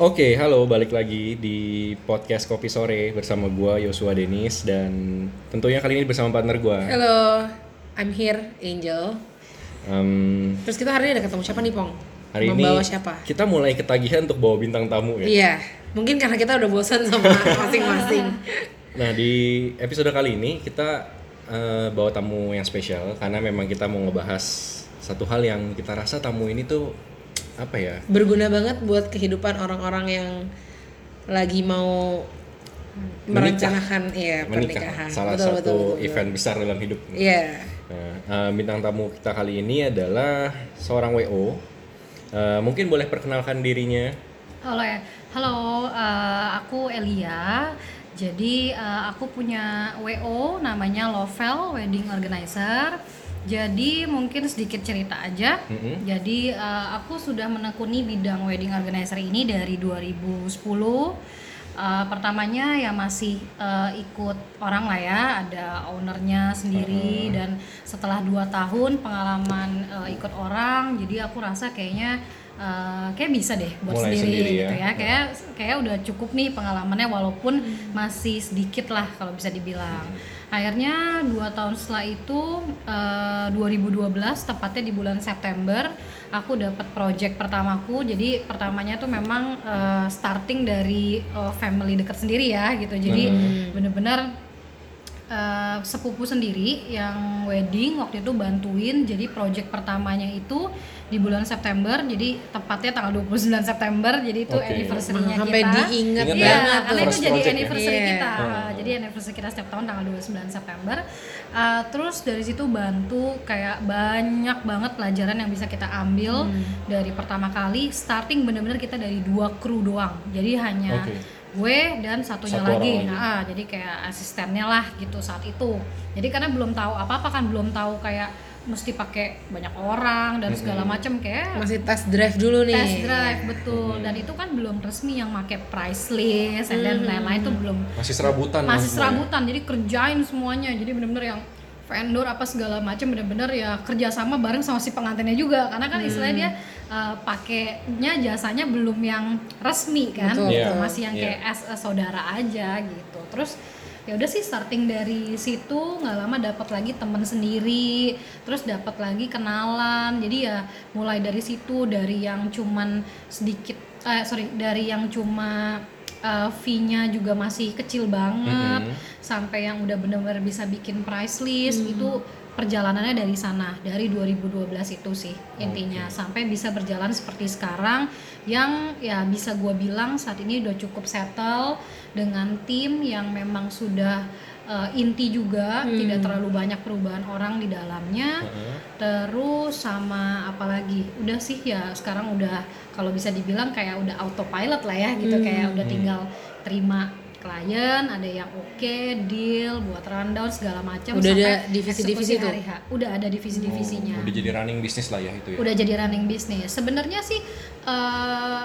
Oke, halo, balik lagi di podcast Kopi Sore bersama gua Yosua Denis dan tentunya kali ini bersama partner gua. Halo, I'm here, Angel. Em, Terus kita hari ini ada ketemu siapa nih, Pong? hari Membawa ini siapa? kita mulai ketagihan untuk bawa bintang tamu ya. Iya, mungkin karena kita udah bosan sama masing-masing. Nah, di episode kali ini kita eh, bawa tamu yang spesial karena memang kita mau ngebahas satu hal yang kita rasa tamu ini tuh apa ya? Berguna banget buat kehidupan orang-orang yang lagi mau Menikah. merencanakan iya Menikah, pernikahan. salah Betul, satu betul, betul, betul. event besar dalam hidup. Iya. Nah, eh, bintang tamu kita kali ini adalah seorang WO. Eh, mungkin boleh perkenalkan dirinya. Halo ya, halo, eh, aku Elia. Jadi eh, aku punya WO namanya Lovel Wedding Organizer. Jadi mungkin sedikit cerita aja. Mm-mm. Jadi eh, aku sudah menekuni bidang wedding organizer ini dari 2010. Eh, pertamanya ya masih eh, ikut orang lah ya, ada ownernya sendiri dan setelah dua tahun pengalaman eh, ikut orang, jadi aku rasa kayaknya eh, kayak bisa deh buat Mulai sendiri, sendiri ya. gitu ya. Kayak kayak udah cukup nih pengalamannya walaupun masih sedikit lah kalau bisa dibilang. Akhirnya dua tahun setelah itu eh, 2012 tepatnya di bulan September aku dapat project pertamaku. Jadi pertamanya tuh memang eh, starting dari eh, family dekat sendiri ya gitu. Jadi bener-bener eh, sepupu sendiri yang wedding waktu itu bantuin. Jadi project pertamanya itu di bulan September. Jadi tepatnya tanggal 29 September. Jadi itu Oke. anniversary-nya Sampai kita. diingat Ingat Iya, ya? banget karena itu First jadi ya? anniversary Iya. kita. Hmm. Jadi anniversary kita setiap tahun tanggal 29 September. Uh, terus dari situ bantu kayak banyak banget pelajaran yang bisa kita ambil Hmm. dari pertama kali starting bener-bener kita dari dua kru doang. Jadi hanya Oke. Gue dan satunya Satu lagi. lagi. Nah, ah, jadi kayak asistennya lah gitu saat itu. Jadi karena belum tahu apa-apa kan belum tahu kayak mesti pakai banyak orang dan segala macam kayak Masih test drive dulu nih. test drive betul dan itu kan belum resmi yang pakai price list and then lain-lain itu belum Masih serabutan. masih serabutan jadi kerjain semuanya jadi bener-bener yang vendor apa segala macam bener-bener ya kerjasama bareng sama si pengantinnya juga karena kan istilahnya dia uh, pakainya jasanya belum yang resmi kan Betul, gitu. betul. masih yang Iya. kayak as a saudara aja gitu terus ya udah sih starting dari situ nggak lama dapat lagi teman sendiri terus dapat lagi kenalan jadi ya mulai dari situ dari yang cuman sedikit eh sorry dari yang cuma uh, fee-nya juga masih kecil banget Mhm. sampai yang udah bener-bener bisa bikin price list itu perjalanannya dari sana dari 2012 itu sih intinya. Sampai bisa berjalan seperti sekarang yang ya bisa gua bilang saat ini udah cukup settle dengan tim yang memang sudah uh, inti juga tidak terlalu banyak perubahan orang di dalamnya. Heeh. terus sama apalagi udah sih ya sekarang udah kalau bisa dibilang kayak udah autopilot lah ya gitu. Kayak udah tinggal terima klien ada yang oke deal buat rundown segala macam Udah ada sampai divisi-divisi tuh? hari H. udah ada divisi-divisinya Oh, udah jadi running bisnis lah ya itu ya. udah jadi running bisnis sebenarnya sih eh,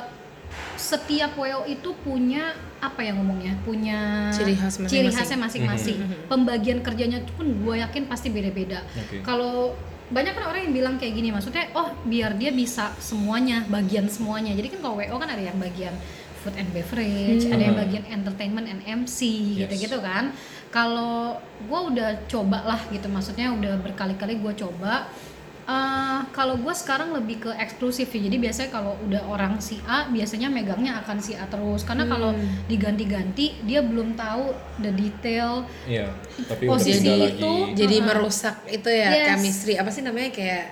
setiap WO itu punya apa ya ngomongnya punya Ciri khas ciri masing-masing. khasnya masing-masing pembagian kerjanya pun gue yakin pasti beda-beda Oke. kalau banyak kan orang yang bilang kayak gini maksudnya oh biar dia bisa semuanya bagian semuanya jadi kan kalau WO kan ada yang bagian food and beverage ada yang bagian entertainment and MC Yes. gitu-gitu kan kalau gue udah coba lah gitu maksudnya udah berkali-kali gue coba Eh, kalau gue sekarang lebih ke eksklusif ya jadi biasanya kalau udah orang si A biasanya megangnya akan si A terus karena kalau diganti-ganti dia belum tahu the detail Iya. Tapi Posisi udah itu, lagi. Jadi merusak itu ya Yes. chemistry apa sih namanya kayak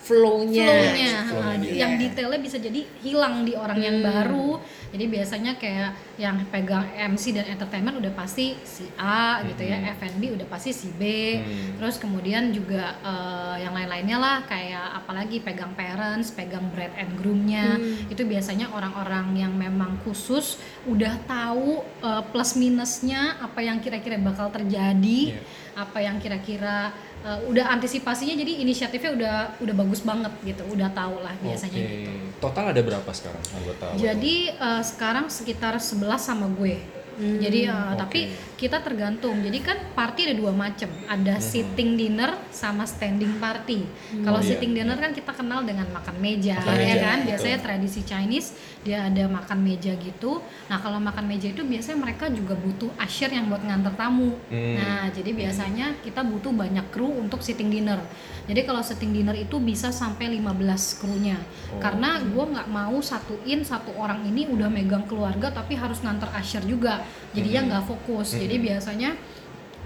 flow-nya. flow-nya Flow-nya uh, dia. yang detailnya bisa jadi hilang di orang yang baru jadi biasanya kayak yang pegang MC dan entertainment udah pasti si A gitu ya F&B udah pasti si B Hmm. terus kemudian juga eh, yang lain-lainnya lah kayak apalagi pegang parents pegang bride and groomnya itu biasanya orang-orang yang memang khusus udah tahu eh, plus minusnya apa yang kira-kira bakal terjadi Iya. apa yang kira-kira uh, udah antisipasinya jadi inisiatifnya udah udah bagus banget gitu udah tahu lah biasanya Oke. gitu Total ada berapa sekarang anggota? Jadi uh, sekarang sekitar 11 sama gue Jadi uh, Oke. tapi kita tergantung. Jadi kan party ada dua macam. Ada sitting dinner sama standing party. Kalau Oh, iya. sitting dinner kan kita kenal dengan makan meja, Makan ya meja, kan? betul. Biasanya tradisi Chinese dia ada makan meja gitu. Nah, kalau makan meja itu biasanya mereka juga butuh usher yang buat nganter tamu. Hmm. Nah, jadi biasanya kita butuh banyak kru untuk sitting dinner. Jadi kalau sitting dinner itu bisa sampai 15 krunya. Oh. Karena gue nggak mau satuin satu orang ini udah megang keluarga tapi harus nganter usher juga. Jadinya nggak fokus. Jadi biasanya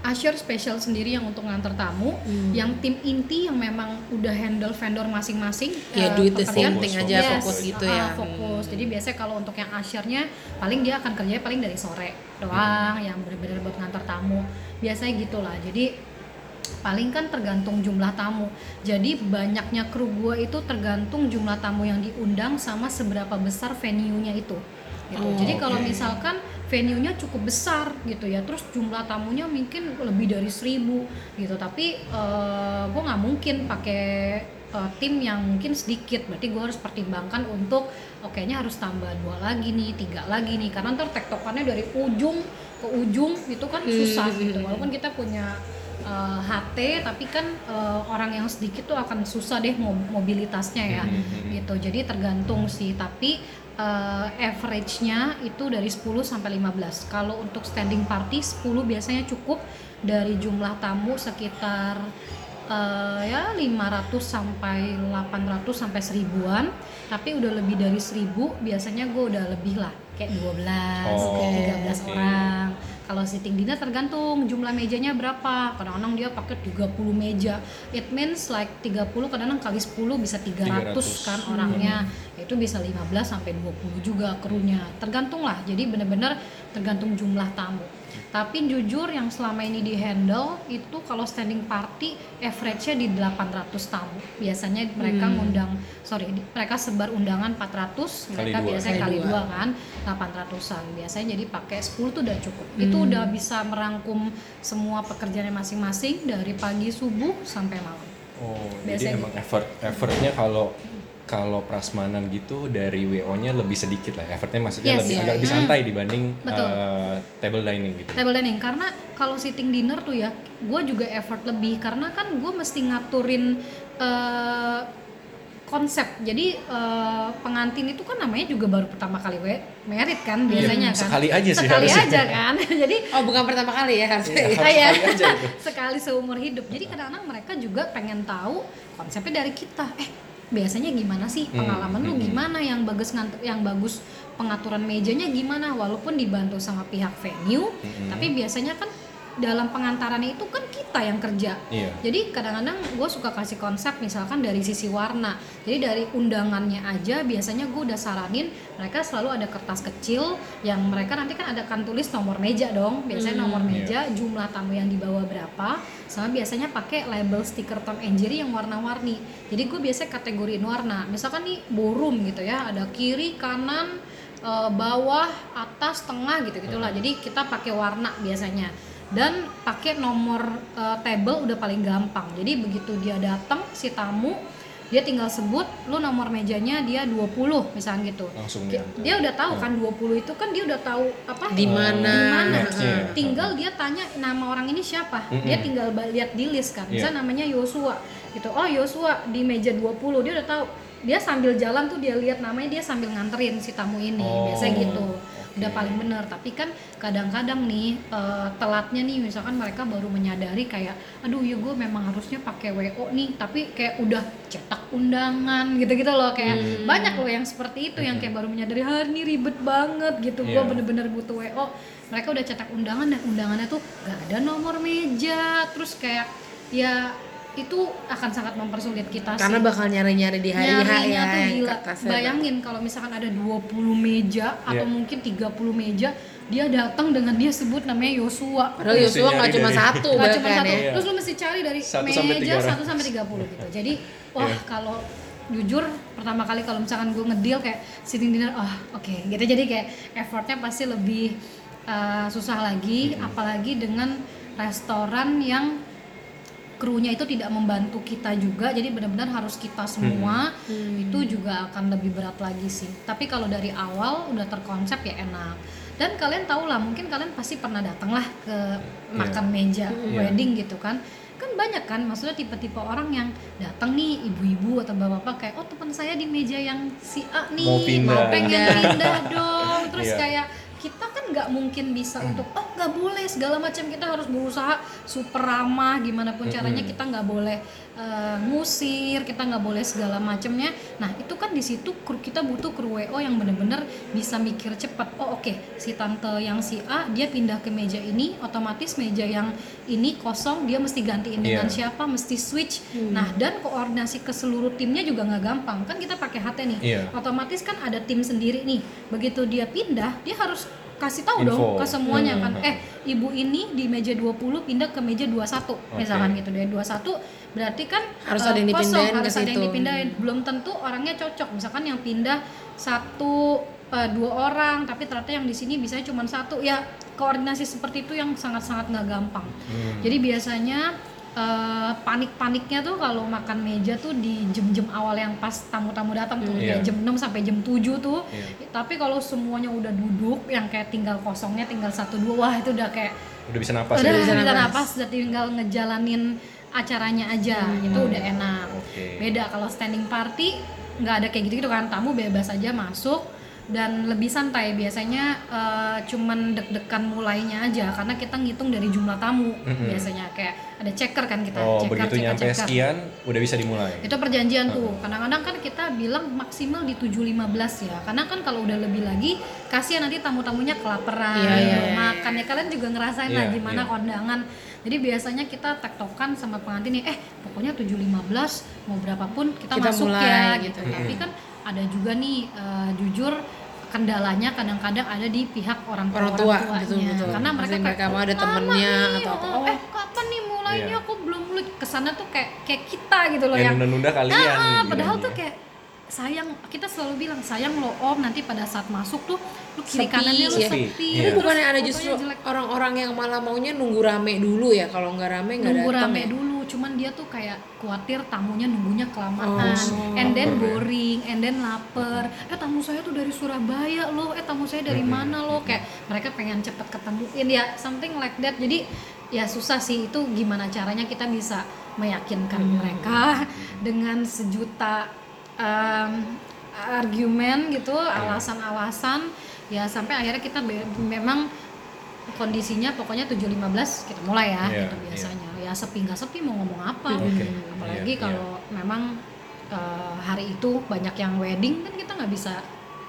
usher spesial sendiri yang untuk nganter tamu, yang tim inti yang memang udah handle vendor masing-masing. Ya, eh, do it the pekerjaan. same thing aja, Yes, fokus gitu ah, ya. fokus. Jadi biasanya kalau untuk yang ushernya paling dia akan kerjanya paling dari sore doang, yang benar-benar buat ngantar tamu. Biasanya gitulah. Jadi paling kan tergantung jumlah tamu. Jadi banyaknya kru gua itu tergantung jumlah tamu yang diundang sama seberapa besar venue-nya itu. Gitu. Oh, Jadi kalau oke. misalkan venue-nya cukup besar gitu ya, terus jumlah tamunya mungkin lebih dari seribu gitu. Tapi eh, gua nggak mungkin pakai eh, tim yang mungkin sedikit. Berarti gua harus pertimbangkan untuk oke nya harus tambah dua lagi nih, tiga lagi nih. Karena ntar tektokannya dari ujung ke ujung itu kan susah gitu. Walaupun kita punya uh, HT tapi kan uh, orang yang sedikit tuh akan susah deh mo- mobilitasnya ya gitu jadi tergantung sih tapi uh, average-nya itu dari 10 sampai 15 kalau untuk standing party 10 biasanya cukup dari jumlah tamu sekitar uh, ya 500 sampai 800 sampai seribuan. Tapi udah lebih dari 1000 biasanya gue udah lebih lah kayak 12 Oh, kayak 13 oke. orang. Kalau sitting dinner tergantung jumlah mejanya berapa. Kadang-kadang dia pakai 30 meja. It means like 30 kadang-kadang kali 10 bisa 300, 300. kan orangnya. Itu bisa 15 sampai 20 juga krunya. Tergantung lah. Jadi bener-bener tergantung jumlah tamu tapi jujur yang selama ini di handle itu kalau standing party average-nya di 800 tamu. Biasanya mereka ngundang sorry mereka sebar undangan 400 Kali mereka dua. biasanya Kali kali dua. kan 800-an biasanya jadi pakai 10 tuh udah cukup. Itu udah bisa merangkum semua pekerjaannya masing-masing dari pagi subuh sampai malam. Oh, Biasanya. jadi emang effort effortnya kalau kalau prasmanan gitu dari WO-nya lebih sedikit lah. Effortnya maksudnya Yes, lebih iya, agak lebih iya. santai dibanding Betul. eh, table dining gitu. table dining karena kalau sitting dinner tuh ya gue juga effort lebih karena kan gue mesti ngaturin eh, konsep jadi eh, pengantin itu kan namanya juga baru pertama kali we merit kan biasanya kan sekali aja sih sekali harusnya. aja kan jadi Oh bukan pertama kali ya harusnya. Iya, ya? harus Iya. sekali aja itu. sekali seumur hidup jadi kadang-kadang mereka juga pengen tahu konsepnya dari kita eh biasanya gimana sih Hmm, pengalaman lu hmm, hmm. gimana yang bagus nganter yang bagus pengaturan mejanya gimana walaupun dibantu sama pihak venue Hmm. tapi biasanya kan dalam pengantarannya itu kan kita yang kerja Iya. jadi kadang-kadang gue suka kasih konsep misalkan dari sisi warna. Jadi dari undangannya aja biasanya gue udah saranin mereka selalu ada kertas kecil yang mereka nanti kan ada kan tulis nomor meja dong. Biasanya nomor meja, jumlah tamu yang dibawa berapa, sama biasanya pakai label stiker Tom and Jerry yang warna-warni. Jadi gue biasanya kategoriin warna. Misalkan nih ballroom gitu ya, ada kiri, kanan, eh, bawah, atas, tengah gitu gitulah. Jadi kita pakai warna biasanya dan pakai nomor eh, table udah paling gampang. Jadi begitu dia datang si tamu dia tinggal sebut lu nomor mejanya dia 20 misalnya gitu. Langsung Dia, dia udah tahu kan 20 itu kan dia udah tahu apa Di mana? ya. Tinggal dia tanya nama orang ini siapa. Mm-mm. Dia tinggal lihat di list kan. Iya. Misalnya namanya Yosua gitu. Oh, Yosua di meja 20. Dia udah tahu. Dia sambil jalan tuh dia lihat namanya dia sambil nganterin si tamu ini. Oh, Biasanya gitu. Udah paling bener. Tapi kan kadang-kadang nih eh, telatnya nih misalkan mereka baru menyadari kayak aduh ya gue memang harusnya pakai WO nih tapi kayak udah cetak undangan gitu-gitu loh kayak Hmm. banyak loh yang seperti itu yang kayak baru menyadari ah ini ribet banget gitu gue Iya. bener-bener butuh WO mereka udah cetak undangan dan undangannya tuh gak ada nomor meja terus kayak ya itu akan sangat mempersulit kita Karena sih bakal nyari-nyari di hari Nyarinya ya. tuh yang gila. kertasnya. Bayangin kalau misalkan ada 20 meja atau Iya. mungkin 30 meja, dia datang dengan dia sebut namanya Yosua. Padahal Yosua nggak nyari cuma dari- satu Gak bahkan cuma satu, ya. Iya. terus lu mesti cari dari Satu sampai meja 300. 1 sampai 30 gitu. Jadi, wah Iya. kalau jujur pertama kali kalau misalkan gue ngedeal kayak sitting dinner, oh oke gitu. Jadi kayak effortnya pasti lebih uh, susah lagi, apalagi dengan restoran yang krunya itu tidak membantu kita juga jadi benar-benar harus kita semua itu juga akan lebih berat lagi sih. Tapi kalau dari awal udah terkonsep ya enak. Dan kalian tahu lah mungkin kalian pasti pernah datang lah ke makan meja Iya. wedding gitu kan. Kan banyak kan maksudnya tipe-tipe orang yang datang nih ibu-ibu atau bapak-bapak kayak oh teman saya di meja yang si A nih Mau pindah. pengen pindah dong. Terus Iya. kayak kita kan nggak mungkin bisa untuk oh nggak boleh. Segala macam kita harus berusaha super ramah gimana pun caranya kita nggak boleh eh, ngusir kita nggak boleh segala macamnya. Nah itu kan di situ kru kita butuh kru wo yang bener-bener bisa mikir cepat. Oh oke si tante yang si A dia pindah ke meja ini otomatis meja yang ini kosong dia mesti gantiin dengan Iya. siapa mesti switch. Nah dan koordinasi ke seluruh timnya juga nggak gampang. Kan kita pakai HT nih. Iya. otomatis kan ada tim sendiri nih. Begitu dia pindah dia harus kasih tahu Info. dong ke semuanya Hmm. kan. eh ibu ini di meja 20 pindah ke meja 21 misalkan gitu. Deh 21 berarti kan Harus eh, ada yang kosong, dipindahin ke harus ada yang dipindahin. Belum tentu orangnya cocok. Misalkan yang pindah satu eh, dua orang tapi ternyata yang di sini bisa cuma satu. Ya koordinasi seperti itu yang sangat-sangat nggak gampang. Hmm. jadi biasanya eh, panik-paniknya tuh kalau makan meja tuh di jam-jam awal yang pas tamu-tamu datang tuh Iya. kayak jam 6 sampai jam 7 tuh. Iya. Tapi kalau semuanya udah duduk yang kayak tinggal kosongnya tinggal satu dua wah itu udah kayak udah bisa napas udah ya? bisa napas. napas, udah tinggal ngejalanin acaranya aja itu udah enak. Oke. Beda kalau standing party nggak ada kayak gitu-gitu kan tamu bebas aja masuk dan lebih santai biasanya eh, cuman deg-degan mulainya aja karena kita ngitung dari jumlah tamu Mm-mm. biasanya kayak ada checker kan kita oh checker, begitu checker, nyampe checker. sekian udah bisa dimulai Itu perjanjian tuh. Kadang-kadang kan kita bilang maksimal di 7.15 ya. Karena kan kalau udah lebih lagi kasihan nanti tamu-tamunya kelaparan, Iya, iya, iya. makan ya kalian juga ngerasain lah Iya, gimana iya. kondangan. Jadi biasanya kita tektokan sama pengantin nih, eh pokoknya 7.15 mau berapapun kita, Kita masuk mulai, ya gitu. gitu. Tapi kan ada juga nih eh, jujur kendalanya kadang-kadang ada di pihak orang tua Orang tua, tuanya. betul, betul. Karena mereka kayak, mereka mau ada "Oh, temennya nih, atau apa." oh, eh kapan nih mulainya Iya. aku belum mulai ke sana tuh kayak kayak kita gitu loh yang yang nunda-nunda kalian Ah, bilangnya. padahal tuh kayak sayang kita selalu bilang sayang lo om nanti pada saat masuk tuh lu kiri Sepi, kanannya lu iya. sepi. Iya. Tapi terus bukannya ada justru orang-orang yang malah maunya nunggu rame dulu ya? Kalau nggak rame nggak nunggu datang rame ya? dulu cuman dia tuh kayak khawatir tamunya nunggunya kelamaan. Oh. and then ya. boring and then lapar. Eh tamu saya tuh dari Surabaya loh. Eh tamu saya dari mana loh? Kayak mereka pengen cepet ketemuin ya something like that. Jadi ya susah sih. Itu gimana caranya kita bisa meyakinkan mereka dengan sejuta em, argumen gitu alasan-alasan ya sampai akhirnya kita be- memang kondisinya pokoknya 7.15 kita mulai ya Iya, gitu biasanya ya sepi nggak sepi mau ngomong apa Oke, apalagi iya, kalau memang eh, hari itu banyak yang wedding kan kita nggak bisa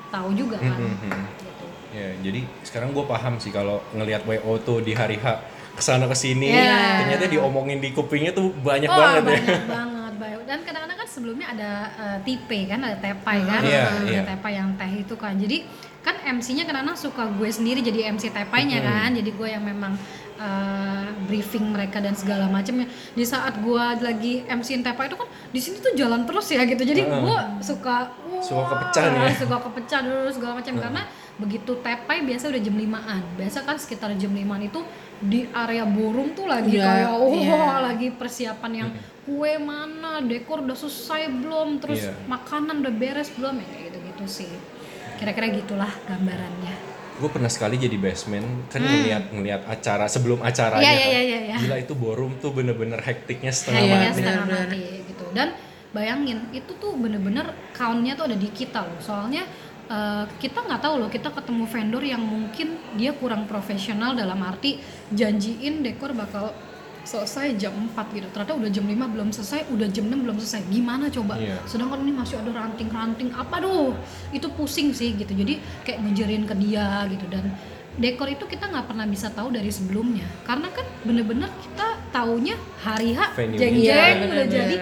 tahu juga kan gitu. Ya, jadi sekarang gue paham sih kalau ngelihat WO tuh di hari H ke sana ke sini, Iya. ternyata diomongin di kupingnya tuh banyak oh, banget ya. banyak banget banyak. dan kadang-kadang sebelumnya ada eh, tipe kan ada tepai kan Iya, ada iya. tepai yang teh itu kan jadi kan MC-nya kadang-kadang suka gue sendiri jadi MC tepainya Mm-mm. kan jadi gue yang memang eh, briefing mereka dan segala macamnya di saat gue lagi MC tepai itu kan di sini tuh jalan terus ya gitu jadi Heeh. gue suka Suka wah, kepecah ya. suka kepecah dulu segala macam karena begitu tepai biasa udah jam 5an biasa kan sekitar jam 5an itu di area ballroom tuh lagi Udah, kayak wah iya. lagi persiapan yang kue mana dekor udah selesai belum terus Iya. makanan udah beres belum ya kayak gitu gitu sih kira-kira gitulah gambarannya Gue pernah sekali jadi basement, kan ngeliat ngeliat acara sebelum acaranya Iya, kan. iya, iya, iya. Gila itu ballroom tuh bener-bener hektiknya setengah Kayaknya mati. setengah mati gitu dan bayangin itu tuh bener-bener countnya tuh ada di kita loh soalnya eh, kita nggak tahu loh kita ketemu vendor yang mungkin dia kurang profesional dalam arti janjiin dekor bakal selesai jam 4 gitu. Ternyata udah jam 5 belum selesai udah jam 6 belum selesai. Gimana coba? Iya. sedangkan ini masih ada ranting-ranting. Apa doh itu pusing sih gitu. Jadi kayak ngejerin ke dia gitu. Dan dekor itu kita nggak pernah bisa tahu dari sebelumnya. Karena kan bener-bener kita taunya hari H Venue. jeng Iya, jeng udah jadi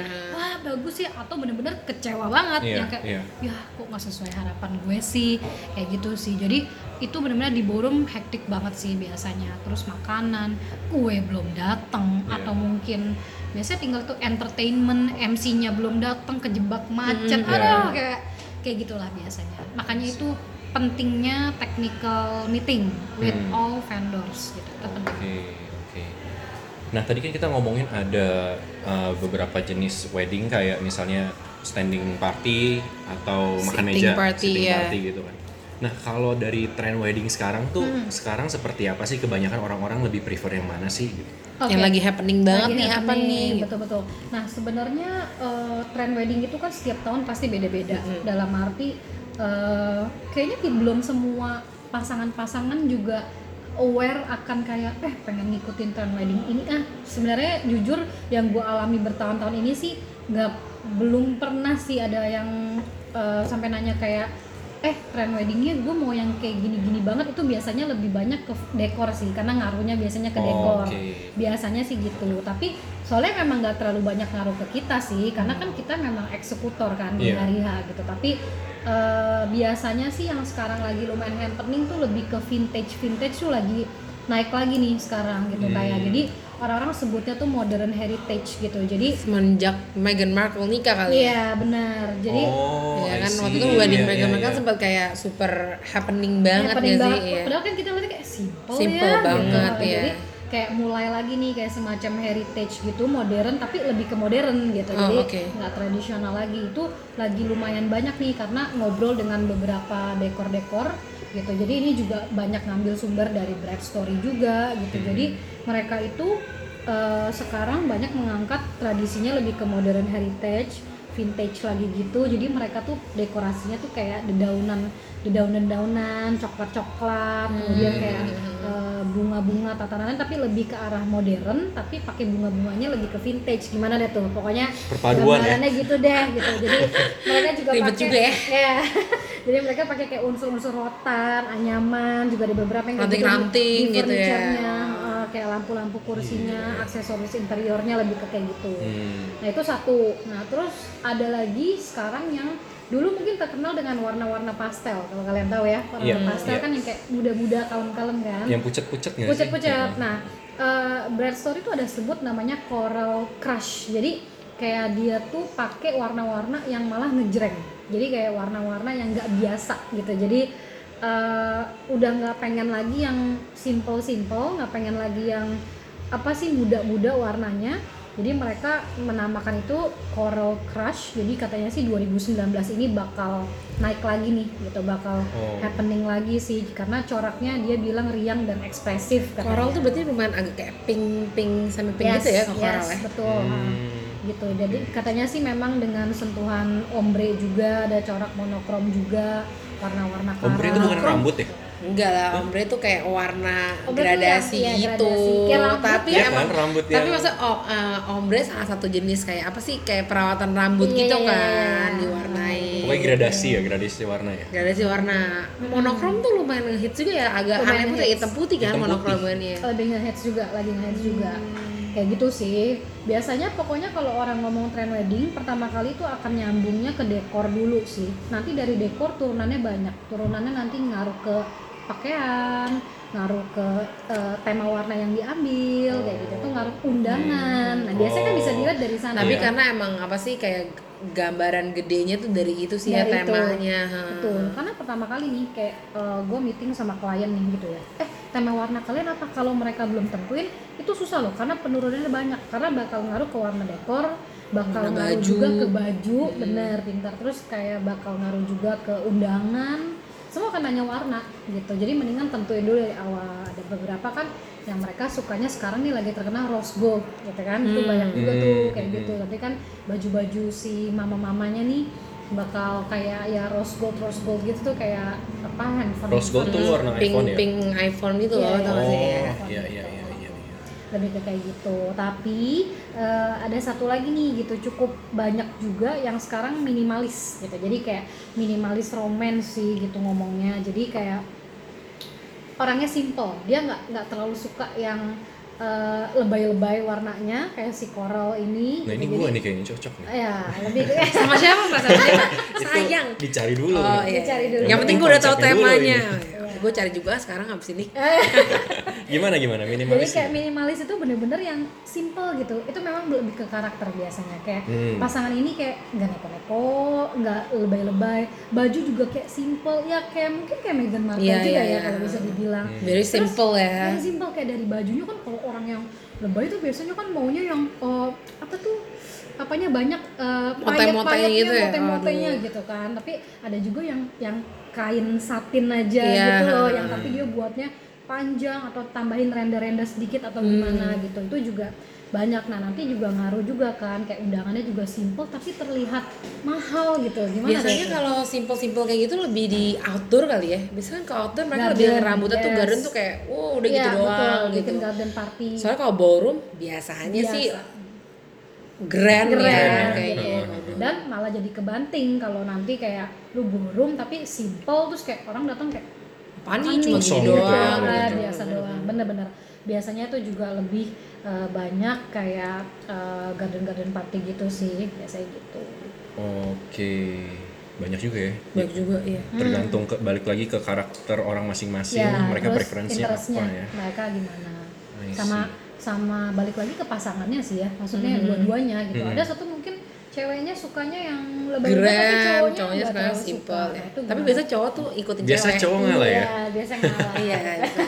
wah bagus ya atau bener-bener kecewa banget Iya, yang kayak iya. ya kok nggak sesuai harapan gue sih kayak gitu sih jadi itu bener-bener di ballroom hektik banget sih biasanya terus makanan kue belum datang Iya. atau mungkin biasanya tinggal tuh entertainment MC-nya belum datang kejebak macet Hmm, aduh iya. kayak kayak gitulah biasanya makanya itu pentingnya technical meeting with Hmm. all vendors gitu itu penting oke. Nah tadi kan kita ngomongin ada uh, beberapa jenis wedding kayak misalnya standing party atau makan Sitting meja, party, sitting ya. party gitu kan. Nah kalau dari tren wedding sekarang tuh Hmm. sekarang seperti apa sih kebanyakan orang-orang lebih prefer yang mana sih? Gitu? Yang lagi happening banget Lagi nih apa happening, nih? gitu. Betul-betul. Nah sebenarnya eh, tren wedding itu kan setiap tahun pasti beda-beda. Dalam arti eh, kayaknya belum semua pasangan-pasangan juga aware akan kayak eh pengen ngikutin tren wedding ini. Ah sebenarnya jujur yang gue alami bertahun-tahun ini sih nggak belum pernah sih ada yang eh, sampai nanya kayak eh tren weddingnya gue mau yang kayak gini-gini banget itu biasanya lebih banyak ke dekor sih karena ngaruhnya biasanya ke Oh, dekor oke. biasanya sih gitu tapi soalnya memang nggak terlalu banyak ngaruh ke kita sih karena kan kita memang eksekutor kan di Iya. hari H gitu tapi eh, biasanya sih yang sekarang lagi lumayan happening tuh lebih ke vintage vintage tuh lagi naik lagi nih sekarang gitu Hmm. kayak jadi orang-orang sebutnya tuh modern heritage gitu jadi Semenjak Meghan Markle nikah kali ya. iya benar jadi oh, ya kan waktu itu wedding Iya, Meghan iya, Markle iya. sempat kayak super happening banget happening ya sih. banget. Iya. Padahal kan kita lihat kayak simple, Simple ya, banget, gitu. ya. Jadi kayak mulai lagi nih kayak semacam heritage gitu, modern tapi lebih ke modern gitu. Oh, Jadi oke. nggak tradisional lagi. Itu lagi lumayan banyak nih karena ngobrol dengan beberapa dekor-dekor gitu. Jadi ini juga banyak ngambil sumber dari Bright Story juga gitu. Hmm. Jadi mereka itu eh, sekarang banyak mengangkat tradisinya lebih ke modern heritage vintage lagi gitu jadi mereka tuh dekorasinya tuh kayak dedaunan dedaunan-daunan coklat-coklat kemudian kayak eh, bunga-bunga tatanan tapi lebih ke arah modern tapi pakai bunga-bunganya lebih ke vintage gimana deh tuh pokoknya Perpaduan ya? gitu deh gitu jadi mereka juga pakai juga ya. jadi mereka pakai kayak unsur-unsur rotan anyaman juga ada beberapa yang Ranting-ranting gitu ya. furniture-nya, eh, kayak lampu-lampu kursinya aksesoris interiornya lebih ke kayak gitu Hmm. Nah itu satu. Nah terus ada lagi sekarang yang dulu mungkin terkenal dengan warna-warna pastel kalau kalian tahu ya warna Iya, pastel iya. kan yang kayak muda-muda kalem-kalem kan. Yang pucet-pucet sih? Pucet-pucet. Hmm. Nah eh Brad Story itu ada sebut namanya coral crush. Jadi kayak dia tuh pakai warna-warna yang malah ngejreng. Jadi kayak warna-warna yang nggak biasa gitu. Jadi eh, udah nggak pengen lagi yang simple-simple, nggak pengen lagi yang apa sih muda-muda warnanya. Jadi mereka menamakan itu Coral Crush. Jadi katanya sih 2019 ini bakal naik lagi nih gitu, bakal Oh. happening lagi sih karena coraknya dia bilang riang dan ekspresif katanya. Coral tuh berarti lumayan agak kayak pink pink sampai pink yes, gitu ya ke coral yes, ya. betul. Hmm. Gitu. Jadi katanya sih memang dengan sentuhan ombre juga, ada corak monokrom juga, warna-warna. Ombre itu bukan rambut ya? Enggak lah, ombre itu kayak warna Ombre gradasi iya, gitu. gradasi. Kayak rambut tapi ya emang kan, rambut tapi yang- masa oh, eh, ombre salah satu jenis kayak apa sih kayak perawatan rambut Iya, gitu iya, kan iya. diwarnai. Pokoknya gradasi ya, gradasi warna ya. Gradasi warna. Monokrom tuh lumayan ngehits juga ya, agak Lumayan aneh putih hitam putih kan putih. monokromannya. lagi nge-hits juga, lagi nge-hits juga. Hmm. Kayak gitu sih. Biasanya pokoknya kalau orang ngomong trend wedding, pertama kali itu akan nyambungnya ke dekor dulu sih. Nanti dari dekor turunannya banyak. Turunannya nanti ngaruh ke pakaian, ngaruh ke eh, tema warna yang diambil, kayak gitu. Itu ngaruh undangan. Nah, biasanya kan bisa dilihat dari sana. Tapi karena emang apa sih kayak gambaran gedenya tuh dari itu sih ya Dari itu. temanya. ha. Betul, karena pertama kali nih kayak gue meeting sama klien nih gitu ya. Eh, tema warna kalian apa? Kalau mereka belum tentuin, itu susah loh karena penurunannya banyak. Karena bakal ngaruh ke warna dekor, bakal Warna ngaruh baju. juga ke baju, bener pintar. Terus kayak bakal ngaruh juga ke undangan. Semua akan nanya warna gitu. Jadi mendingan tentuin dulu dari awal. Ada beberapa kan yang mereka sukanya sekarang nih lagi terkenal rose gold gitu kan. Itu Hmm. banyak juga tuh Hmm, kayak hmm. gitu. Tapi kan baju-baju si mama-mamanya nih bakal kayak ya rose gold rose gold gitu tuh kayak apa handphone Rose gold tuh warna pink iPhone ya? pink iPhone gitu Iya, loh, iya. tau gak sih? Oh, ya? iya iya iya iya. iya. lebih ke kayak gitu tapi eh, ada satu lagi nih gitu cukup banyak juga yang sekarang minimalis gitu jadi kayak minimalis romance sih gitu ngomongnya jadi kayak orangnya simple dia nggak nggak terlalu suka yang eh, lebay-lebay warnanya kayak si coral ini Nah ini gitu. gua Jadi, nih kayaknya cocok nih. ya lebih ke Sama siapa Pak? Sama siapa? Itu Sayang. Dicari dulu. Oh iya. Dicari dulu. Yang penting gue udah tahu temanya. ini. Ya, gue cari juga sekarang habis ini Gimana gimana Jadi minimalis? kayak minimalis itu bener-bener yang simple gitu. Itu memang lebih ke karakter biasanya. Kayak Hmm. pasangan ini kayak nggak neko-neko, nggak lebay-lebay. Baju juga kayak simple. Ya kayak mungkin kayak Meghan Markle Iya, juga iya, ya iya. kalau bisa dibilang. very simple ya Yang simple kayak dari bajunya kan kalau orang yang lebay tuh biasanya kan maunya yang eh, apa tuh apanya banyak uh, Mote-motenya gitu ya? mote-motenya gitu kan tapi ada juga yang yang kain satin aja Iya. gitu loh yang tapi dia buatnya panjang atau tambahin renda-renda sedikit atau Hmm. gimana gitu itu juga banyak nah nanti juga ngaruh juga kan kayak undangannya juga simple tapi terlihat mahal gitu gimana biasanya kalau simple-simple kayak gitu lebih di outdoor kali ya biasanya kan kalau outdoor mereka Garden, lebih rambutnya tuh yes. garden tuh kayak wow udah Iya, gitu doang betul, gitu bikin garden party soalnya kalau ballroom biasanya Biasa. sih grand, Keren, ya gitu. kayaknya dan malah jadi kebanting kalau nanti kayak lu ballroom tapi simple terus kayak orang datang kayak "Apaan cuma nih?" Kosong gini gitu doang ya, Ah, gitu. biasa doang bener-bener biasanya itu juga lebih eh, banyak kayak eh, garden-garden party gitu sih biasanya gitu. Oke, banyak juga ya. banyak juga iya. Tergantung ke balik lagi ke karakter orang masing-masing, mereka terus preferensinya interestnya apa ya. mereka gimana. Sama sama balik lagi ke pasangannya sih ya maksudnya dua-duanya gitu. Hmm. ada satu mungkin ceweknya sukanya yang lebih grand cowoknya suka nggak terlalu simple suka. ya. Nah, itu tapi biasa cowok tuh ikutin Biasa cewek cowok ngalah ya. Iya, biasa ngalah. iya gitu.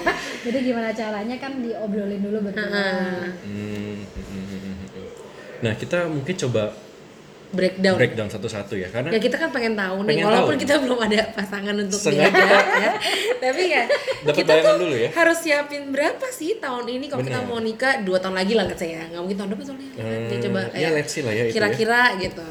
Jadi gimana caranya kan diobrolin dulu berdua. Heeh. Hmm, hmm, hmm. Nah kita mungkin coba breakdown breakdown satu-satu ya karena Ya kita kan pengen tahu nih, Pengen walaupun tahu. kita belum ada pasangan untuk Sengaja. diajak ya. Tapi ya Dapat kita tuh dulu ya. harus siapin berapa sih tahun ini kalau kita mau nikah dua tahun lagi lah saya nggak mungkin tahun depan soalnya. Hmm, Jadi coba ya, kayak see lah ya ya. kira-kira gitu.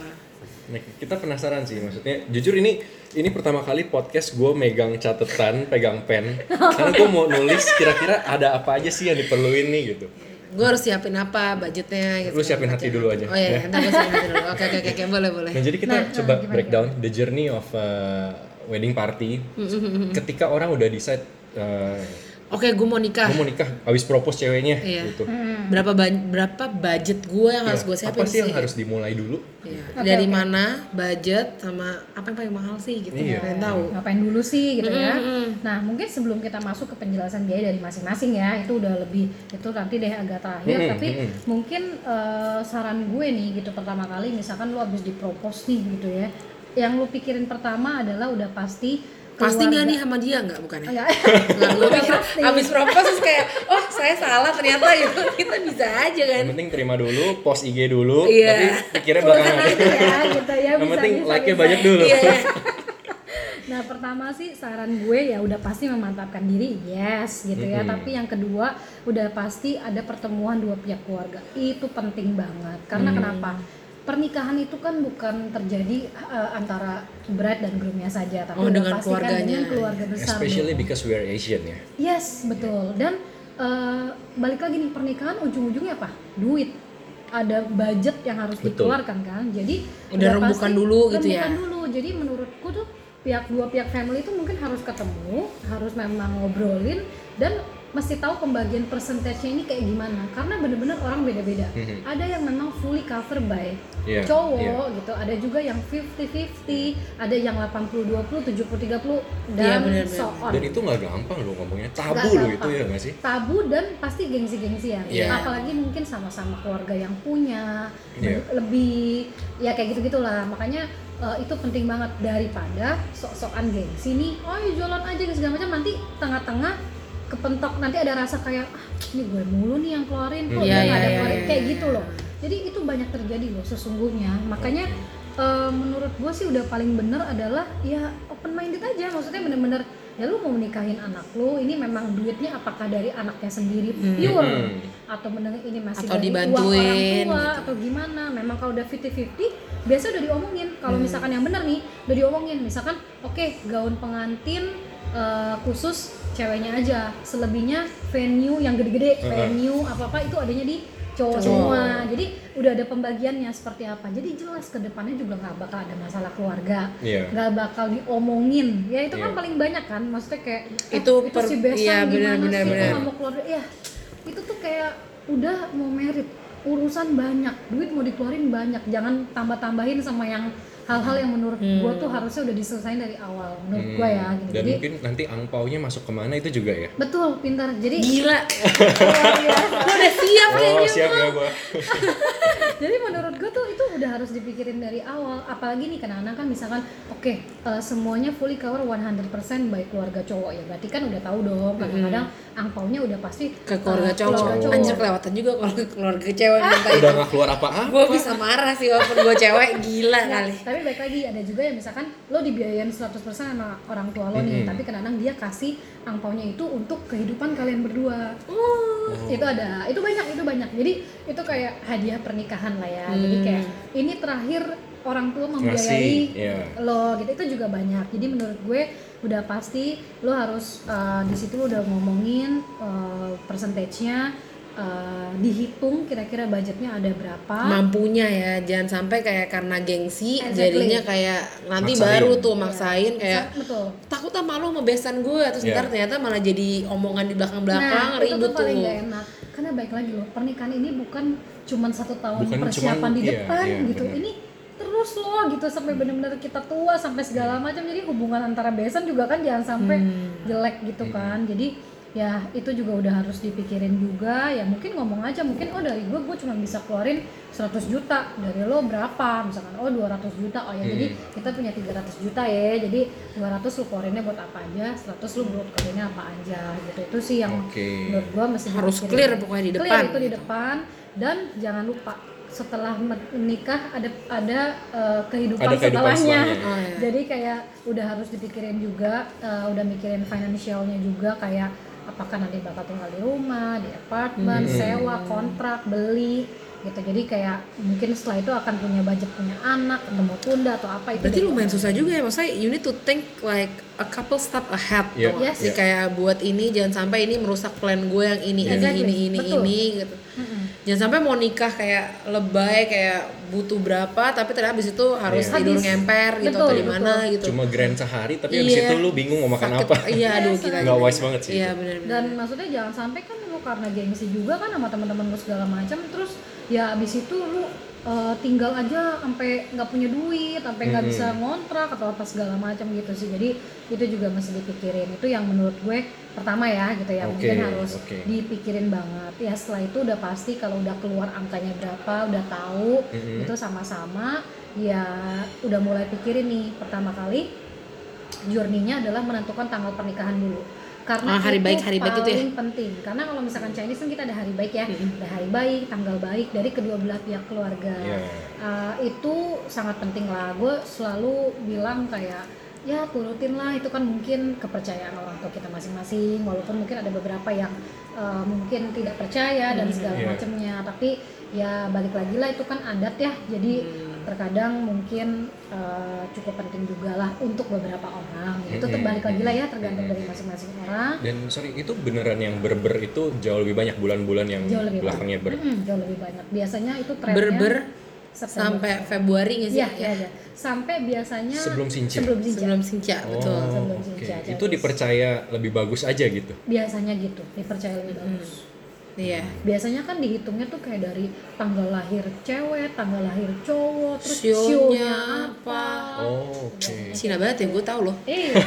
Nah, kita penasaran sih maksudnya jujur ini ini pertama kali podcast gue megang catatan pegang pen karena gue mau nulis kira-kira ada apa aja sih yang diperluin nih gitu Gue harus siapin apa budgetnya gitu. Lu siapin hati dulu aja, Oh iya, ya. entar gue siapin hati dulu. Oke oke oke, boleh boleh. nah jadi kita Nah, coba nah, gimana, breakdown the journey of uh, wedding party ketika orang udah decide uh, Oke, gue mau nikah. gue mau nikah habis propose ceweknya Iya. gitu Berapa ban- berapa budget gue yang harus Iya, gue siapin apa sih yang harus dimulai dulu Iya. Oke, Dari oke. mana, budget, sama apa yang paling mahal sih gitu. Iya. Pengen tahu. Ngapain dulu sih gitu ya. Mm-mm. Nah, mungkin sebelum kita masuk ke penjelasan biaya dari masing-masing ya, itu udah lebih itu nanti deh agak terakhir, Mm-mm, tapi mm-mm. mungkin eh, saran gue nih gitu pertama kali misalkan lu habis dipropose nih gitu ya. Yang lu pikirin pertama adalah udah pasti Pasti nggak nih sama dia nggak bukan ya? Ya. Nggak, gue pikir abis propose terus kayak, oh saya salah ternyata gitu. Kita bisa aja kan. yang penting terima dulu post IG dulu Iya. tapi pikirnya belakangan ya gitu ya. yang penting bisa, like-nya banyak dulu Iya. Nah pertama sih saran gue ya udah pasti memantapkan diri yes gitu ya Mm-mm. tapi yang kedua udah pasti ada pertemuan dua pihak keluarga itu penting banget karena Hmm. kenapa pernikahan itu kan bukan terjadi eh, antara bride dan groomnya saja tapi Oh, udah dengan keluarganya. dengan keluarga besar especially dong. because we are Asian ya yes betul dan eh, balik lagi nih pernikahan ujung-ujungnya apa duit ada budget yang harus Betul. dikeluarkan kan jadi Udah rembukan dulu gitu ya. rembukan dulu jadi menurutku tuh pihak dua pihak family itu mungkin harus ketemu harus memang ngobrolin dan mesti tahu pembagian persentasenya ini kayak gimana karena bener-bener orang beda-beda Mhm. ada yang memang fully cover by Iya, cowok iya. gitu ada juga yang 50-50 ada yang 80-20 70-30 dan Iya, bener-bener. so on dan itu nggak gampang loh ngomongnya tabu loh itu ya nggak sih tabu dan pasti gengsi-gengsian Iya. apalagi mungkin sama-sama keluarga yang punya Iya. lebih ya kayak gitu gitulah makanya eh, itu penting banget daripada sok-sokan gengsi nih oh ya jalan aja segala macam nanti tengah-tengah kepentok nanti ada rasa kayak ah ini gue mulu nih yang keluarin kok Iya, dia nggak iya, ada iya, keluarin? iya, kayak iya. gitu loh. Jadi itu banyak terjadi loh sesungguhnya. Makanya eh, menurut gue sih udah paling bener adalah ya open minded aja. Maksudnya bener-bener ya lu mau menikahin anak lu ini memang duitnya apakah dari anaknya sendiri pure? Hmm. atau mendengar ini masih Atau dari uang orang tua gitu. atau gimana? Memang kalau udah 50-50 biasa udah diomongin. Kalau Hmm. misalkan yang benar nih udah diomongin. Misalkan oke gaun pengantin eh, khusus ceweknya aja. Selebihnya venue yang gede-gede Heeh. venue apa-apa itu adanya di cowok semua. Jadi udah ada pembagiannya seperti apa. Jadi jelas ke depannya juga nggak bakal ada masalah keluarga. Iya. nggak bakal diomongin. Ya itu kan Iya. paling banyak kan. Maksudnya kayak "Ah, Itu itu per- si besan iya, benar, gimana benar, sih nggak mau keluar ya itu tuh kayak udah mau merit. Urusan banyak. Duit mau dikeluarin banyak. Jangan tambah-tambahin sama yang hal-hal yang menurut gua tuh harusnya udah diselesain dari awal menurut gua ya gitu Dan jadi mungkin nanti angpaunya masuk ke mana itu juga ya? betul pintar jadi Gila. luar biasa. Lu udah siap Oh kayaknya. siap ya gua. jadi menurut gue tuh itu udah harus dipikirin dari awal apalagi nih kadang-kadang kan misalkan oke eh, semuanya fully cover 100% baik keluarga cowok ya berarti kan udah tahu dong kadang-kadang angpaunya udah pasti Ke keluarga eh, cowok. keluarga cowok. Anjir kelewatan juga kalau ke keluarga cewek minta Udah nggak keluar apa-apa. Gue bisa marah sih walaupun gue cewek gila Nggak, kali. Tapi baik lagi ada juga yang misalkan lo dibiayain 100% sama orang tua lo nih Mhm. tapi kadang-kadang dia kasih angpaunya itu untuk kehidupan kalian berdua Oh. itu ada itu banyak itu banyak jadi itu kayak hadiah pernikahan lah ya jadi Hmm. kayak ini terakhir orang tua membiayai iya. lo gitu itu juga banyak jadi menurut gue udah pasti lo harus uh, di situ lo udah ngomongin uh, persentage-nya uh, dihitung kira-kira budgetnya ada berapa? Mampunya ya jangan sampai kayak karena gengsi Exactly. jadinya kayak nanti Maksain. baru tuh maksain kayak Sa- betul. takut ah malu sama besan gue terus Iya. ntar ternyata malah jadi omongan di belakang belakang nah, itu ribut tuh tuh. paling gak enak. Karena baik lagi loh pernikahan ini bukan cuman satu tahun Bukan persiapan cuman- di iya, depan iya, gitu. benar. ini terus loh gitu sampai benar-benar kita tua sampai segala macam. Jadi hubungan antara besan juga kan jangan sampai Hmm. jelek gitu kan. Jadi ya itu juga udah harus dipikirin juga ya mungkin ngomong aja mungkin oh dari gue gue cuma bisa keluarin 100 juta dari lo berapa misalkan oh 200 juta oh ya jadi Hmm. kita punya 300 juta ya jadi 200 lu keluarinnya buat apa aja 100 lu buat keluarinnya apa aja gitu itu sih yang Oke. menurut gua mesti Harus dipikirin. clear pokoknya di Clear depan. itu di depan dan jangan lupa setelah menikah ada ada eh, kehidupan, Ada kehidupan setelahnya. setelahnya. Oh, iya. Jadi kayak udah harus dipikirin juga, eh, udah mikirin financialnya juga kayak apakah nanti bakal tinggal di rumah, di apartemen, Hmm. sewa, kontrak, beli gitu. Jadi kayak mungkin setelah itu akan punya budget punya anak mau tunda atau apa itu. berarti lumayan susah juga ya maksudnya you need to think like a couple step ahead Iya, tuh. Yes. Jadi kayak buat ini jangan sampai ini merusak plan gue yang ini ini Exactly, ini ini betul. ini gitu Mm-mm. Jangan sampai mau nikah kayak lebay kayak butuh berapa tapi ternyata habis itu harus Iya. tidur Habis. ngemper gitu Betul, atau di mana betul. gitu Cuma grand sehari tapi habis Iya. itu lu bingung mau makan Sakit. apa. iya aduh gila Nggak wise banget sih iya itu. benar dan maksudnya jangan sampai kan lu karena gengsi juga kan sama teman-teman lu segala macam terus ya abis itu lu uh, tinggal aja sampai nggak punya duit sampai nggak Mhm. bisa ngontrak atau apa segala macam gitu sih jadi itu juga mesti dipikirin itu yang menurut gue pertama ya gitu ya Oke, mungkin harus oke. dipikirin banget ya setelah itu udah pasti kalau udah keluar angkanya berapa udah tahu Mhm. itu sama-sama ya udah mulai pikirin nih pertama kali journey-nya adalah menentukan tanggal pernikahan dulu karena Ah, hari itu baik, hari baik itu ya? paling penting. Karena kalau misalkan Chinese kan kita ada hari baik ya. Ada hari baik tanggal baik dari kedua belah pihak keluarga. Iya. Uh, itu sangat penting lah. Gue selalu bilang kayak ya turutin lah. Itu kan mungkin kepercayaan orang tua kita masing-masing walaupun mungkin ada beberapa yang uh, mungkin tidak percaya dan segala Iya. macamnya. Tapi ya balik lagi lah itu kan adat ya jadi terkadang mungkin uh, cukup penting juga lah untuk beberapa orang itu Mm-mm. terbalik lagi lah ya tergantung dari masing-masing orang Dan sorry itu beneran yang berber itu jauh lebih banyak bulan-bulan yang jauh lebih belakangnya ber. banyak Mm-mm, jauh lebih banyak biasanya itu trennya berber September. sampai Februari nggak sih Iya, iya, iya. Sampai biasanya Sebelum cincin. Sebelum cincin. sebelum sinca betul Oh, Sebelum oke. cincin aja, Itu dipercaya lebih bagus aja gitu. Biasanya gitu, dipercaya lebih bagus. Iya Biasanya kan dihitungnya tuh kayak dari tanggal lahir cewek, tanggal lahir cowok, terus Sionya apa. Oh, oke. Cina banget ya gue tau loh Iya.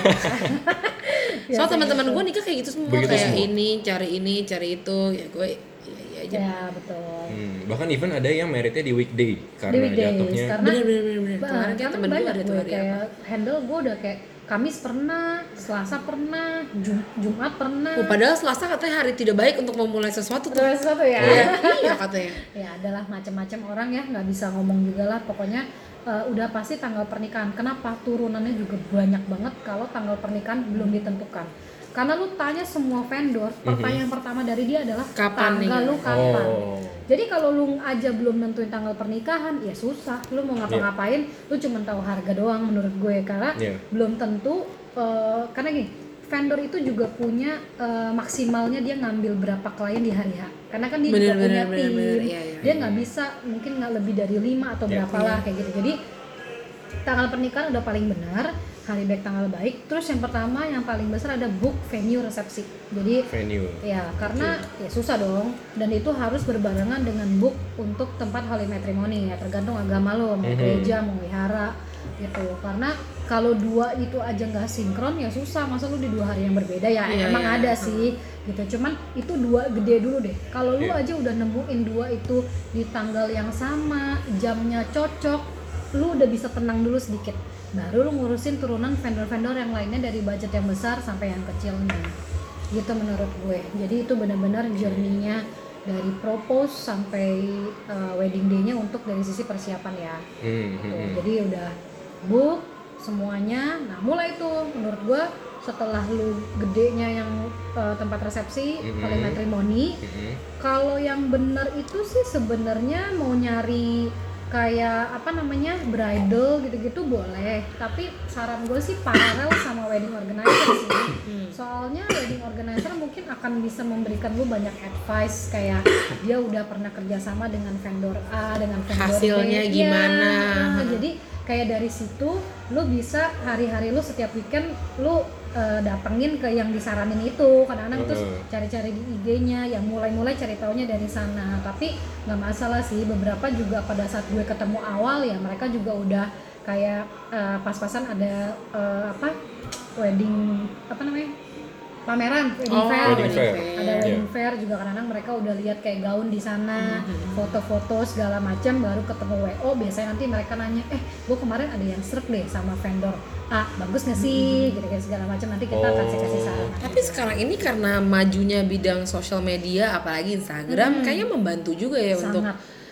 soal teman-teman gitu. gue nikah kayak gitu semua Begitu kayak semua? ini cari ini cari itu ya gue iya iya aja Ya, betul. Hmm, bahkan even ada yang meritnya di weekday karena Di weekdays, jatuhnya karena bener bener bener bener kemarin kayak karena temen gue banyak ada tuh hari kayak apa handle gue udah kayak Kamis pernah, Selasa pernah, Jum- Jumat pernah. Oh, padahal Selasa katanya hari tidak baik untuk memulai sesuatu tuh. Terus satu ya. iya. Iya katanya. Ya adalah macam-macam orang ya nggak bisa ngomong juga lah. Pokoknya eh, udah pasti tanggal pernikahan. Kenapa? Turunannya juga banyak banget kalau tanggal pernikahan belum ditentukan karena lu tanya semua vendor pertanyaan pertama dari dia adalah Kapan nih? tanggal lu kapan Oh. jadi kalau lu aja belum nentuin tanggal pernikahan ya susah lu mau ngapa-ngapain lu cuma tahu harga doang menurut gue karena Iya. belum tentu eh, karena gini vendor itu juga punya eh, maksimalnya dia ngambil berapa klien di hari H karena kan dia Bener, juga punya bener, bener, tim bener. Iya, iya. dia nggak bisa mungkin nggak lebih dari lima atau Iya. berapa lah kayak gitu jadi tanggal pernikahan udah paling benar hari baik tanggal baik. Terus yang pertama yang paling besar ada book venue resepsi. Jadi venue. ya karena ya susah dong. Dan itu harus berbarengan dengan book untuk tempat holy matrimony ya tergantung agama lo mau Mhm. gereja mau wihara gitu. Karena kalau dua itu aja nggak sinkron ya susah. Masa lu di dua hari yang berbeda? Ya Iya, emang iya. ada sih gitu. Cuman itu dua gede dulu deh. Kalau lu Iya. aja udah nemuin dua itu di tanggal yang sama jamnya cocok lu udah bisa tenang dulu sedikit baru lu ngurusin turunan vendor-vendor yang lainnya dari budget yang besar sampai yang kecilnya gitu menurut gue. Jadi itu benar-benar journey-nya dari propose sampai uh, wedding day-nya untuk dari sisi persiapan ya. Hmm, hmm, Tuh, hmm. jadi udah book semuanya. Nah mulai tuh menurut gua setelah lu gedenya yang uh, tempat resepsi Mhm. holy matrimony Hmm, kalau yang benar itu sih sebenarnya mau nyari kayak apa namanya bridal gitu-gitu boleh. Tapi saran gue sih paralel sama wedding organizer sih. Soalnya wedding organizer mungkin akan bisa memberikan lu banyak advice kayak dia udah pernah kerjasama dengan vendor A dengan vendor Hasilnya B gimana. Ya, jadi kayak dari situ lu bisa hari-hari lu setiap weekend lu eh, datengin ke yang disaranin itu kadang-kadang terus Heeh. cari-cari di IG-nya yang mulai-mulai cari taunya dari sana tapi nggak masalah sih beberapa juga pada saat gue ketemu awal ya mereka juga udah kayak eh, pas-pasan ada eh, apa wedding apa namanya pameran wedding Oh, fair. Wedding fair. ada wedding fair juga kadang-kadang mereka udah lihat kayak gaun di sana foto-foto segala macam baru ketemu WO biasanya nanti mereka nanya eh gue kemarin ada yang serp deh sama vendor A bagus nggak sih? Gitu segala macam nanti kita akan kasih kasih saran Tapi sekarang ini karena majunya bidang sosial media, apalagi Instagram, kayaknya membantu juga ya untuk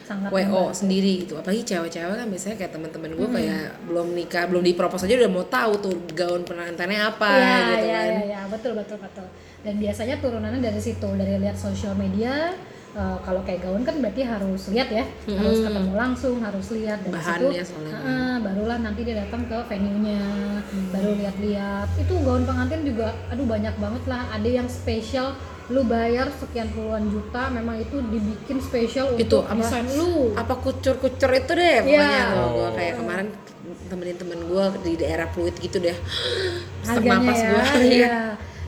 sangat WO membantu. sendiri gitu. Apalagi cewek-cewek kan biasanya kayak teman-teman gue kayak belum nikah, belum dipropos aja udah mau tahu tuh gaun pengantinnya apa Iya, gitu iya, kan. iya, iya, betul, betul, betul. Dan biasanya turunannya dari situ, dari lihat sosial media. eh, kalau kayak gaun kan berarti harus lihat ya, harus ketemu langsung, harus lihat dari Bahannya situ. soalnya. eh, barulah nanti dia datang ke venue-nya, baru lihat-lihat. Itu gaun pengantin juga, aduh banyak banget lah. Ada yang spesial, lu bayar sekian puluhan juta, memang itu dibikin spesial Itu untuk apa? desain lu. Apa kucur-kucur itu deh pokoknya Iya. Gue Oh. kayak kemarin temenin temen gue di daerah Pluit gitu deh. Sesak napas ya gue. iya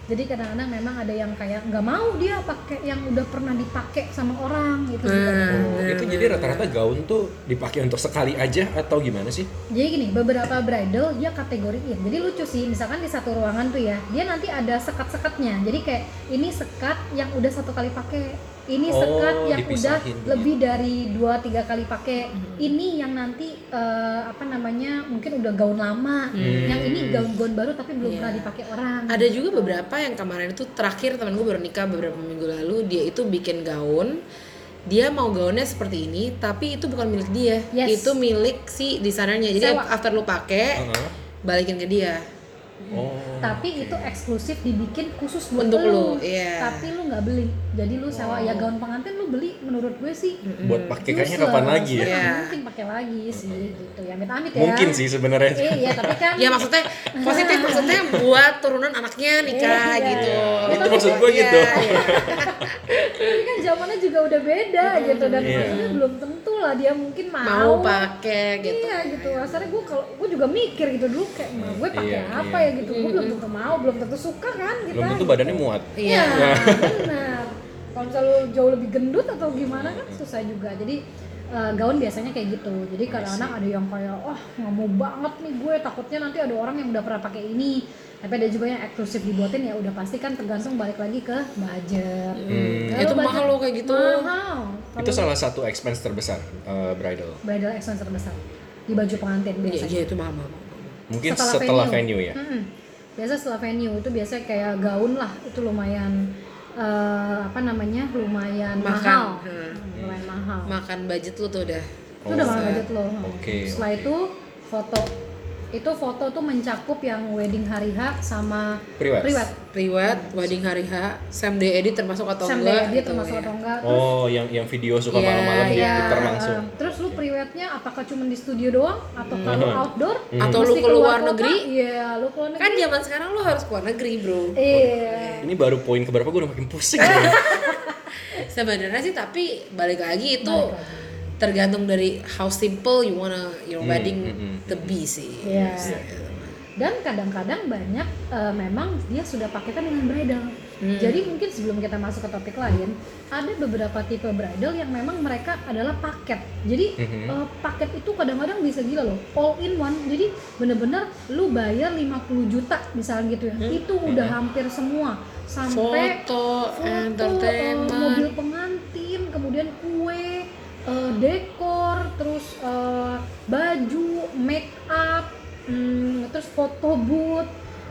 jadi kadang-kadang memang ada yang kayak nggak mau dia pakai yang udah pernah dipakai sama orang gitu. Juga ada. Oh, itu jadi rata-rata gaun tuh dipakai untuk sekali aja atau gimana sih? jadi gini beberapa bridal dia kategoriin. Jadi lucu sih misalkan di satu ruangan tuh ya dia nanti ada sekat-sekatnya. Jadi kayak ini sekat yang udah satu kali pakai ini Oh, sekat yang udah gitu. lebih dari dua tiga kali pakai Hmm. ini yang nanti eh, apa namanya mungkin udah gaun lama Hmm. yang ini gaun-gaun baru tapi belum Iya. pernah dipakai orang Ada juga beberapa yang kemarin itu terakhir temen gue baru nikah beberapa minggu lalu dia itu bikin gaun dia mau gaunnya seperti ini tapi itu bukan milik dia Yes. itu milik si desainernya jadi Sewa. after lu pakai Heeh. balikin ke dia Oh. tapi itu eksklusif dibikin khusus buat Untuk lu, lu, iya. tapi lu nggak beli jadi lu sewa ya gaun pengantin lu beli menurut gue sih buat pakai kayaknya kapan lagi ya? Ya, Iya. mungkin pakai lagi sih gitu ya amit amit ya Mungkin sih sebenarnya. eh, iya tapi kan ya maksudnya positif maksudnya buat turunan anaknya nikah Iya. gitu Ya, Itu maksud gue Iya, gitu. kan zamannya juga udah beda gitu dan Iya. maksudnya belum tentu lah dia mungkin mau, mau pakai gitu Iya gitu. Asalnya gue kalau gue juga mikir gitu dulu kayak "Ma, gue pakai Iya, apa iya. ya gitu. Gue belum tentu mau, belum tentu suka kan kita. Belum tentu gitu. badannya muat. iya Iya, benar. Kalau misalnya lu jauh lebih gendut atau gimana kan susah juga. Jadi eh, gaun biasanya kayak gitu. Jadi kadang-kadang ada yang kayak, oh nggak mau banget nih gue takutnya nanti ada orang yang udah pernah pakai ini. Tapi ada juga yang eksklusif dibuatin ya udah pasti kan tergantung balik lagi ke budget. Hmm. Kalau Itu budget mahal loh kayak gitu. Mahal. Itu salah satu expense terbesar eh, bridal. Bridal expense terbesar di baju pengantin iya biasanya. iya, itu mahal mahal Mungkin Setelah setelah, venue. venue. ya. Mm-mm. Biasa setelah venue itu biasa kayak gaun lah itu lumayan eh, apa namanya lumayan Makan. mahal, Hmm. Hmm, lumayan mahal. makan budget lu tuh udah itu udah Oh. mahal budget loh. Oke, Setelah oke. itu foto itu foto tuh mencakup yang wedding hari H sama Priwet. priwet. priwet wedding hari H Sam day edit termasuk atau Sam enggak dia gitu termasuk ya. atau enggak. Terus Oh, yang yang video suka Iya, malam-malam iya. diputar langsung. eh, terus lu priwetnya apakah cuma di studio doang atau kalau Mhm. outdoor Atau lu keluar kota? negeri? Iya, lu keluar negeri. kan zaman sekarang lu harus keluar negeri bro Iya. Ini baru poin keberapa gue udah makin pusing. sebenarnya sih tapi balik lagi itu Balik lagi. Tergantung dari how simple you wanna your Hmm, wedding hmm, hmm, to be sih Iya. Gitu. dan kadang-kadang banyak eh, memang dia sudah paketan dengan bridal Hmm. jadi mungkin sebelum kita masuk ke topik lain ada beberapa tipe bridal yang memang mereka adalah paket jadi Mhm. eh, paket itu kadang-kadang bisa gila loh all in one jadi bener-bener lu bayar 50 juta misalnya gitu ya itu udah hampir semua sampai foto, foto, eh, entertainment. mobil pengantin, kemudian kue, eh, dekor, terus eh, baju, make up, hmm, terus foto booth,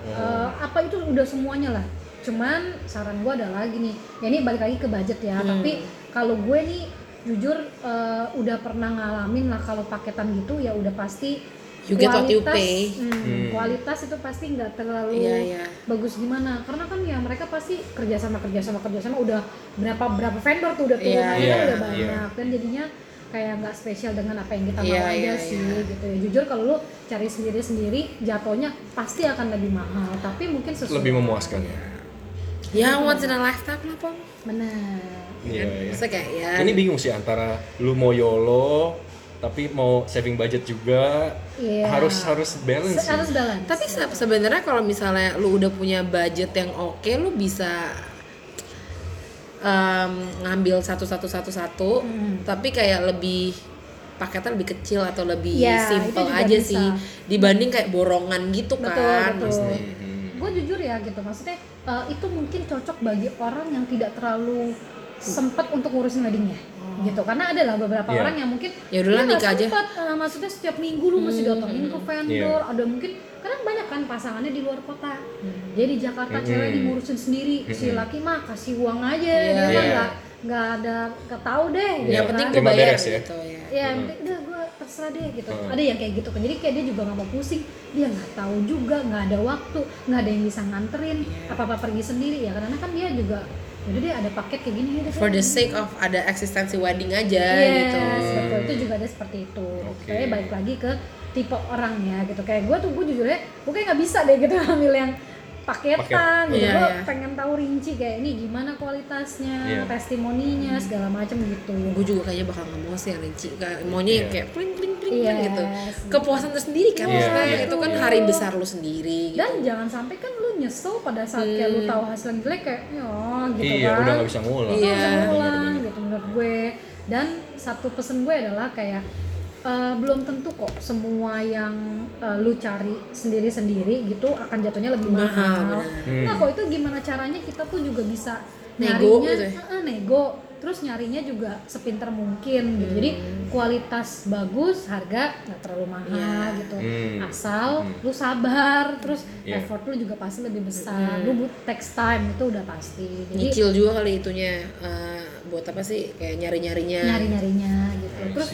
eh, apa itu udah semuanya lah. Cuman saran gue adalah gini, ya ini balik lagi ke budget ya. Hmm. Tapi kalau gue nih jujur eh, udah pernah ngalamin lah kalau paketan gitu ya udah pasti You get what you kualitas- pay. hmm, Hmm. kualitas itu pasti nggak terlalu Iya, iya. bagus gimana karena kan ya mereka pasti kerjasama kerjasama kerjasama udah berapa berapa vendor tuh udah Iya, turunannya iya, kan udah iya. banyak dan jadinya kayak nggak spesial dengan apa yang kita Iya, mau aja iya, sih iya. gitu ya jujur kalau lu cari sendiri sendiri jatuhnya pasti akan lebih mahal tapi mungkin sesuai lebih memuaskan ya Ya once in a lifetime lah pom. benar iya iya Maksudnya kayak ya. ini bingung sih antara lu mau YOLO tapi mau saving budget juga Iya. harus harus balance Se- harus balance Tapi se- sebenarnya kalau misalnya lu udah punya budget yang oke, lu bisa em, ngambil satu satu satu satu, Hmm. tapi kayak lebih paketnya lebih kecil atau lebih Ya, simple aja bisa. sih dibanding kayak borongan gitu Betul, kan. betul. maksudnya. Mhm. gue jujur ya gitu maksudnya eh, itu mungkin cocok bagi orang yang tidak terlalu sempat untuk ngurusin weddingnya gitu karena ada lah beberapa Iya. orang yang mungkin Ya nggak nikah aja. sempet, eh, maksudnya setiap minggu lu mesti datengin ke vendor ada mungkin kadang banyak kan pasangannya di luar kota jadi di Jakarta Mm-mm. cewek diurusin sendiri si Mm-mm. laki mah kasih uang aja Iya. dia mah Iya. nggak nggak ada nggak tahu deh Iya. gitu Yang penting kan. gue Terima bayar beres ya. gitu ya. ya penting udah gue terserah deh gitu Hmm. ada yang kayak gitu kan jadi kayak dia juga nggak mau pusing dia nggak tahu juga nggak ada waktu nggak ada yang bisa nganterin Iya. apa apa pergi sendiri ya karena kan dia juga udah deh ada paket kayak gini udah For the sake of ada eksistensi wedding aja yes, gitu. betul itu juga ada seperti itu Oke. kayak balik lagi ke tipe orangnya gitu kayak gue tuh gue jujur ya gue kayak nggak bisa deh gitu ambil yang paketan gitu Iya, gue iya. pengen tahu rinci kayak ini gimana kualitasnya Iya. testimoninya segala macam gitu Gue juga kayaknya bakal nggak mau sih rinci, kayak maunya yang Iya. kayak pling pling pling Yes. gitu. Kepuasan tersendiri kan, Iya, maksudnya iya. itu kan hari besar lu sendiri. Gitu. dan jangan sampai kan lu nyesel pada saat kayak lu tahu hasil yang jelek kayak ya gitu iya kan udah nggak bisa ngulang Iya. bisa ngulang gitu menurut gue dan satu pesen gue adalah kayak eh, belum tentu kok semua yang eh, lu cari sendiri-sendiri gitu akan jatuhnya lebih Mahal, mahal. benar. Nah, kok itu gimana caranya kita tuh juga bisa Nego nyarinya gitu ya? eh, nego terus nyarinya juga sepinter mungkin gitu. Jadi kualitas bagus, harga nggak terlalu mahal Iya. gitu. Hmm. Asal lu sabar, terus Iya. effort lu juga pasti lebih besar. Lu but text time itu udah pasti. Jadi Nyicil juga kali itunya eh, buat apa sih kayak nyari-nyarinya. nyari-nyarinya gitu. I Terus.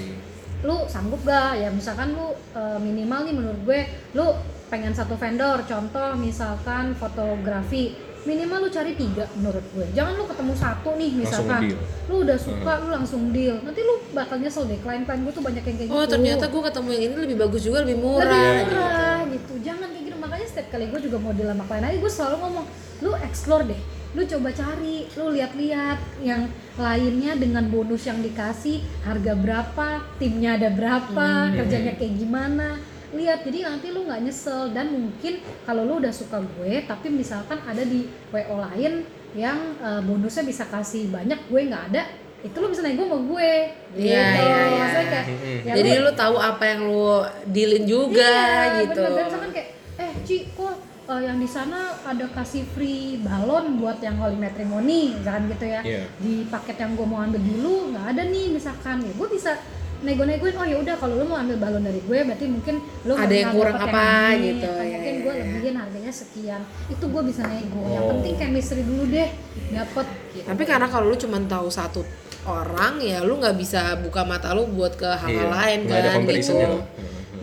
Lu sanggup gak? Ya misalkan lu eh, minimal nih menurut gue lu pengen satu vendor contoh misalkan fotografi minimal lu cari tiga menurut gue. Jangan lu ketemu satu nih misalkan. lu udah suka lu langsung deal. Nanti lu bakal nyesel deh klien-klien gue tuh banyak yang kayak Oh gitu. ternyata gue ketemu yang ini lebih bagus juga lebih murah. lebih Iya, murah gitu. Jangan kayak gitu. Makanya setiap kali gue juga mau deal sama klien aja gue selalu ngomong lu explore deh lu coba cari lu lihat-lihat yang lainnya dengan bonus yang dikasih harga berapa timnya ada berapa kerjanya kayak gimana lihat jadi nanti lu nggak nyesel dan mungkin kalau lu udah suka gue tapi misalkan ada di wo lain yang eh, bonusnya bisa kasih banyak gue nggak ada itu lu bisa nego sama gue Iya, gitu. iya, iya. Maksudnya kayak, Mm-mm. ya Jadi lu- lu tahu apa yang lu dealin juga iya, gitu. bener. Misalkan kayak, eh Ci, kok eh, yang di sana ada kasih free balon buat yang holy matrimony, misalkan gitu ya. Iya. Di paket yang gue mau ambil dulu nggak ada nih, misalkan ya gue bisa nego-negoin oh ya udah kalau lu mau ambil balon dari gue berarti mungkin lu Ada yang kurang dapet apa yang ini, gitu, atau ya, mungkin ya, gue ya. lebihin harganya sekian itu gue bisa nego yang Oh. penting chemistry dulu deh dapet gitu. Tapi karena kalau lu cuma tahu satu orang ya lu nggak bisa buka mata lu buat ke hal-hal Iya, lain ada kan gitu.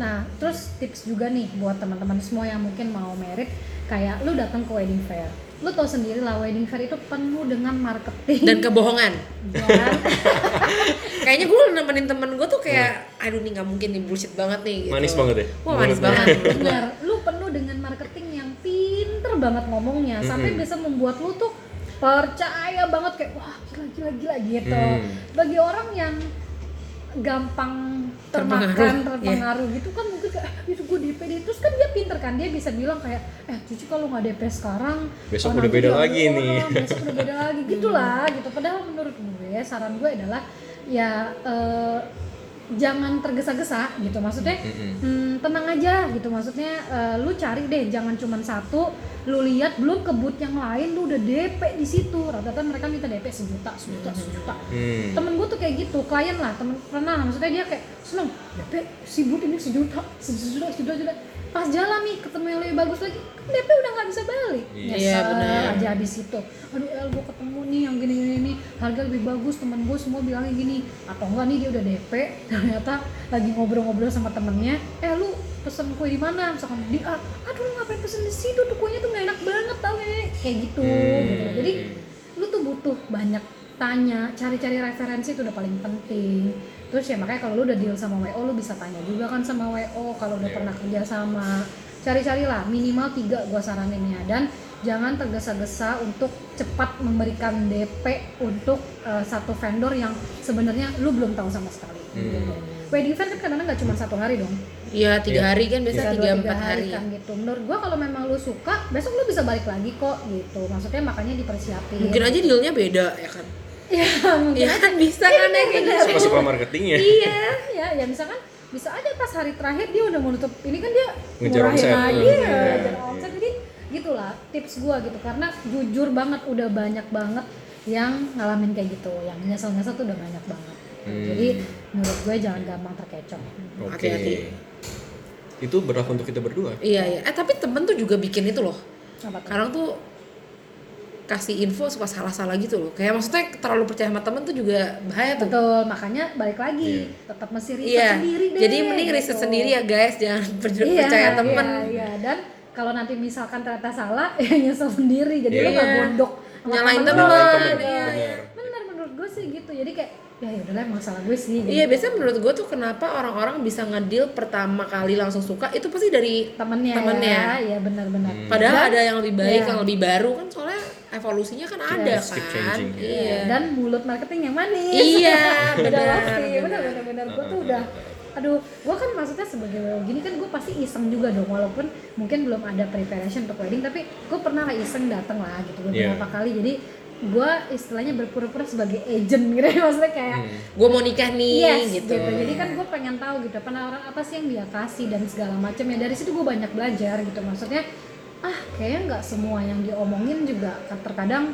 Nah, terus tips juga nih buat teman-teman semua yang mungkin mau merit, kayak lu datang ke wedding fair. Lu tau sendiri lah wedding fair itu penuh dengan marketing Dan kebohongan. dan Kayaknya gue nemenin temen gue tuh kayak, aduh nih nggak mungkin nih bullshit banget nih. Gitu. Manis banget ya? Wah manis banget. benar, lu penuh dengan marketing yang pinter banget ngomongnya sampai Mm-mm. bisa membuat lu tuh percaya banget kayak wah gila gila gila gitu. Hmm. Bagi orang yang gampang termakan iya. terpengaruh gitu kan mungkin kayak "Ah, itu gue DP deh. Terus kan dia pinter kan dia bisa bilang kayak eh Cici kalau nggak DP sekarang Besok udah beda lagi nih." orang, besok udah beda lagi. Gitulah gitu. Padahal menurut gue saran gue adalah ya eh, jangan tergesa-gesa gitu. Maksudnya hmm, tenang aja gitu. Maksudnya eh, lu cari deh jangan cuman satu. Lu lihat belum kebut yang lain lu udah DP di situ. Rata-rata mereka minta DP sejuta sejuta sejuta. Hmm. temen gue tuh kayak gitu klien lah temen pernah. Maksudnya dia kayak seneng DP si but ini sejuta sejuta sejuta sejuta pas jalan nih ketemu yang lebih bagus lagi kan DP udah nggak bisa balik. Iya. Iya, Nyesel benar. aja habis itu. Aduh El gue ketemu nih yang gini gini nih harga lebih bagus temen gue semua bilangnya gini atau enggak nih dia udah DP ternyata lagi ngobrol-ngobrol sama temennya eh lu pesen kue di mana? Misalkan di A. Aduh lu ngapain pesen di situ? Tuh kuenya tuh gak enak banget tau gak kayak gitu Hmm. gitu. jadi lu tuh butuh banyak tanya cari-cari referensi itu udah paling penting terus ya makanya kalau lu udah deal sama WO lu bisa tanya juga kan sama WO kalau udah Iya. pernah kerja sama cari-carilah minimal tiga gua saranin ya dan jangan tergesa-gesa untuk cepat memberikan DP untuk eh, satu vendor yang sebenarnya lu belum tahu sama sekali Hmm. gitu. wedding fair kan kadang-kadang nggak cuma satu hari dong Iya tiga Iya. hari kan biasa tiga empat hari, hari. kan gitu menurut gua kalau memang lu suka besok lu bisa balik lagi kok gitu maksudnya makanya dipersiapin Mungkin aja dealnya beda ya kan? Ya mungkin Iya kan bisa kan ya kayak gitu. Suka-suka marketingnya. iya ya ya misalkan bisa aja pas hari terakhir dia udah mau nutup ini kan dia Ngejar omset. lagi ya Iya. ngejar omset jadi gitulah tips gua gitu karena jujur banget udah banyak banget yang ngalamin kayak gitu yang nyesel-nyesel tuh udah banyak banget Hmm. jadi menurut gue jangan gampang terkecoh Oke. Hati-hati. Itu berlaku untuk kita berdua. Iya iya. Eh tapi temen tuh juga bikin itu loh. apa tuh? Kadang tuh kasih info suka salah-salah gitu loh. Kayak maksudnya terlalu percaya sama temen tuh juga bahaya tuh. betul makanya balik lagi tetap mesti riset Iya. sendiri deh Jadi mending riset gitu. sendiri ya guys, jangan per- Iya, percaya temen. Iya, iya. dan kalau nanti misalkan ternyata salah, ya nyesel sendiri. Jadi lo Iya. gak gondok Nyalain temen temen. lo, gitu. bener. Bener menurut gue sih gitu. Jadi kayak ya ya udahlah emang salah gue sih. Iya gitu. biasanya menurut gue tuh kenapa orang-orang bisa ngedeal pertama kali langsung suka itu pasti dari temennya. temennya. Ya, ya benar-benar. Padahal Dan- ada yang lebih baik, Iya. yang lebih baru kan soalnya evolusinya kan ada Yes, keep kan. changing. Iya. Dan mulut marketing yang manis. Iya, udah benar, pasti. benar. Bener bener. Gue tuh udah aduh gue kan maksudnya sebagai WO gini kan gue pasti iseng juga dong walaupun mungkin belum ada preparation untuk wedding tapi gue pernah lah iseng dateng lah gitu beberapa Iya. kali jadi gue istilahnya berpura-pura sebagai agent gitu ya maksudnya kayak Hmm. Gue mau nikah nih yes gitu. gitu. jadi kan gue pengen tahu gitu penawaran apa sih yang dia kasih dan segala macam ya dari situ gue banyak belajar gitu maksudnya ah kayaknya nggak semua yang diomongin juga terkadang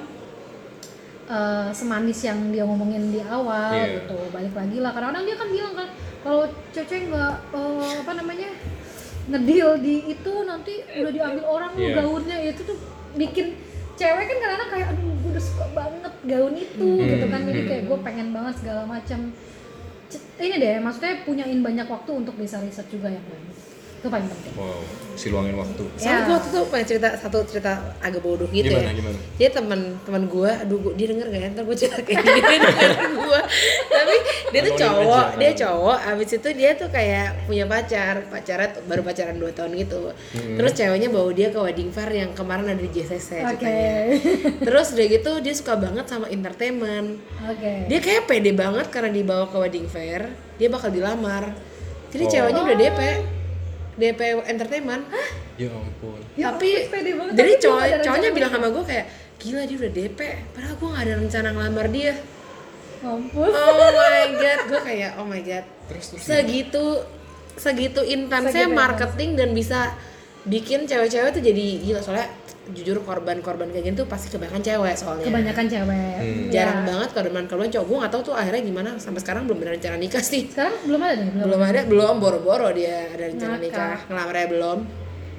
eh, semanis yang dia ngomongin di awal Iya. gitu balik lagi lah kadang-kadang dia kan bilang kan kalau cece nggak eh, apa namanya ngedeal di itu nanti udah diambil orang Iya. gaunnya itu tuh bikin cewek kan kadang-kadang kayak aduh gue udah suka banget gaun itu Hmm. gitu kan. Jadi kayak gue pengen banget segala macam ini deh maksudnya punyain banyak waktu untuk bisa riset juga banyak itu paling penting Wow, si luangin waktu. Soalnya Ya. gue waktu itu pengen cerita satu cerita agak bodoh gitu Gimana, ya. gimana? Jadi teman teman gue, aduh gua, dia denger gak ya? Ntar gue cerita kayak gini dia denger gue. Tapi dia tuh cowok, dia kan? cowok. Abis itu dia tuh kayak punya pacar, pacarnya tuh baru pacaran 2 tahun gitu. Hmm. Terus ceweknya bawa dia ke wedding fair yang kemarin ada di JCC oke ceritanya. Terus udah gitu dia suka banget sama entertainment. oke Dia kayak pede banget karena dibawa ke wedding fair, dia bakal dilamar. Jadi Oh. ceweknya udah DP. DP entertainment. Ya ampun. Ya tapi jadi cowok cowoknya bilang sama gue kayak gila dia udah DP padahal gue gak ada rencana ngelamar dia ampun oh my god gue kayak oh my god Terus terus. segitu segitu intensnya Segitu marketing dan bisa bikin cewek-cewek tuh jadi gila soalnya jujur korban-korban kayak gini tuh pasti kebanyakan cewek soalnya kebanyakan cewek Hmm. jarang Ya. banget korban-korban cowok gue gak tahu tuh akhirnya gimana sampai sekarang belum ada rencana nikah sih sekarang belum ada nih belum belum ada belum boro-boro dia ada rencana Ngakak. nikah ngelamarnya belum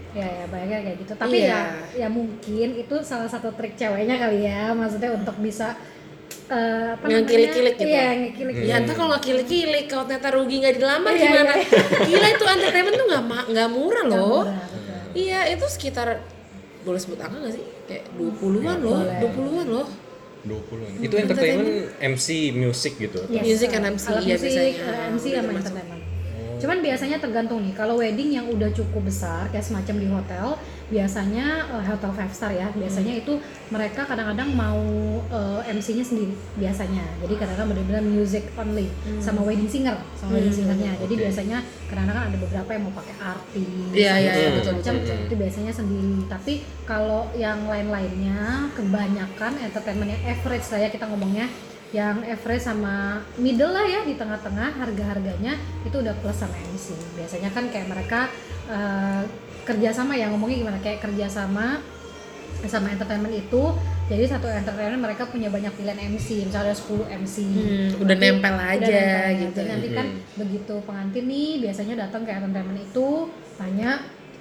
ya ya banyaknya kayak gitu tapi Iya. ya ya mungkin itu salah satu trik ceweknya kali ya maksudnya untuk bisa eh, apa namanya Ngekilik-kilik gitu. iya ngekilik Ya entah kalau nggak kilik-kilik, kalau ternyata rugi nggak dilamar Iya, gimana? iya. Gila itu entertainment tuh nggak nggak murah loh. murah, betul. Iya itu sekitar boleh sebut angka nggak sih? Kayak 20-an loh, Boleh. 20-an loh. 20-an. Itu entertainment MC music gitu. atau? Yes. Music and MC, Alat iya musik, biasanya. MC sama masuk. entertainment. Cuman biasanya tergantung nih. Kalau wedding yang udah cukup besar kayak semacam di hotel, biasanya eh, hotel five star ya. Biasanya Hmm. itu mereka kadang-kadang mau eh, MC-nya sendiri biasanya. Jadi kadang-kadang benar-benar music only Hmm. sama wedding singer, sama wedding singernya. Jadi Oke. biasanya kadang-kadang ada beberapa yang mau pakai artis. Iya, iya, iya, macam betul, macam itu biasanya sendiri. Tapi kalau yang lain-lainnya kebanyakan entertainment yang average lah ya kita ngomongnya yang average sama middle lah ya di tengah-tengah harga-harganya itu udah plus sama MC biasanya kan kayak mereka eh, kerjasama ya ngomongnya gimana kayak kerjasama sama entertainment itu jadi satu entertainment mereka punya banyak pilihan MC misalnya ada 10 MC Hmm, udah Tapi nempel udah aja nempel gitu. Jadi nanti kan Hmm. begitu pengantin nih biasanya datang ke entertainment itu tanya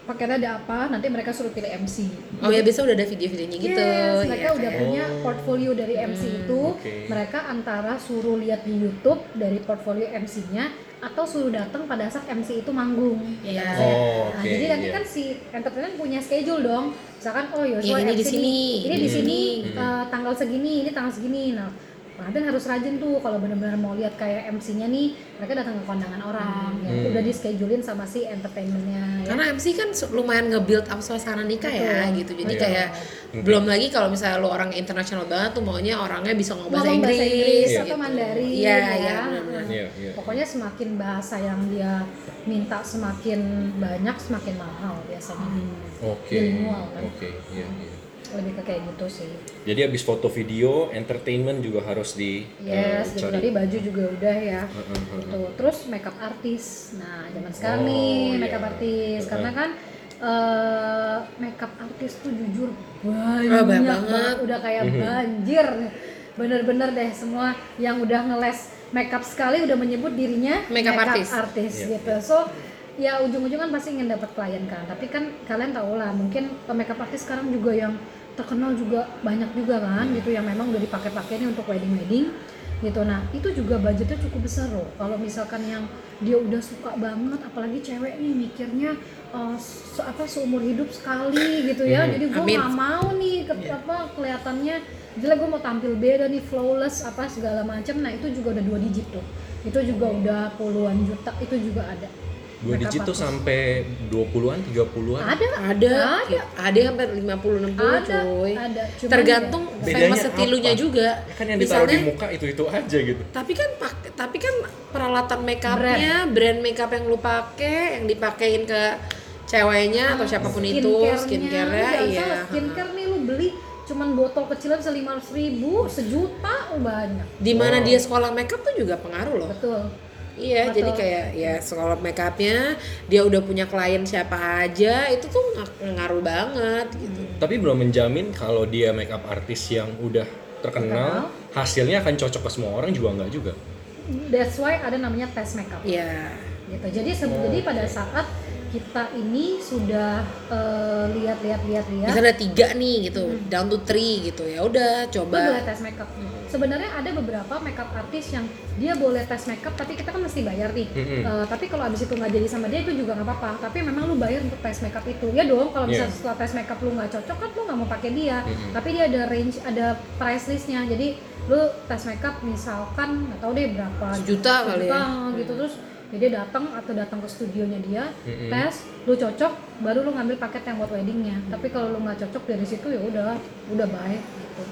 paketnya ada apa nanti mereka suruh pilih MC Oh ya biasa udah ada video-videonya gitu. Yes, mereka ya udah kan? punya portfolio dari MC Hmm, itu. oke. Mereka antara suruh lihat di YouTube dari portfolio MC-nya atau suruh datang pada saat MC itu manggung. Iya. Oh, Nah, jadi nanti iya. kan si entertainment punya schedule dong. Misalkan oh Yosua Yang ini di sini. ini di Hmm. sini Hmm. eh, tanggal segini, ini tanggal segini. Nah, pengantin harus rajin tuh kalau benar-benar mau lihat kayak MC-nya nih, mereka datang ke kondangan orang. Ya, Hmm. udah di schedulein sama si entertainmentnya. Ya. Karena MC kan lumayan nge-build up suasana nikah ya Betul. gitu. Jadi Iya. kayak belum lagi kalau misalnya lo orang internasional banget tuh maunya orangnya bisa ngomong bahasa Inggris, bahasa Inggris Iya. atau Mandarin Iya, ya. iya, benar-benar. Iya, iya. Pokoknya semakin bahasa yang dia minta semakin banyak semakin mahal biasanya. Oke. Kan. Oke, iya, iya. Lebih ke kayak gitu sih. Jadi habis foto video, entertainment juga harus di Yes, eh, gitu. cari. Tadi baju juga udah ya. Heeh, heeh. Gitu. Terus makeup artis. Nah, zaman sekarang Oh, nih iya. makeup artis karena kan eh makeup artis tuh jujur banyak, Ah, banyak banget. banget. udah kayak Mhm. banjir bener-bener deh semua yang udah ngeles makeup sekali udah menyebut dirinya Makeup artist. Iya, gitu so ya ujung-ujung kan pasti ingin dapat klien kan. Tapi kan kalian tahu lah mungkin makeup artist sekarang juga yang terkenal juga banyak juga kan gitu yang memang udah dipakai-pakai nih untuk wedding-wedding gitu. Nah itu juga budgetnya cukup besar loh. Kalau misalkan yang dia udah suka banget apalagi cewek nih mikirnya uh, se- apa seumur hidup sekali gitu ya. Hmm, jadi gue nggak mau nih ke- apa kelihatannya jelas gue mau tampil beda nih flawless apa segala macam nah itu juga udah dua digit tuh. Itu juga udah puluhan juta itu juga ada Dua digit tuh sampai 20-an, 30-an. ada Ada, Ada. ada yang sampai 50 60 ada cuy. ada Cuman Tergantung ya, famous setilunya apa? juga. Ya kan yang ditaruh di Misalnya, muka itu-itu aja gitu. tapi kan tapi kan peralatan makeupnya, brand makeup yang lu pakai, yang dipakein ke ceweknya atau siapa pun itu, skincare-nya, jangan iya. skincare nih lu beli cuman botol kecilnya bisa lima ribu sejuta oh banyak Di mana Wow. dia sekolah makeup tuh juga pengaruh loh. betul Iya, Betul. jadi kayak ya sekolah makeupnya dia udah punya klien siapa aja itu tuh ng- ngaruh banget gitu. Tapi belum menjamin kalau dia makeup artis yang udah terkenal, hasilnya akan cocok ke semua orang juga nggak juga. that's why ada namanya tes makeup Iya. gitu jadi Oh, jadi pada oke. saat kita ini sudah eh, lihat-lihat lihat-lihat Misalnya ada tiga nih gitu, down to three gitu. Ya udah coba. boleh tes makeup sebenarnya ada beberapa makeup artis yang dia boleh tes makeup tapi kita kan mesti bayar nih. Mm-mm. Eh, tapi kalau abis itu nggak jadi sama dia itu juga nggak apa-apa. Tapi memang lu bayar untuk tes makeup itu. Ya dong kalau misalnya Iya. setelah tes makeup lu nggak cocok kan lu nggak mau pakai dia. Mm-mm. tapi dia ada range ada price listnya. Jadi lu tes makeup misalkan nggak tahu deh berapa. Sejuta kali ya. gitu. Terus jadi dia datang atau datang ke studionya dia Mm-mm. tes lu cocok baru lu ngambil paket yang buat weddingnya tapi kalau lu nggak cocok dari situ ya udah udah baik gitu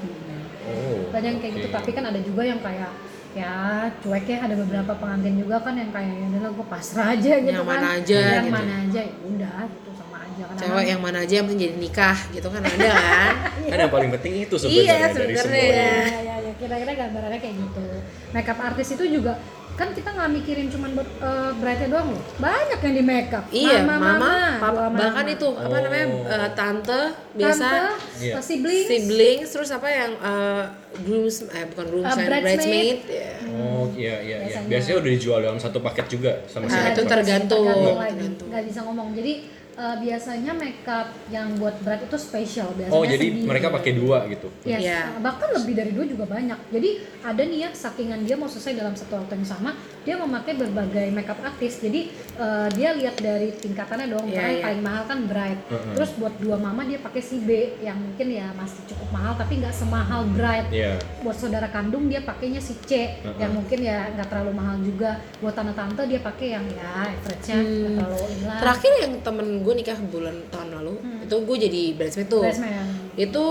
Oh. banyak yang kayak gitu tapi kan ada juga yang kayak ya cuek ya ada beberapa pengantin juga kan yang kayak ya udah gue pasrah aja gitu Yang kan mana aja yang gitu. mana aja ya udah gitu sama aja kan Cewek yang mana aja yang penting jadi nikah gitu kan ada kan. Kan yang paling penting itu Iya, sebenarnya dari sebenarnya. semuanya. ya, ya, ya kira-kira gambarannya kayak gitu makeup artis itu juga kan kita nggak mikirin cuman buat uh, bride doang loh banyak yang di makeup iya, mama, mama, mama, papa, mama. bahkan itu apa Oh. namanya eh, tante biasa Tante, Iya. siblings, siblings terus apa yang eh, grooms eh bukan grooms Uh, bridesmaid. bridesmaid ya. Oh iya iya iya. Biasanya. Biasanya udah dijual dalam satu paket juga sama si Ah, itu tergantung. Tergantung. nggak bisa ngomong jadi eh, biasanya makeup yang buat bride itu spesial biasanya Oh, jadi sendiri. mereka pakai dua gitu. Yes, Iya. bahkan lebih dari dua juga banyak. Jadi ada nih ya sakingan dia mau selesai dalam satu waktu yang sama, dia memakai berbagai makeup artist. Jadi eh, dia lihat dari tingkatannya dong. Yang iya. paling mahal kan bride. Heeh. Terus buat dua mama dia pakai si B yang mungkin ya masih cukup mahal tapi nggak semahal bride. Iya. Buat saudara kandung dia pakainya si C Heeh. yang mungkin ya nggak terlalu mahal juga. Buat tante-tante dia pakai yang ya average-nya Hmm. terlalu inilah. Terakhir yang temen gue nikah bulan tahun lalu, Hmm. itu gue jadi bridesmaid tuh. Bridesmaid. Itu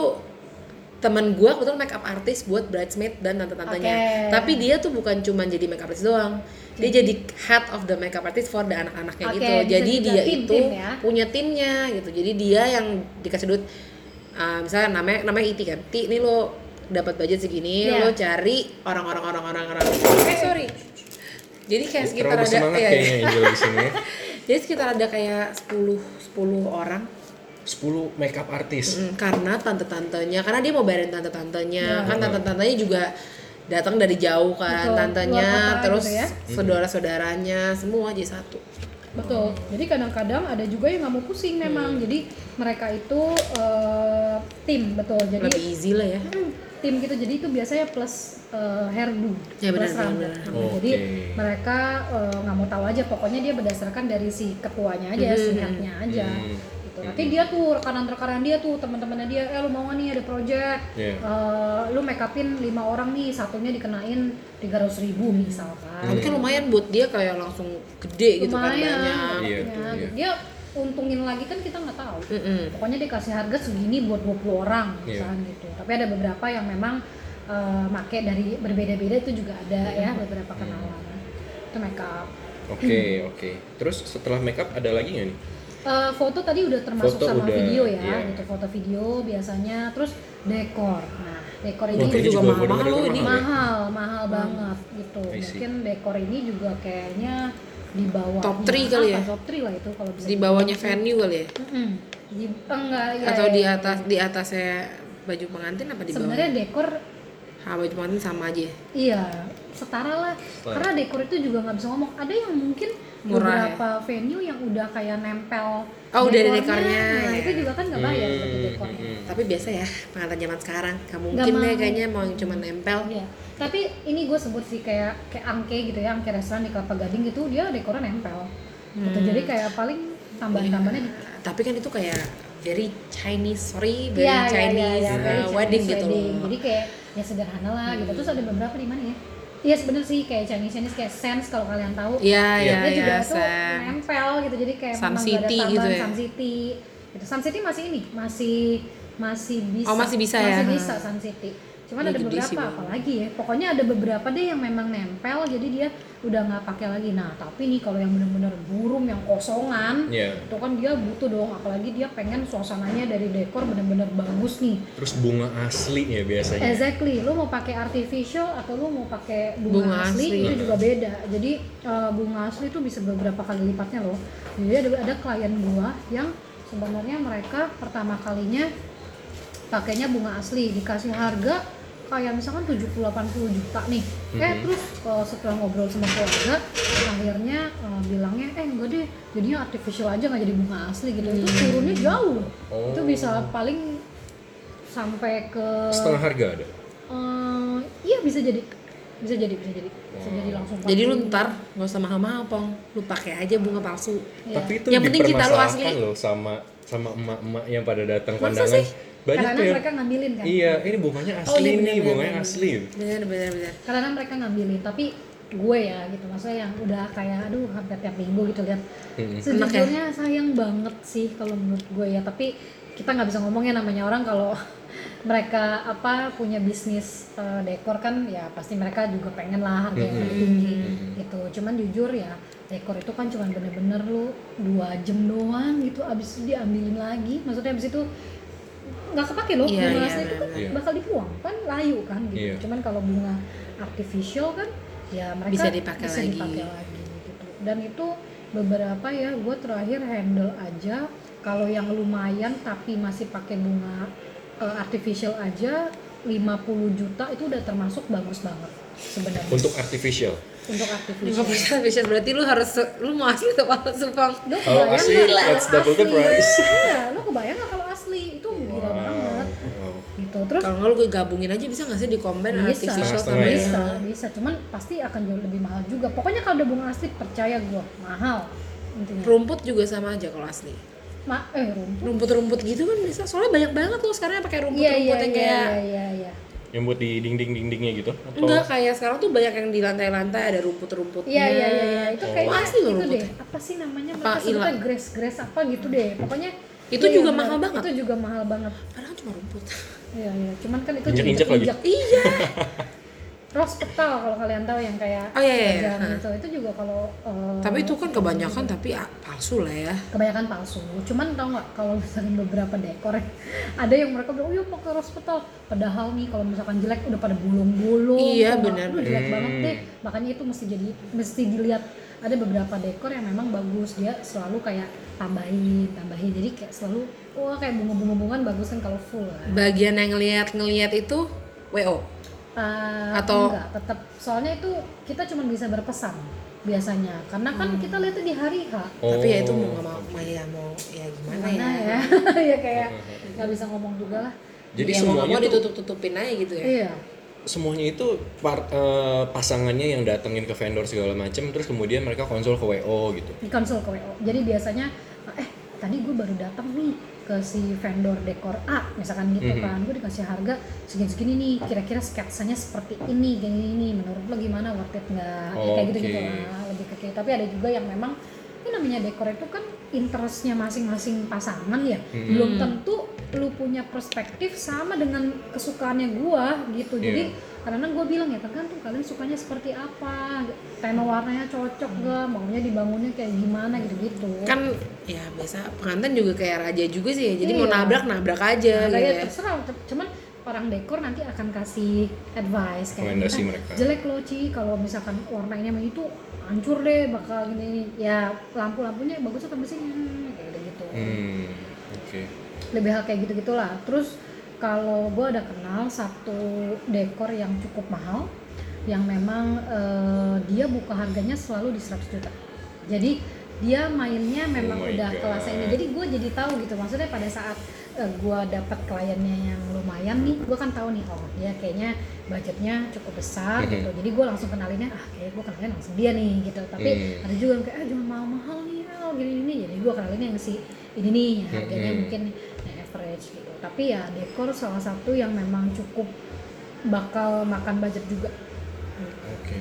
temen gue kebetulan makeup artist buat bridesmaid dan tante-tantenya. Oke. Tapi dia tuh bukan cuman jadi makeup artist doang. Dia jadi head of the makeup artist for the anak-anaknya Oke, gitu. Jadi dia tim- itu tim ya. punya timnya gitu. Jadi dia yang dikasih duit uh, misalnya namanya namanya Iti kan. Ti ini lo dapat budget segini, Iya. lo cari orang-orang orang-orang orang. Eh sorry. Jadi kayak sekitar ada iya. kayaknya Angel di sini. ya. Jadi sekitar ada kayak 10 10 orang 10 makeup artis. Mm, karena tante-tantenya, karena dia mau bayarin tante-tantenya, Ya. kan tante-tantenya juga datang dari jauh kan, Betul, tantenya, terus gitu ya. saudara-saudaranya, semua jadi satu. Betul. Jadi kadang-kadang ada juga yang nggak mau pusing Hmm. memang. Jadi mereka itu eh, tim betul. Jadi Lebih easy lah ya. hmm, tim gitu. Jadi itu biasanya plus eh, hairdo, Ya, benar, plus benar, rambut. benar. Nah, Jadi Oke. mereka eh, nggak mau tahu aja. Pokoknya dia berdasarkan dari si ketuanya aja, si Hmm. headnya aja. Hmm. Gitu. Nanti dia tuh rekanan-rekanan dia tuh teman-temannya dia, eh lu mau nggak nih ada project, Iya. Eh, lu make upin lima orang nih, satunya dikenain tiga ratus ribu misalkan. Tapi kan lumayan buat dia kayak langsung gede gitu kan lumayan banyak. Iya, ya. iya. dia untungin lagi kan kita nggak tahu Mm-mm. pokoknya dia kasih harga segini buat 20 orang Iya. misalnya gitu tapi ada beberapa yang memang eh, make dari berbeda-beda itu juga ada Iya. ya beberapa kenalan itu makeup Oke, oke. Terus setelah makeup ada lagi nggak nih? Eh, foto tadi udah termasuk Foto sama udah, video ya iya. gitu foto video biasanya terus dekor nah dekor ini juga juga mahal-mahal bener-bener loh ini. mahal ya. mahal mahal banget gitu mungkin dekor ini juga kayaknya di bawah Top three kali ya? top 3 lah itu kalau bisa Di bawahnya venue kali ya? Mm-mm. Di, enggak ya Atau ya, di ya. atas di atasnya baju pengantin apa di bawah? sebenarnya dekor Ha, baju pengantin sama aja. iya setara lah Setara. karena dekor itu juga nggak bisa ngomong ada yang mungkin Murah beberapa venue yang udah kayak nempel Oh, udah ada dekornya. nah ya. itu juga kan nggak bayar Hmm, berarti dekornya hmm, Tapi biasa ya pengantin zaman sekarang. Gak Nggak mungkin deh mau. kayaknya mau yang cuma nempel. Iya. Tapi ini gue sebut sih kayak kayak angke gitu ya, angke restoran di Kelapa Gading gitu dia dekornya nempel. Gitu. Hmm. Jadi kayak paling tambahan-tambahannya di Tapi kan itu kayak very Chinese, sorry, very Iya, iya, Chinese iya, iya, uh, very Chinese wedding gitu wedding. loh. Jadi kayak ya sederhana lah gitu. Terus ada beberapa di mana ya? Iya sebenarnya sih kayak Chinese Chinese kayak Sense kalau kalian tahu. Iya, iya, dia juga iya, tuh nempel gitu. Jadi kayak Sun memang City gak ada gitu tambahan ya? Sun City. Gitu. Sun City masih ini, masih masih bisa. Oh, masih bisa ya? Masih bisa Sun City. Cuman Iya, ada beberapa apalagi ya. Pokoknya ada beberapa deh yang memang nempel jadi dia udah nggak pakai lagi. Nah, tapi nih kalau yang bener-bener burum yang kosongan Iya. itu kan dia butuh dong apalagi dia pengen suasananya dari dekor bener-bener bagus nih Terus bunga asli ya biasanya. exactly lu mau pakai artificial atau lu mau pakai bunga, Bunga asli, asli. itu juga beda jadi eh, bunga asli itu bisa beberapa kali lipatnya loh jadi ada, ada klien gua yang sebenarnya mereka pertama kalinya pakainya bunga asli dikasih harga kayak misalkan 70-80 juta nih eh Mhm. terus eh, setelah ngobrol sama keluarga akhirnya eh, bilangnya eh enggak deh jadinya artificial aja nggak jadi bunga asli gitu itu Hmm. turunnya jauh Oh. itu bisa paling sampai ke Setengah harga ada. eh, iya bisa jadi bisa jadi bisa jadi bisa jadi langsung Jadi lu 40. ntar nggak usah mahal-mahal pong, lu pakai aja bunga palsu. Iya. Tapi itu Yang penting kita lu asli. loh sama sama emak-emak yang pada datang Masa kondangan. sih? Banyak karena mereka ngambilin kan? Iya, ini bunganya asli Oh, iya, nih, bener, bunganya bener, asli. Bener bener bener. karena mereka ngambilin tapi gue ya gitu. Maksudnya yang udah kayak aduh hampir tiap minggu gitu lihat. Mm-mm. sejujurnya sayang banget sih kalau menurut gue ya tapi kita nggak bisa ngomongnya namanya orang kalau mereka apa punya bisnis eh, dekor kan ya pasti mereka juga pengen lah harga yang lebih tinggi gitu. Cuman jujur ya dekor itu kan cuman bener-bener lu dua jam doang gitu abis itu diambilin lagi. Maksudnya abis itu nggak kepake loh Iya, bunga iya, asli itu kan benar. bakal dibuang kan layu kan gitu Iya. cuman kalau bunga artificial kan ya mereka Bisa dipakai bisa lagi. dipakai lagi gitu dan itu beberapa ya gue terakhir handle aja kalau yang lumayan tapi masih pakai bunga eh, artificial aja 50 juta itu udah termasuk bagus banget sebenarnya Untuk artificial. Untuk artificial bisa, bisa berarti lu harus lu mau asli atau palsu bang? Lu Kalau kebayang asli, nggak? let's double the price. Iya, lu kebayang nggak kalau asli? Itu gila banget. Wow. gitu. Terus Kalau nggak lu gue gabungin aja bisa nggak sih di combine bisa artificial sama ya. bisa yang bisa. Cuman pasti akan jauh lebih mahal juga. Pokoknya kalau udah bunga asli percaya gua mahal. Intinya. Rumput juga sama aja kalau asli. Ma eh rumput. Rumput-rumput gitu kan bisa. Soalnya banyak banget tuh sekarang yang pakai iya rumput-rumput iya yang iya kayak iya iya iya Yang buat di dinding-dindingnya gitu? Atau enggak kayak sekarang tuh banyak yang di lantai-lantai ada rumput-rumputnya. Iya iya iya iya. itu Oh. kayak Asli loh rumput. deh. Apa sih namanya Apa, mereka sebutnya ilang? grass grass apa gitu deh. Pokoknya Itu iya, juga benar. mahal banget. Itu juga mahal banget. Padahal cuma rumput. Iya iya. Cuman kan itu Injak-injak lagi. injak. iya. Rose petal kalau kalian tahu yang kayak Oh, iya, iya, iya. gajah Hah. gitu. Itu juga kalau eh, Tapi itu kan kebanyakan tapi ah, palsu lah ya. kebanyakan palsu. Cuman tau nggak kalau misalkan beberapa dekor ada yang mereka bilang, oh iya pakai rose petal. Padahal nih kalau misalkan jelek udah pada bulung-bulung. Iya, benar. Jelek Hmm. banget deh. Makanya itu mesti jadi mesti dilihat. Ada beberapa dekor yang memang bagus dia selalu kayak tambahin, tambahin. Jadi kayak selalu wah kayak bunga-bunga-bungan bagus kan kalau full. Kan? Bagian yang ngeliat-ngeliat itu WO. Eh, Atau- enggak, tetap soalnya itu kita cuma bisa berpesan biasanya karena kan Hmm. kita lihatnya di hari H. Tapi ya itu Oh. mau nggak mau, mau ya mau ya gimana, Gimana ya. ya? ya kayak nggak bisa ngomong juga lah. Jadi ya, semuanya mau tuh ditutup-tutupin aja gitu ya. Iya. semuanya itu par- eh, pasangannya yang datengin ke vendor segala macam terus kemudian mereka konsul ke WO gitu. di konsul ke WO. Jadi biasanya eh tadi gue baru datang nih ke si vendor dekor A misalkan gitu Mhm. kan. Gue dikasih harga segini-segini nih kira-kira sketsanya seperti ini gini ini menurut lo gimana? Worth it nggak? Ya, kayak gitu gitu lah lebih ke kayak tapi ada juga yang memang ini namanya dekor itu kan interestnya masing-masing pasangan ya Mhm. belum tentu lu punya perspektif sama dengan kesukaannya gua gitu jadi Iya. karena gue bilang ya tergantung kalian sukanya seperti apa tema warnanya cocok gak maunya dibangunnya kayak gimana gitu-gitu Kan ya biasa pengantin juga kayak raja juga sih ya. Jadi mau Iya. nabrak nabrak aja Nah, gitu ya. terserah cuman orang dekor nanti akan kasih advice kayak Rekomendasi "Eh, mereka." jelek loh Ci kalau misalkan warna ini sama itu hancur deh bakal gini. Ya lampu-lampunya bagus atau mesinnya kayak gitu. Hmm, oke. lebih hal kayak gitu gitulah terus kalau gue ada kenal satu dekor yang cukup mahal yang memang eh, dia buka harganya selalu di 100 juta. Jadi dia mainnya memang Oh udah God. kelas ini. Jadi gue jadi tahu gitu. Maksudnya pada saat gue dapat kliennya yang lumayan nih. Gue kan tahu nih oh dia kayaknya budgetnya cukup besar gitu. Jadi gue langsung kenalinnya ah kayak gue kenalin langsung dia nih gitu. Tapi Hmm. ada juga yang kayak ah jangan mahal mahal nih Mel gini gini jadi gue kenalin yang si ini nih yang harganya mungkin yang average gitu. Tapi ya dekor salah satu yang memang cukup bakal makan budget juga. Oke.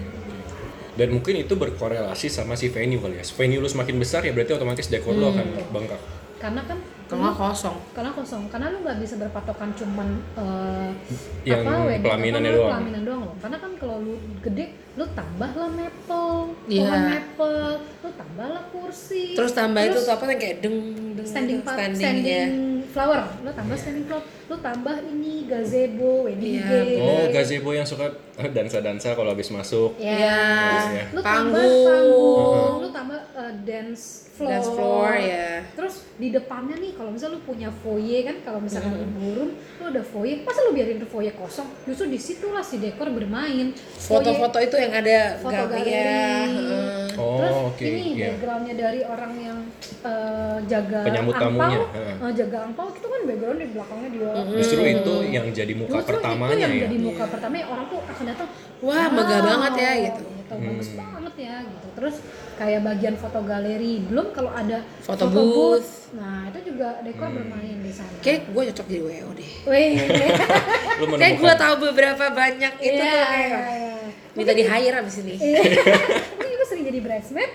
Dan mungkin itu berkorelasi sama si venue kali ya. Venue lu semakin besar ya berarti otomatis dekor lu akan bengkak. karena kan Nggak kosong. karena kosong karena lu nggak bisa berpatokan cuman eh, Yang wedding, pelaminannya apa, doang. pelaminan doang loh karena kan kalau lu gede lu tambah lah maple Iya. pohon maple lu tambah lah kursi Terus tambah itu Terus tuh apa yang kayak deng deng standing pa- standing, standing, ya. flower lu tambah standing flower lu tambah ini gazebo wedding Iya, cake Oh, gazebo yang suka eh, dansa-dansa kalau habis masuk. Ya. Terus ya. Lu tambah Panggung. panggung, lu tambah uh, dance floor. Dance floor ya. Terus di depannya nih kalau misalnya lu punya foyer kan kalau misalkan lu burun, lu ada foyer, masa lu biarin tuh foyer kosong? Justru di situlah si dekor bermain. Foto-foto itu yang ada foto galeri ya. heeh. Oh, Terus oke, ini iya. backgroundnya dari orang yang uh, jaga Penyambut angpau, tamunya, heeh. uh, jaga angpau itu kan background di belakangnya dia. Justru itu yang jadi muka Justru pertamanya itu yang ya. jadi muka pertama ya orang tuh akan datang Wah, megah banget ya, gitu. bagus Hmm. banget ya gitu terus kayak bagian foto galeri belum kalau ada Foto booth. nah itu juga dekor Hmm. bermain di sana Kayak gue cocok jadi WO deh. Kayak gue tahu beberapa banyak itu Iya, tuh kayak iya, iya. minta di hire abis ini. Iya. Mungkin gue sering jadi bridesmaid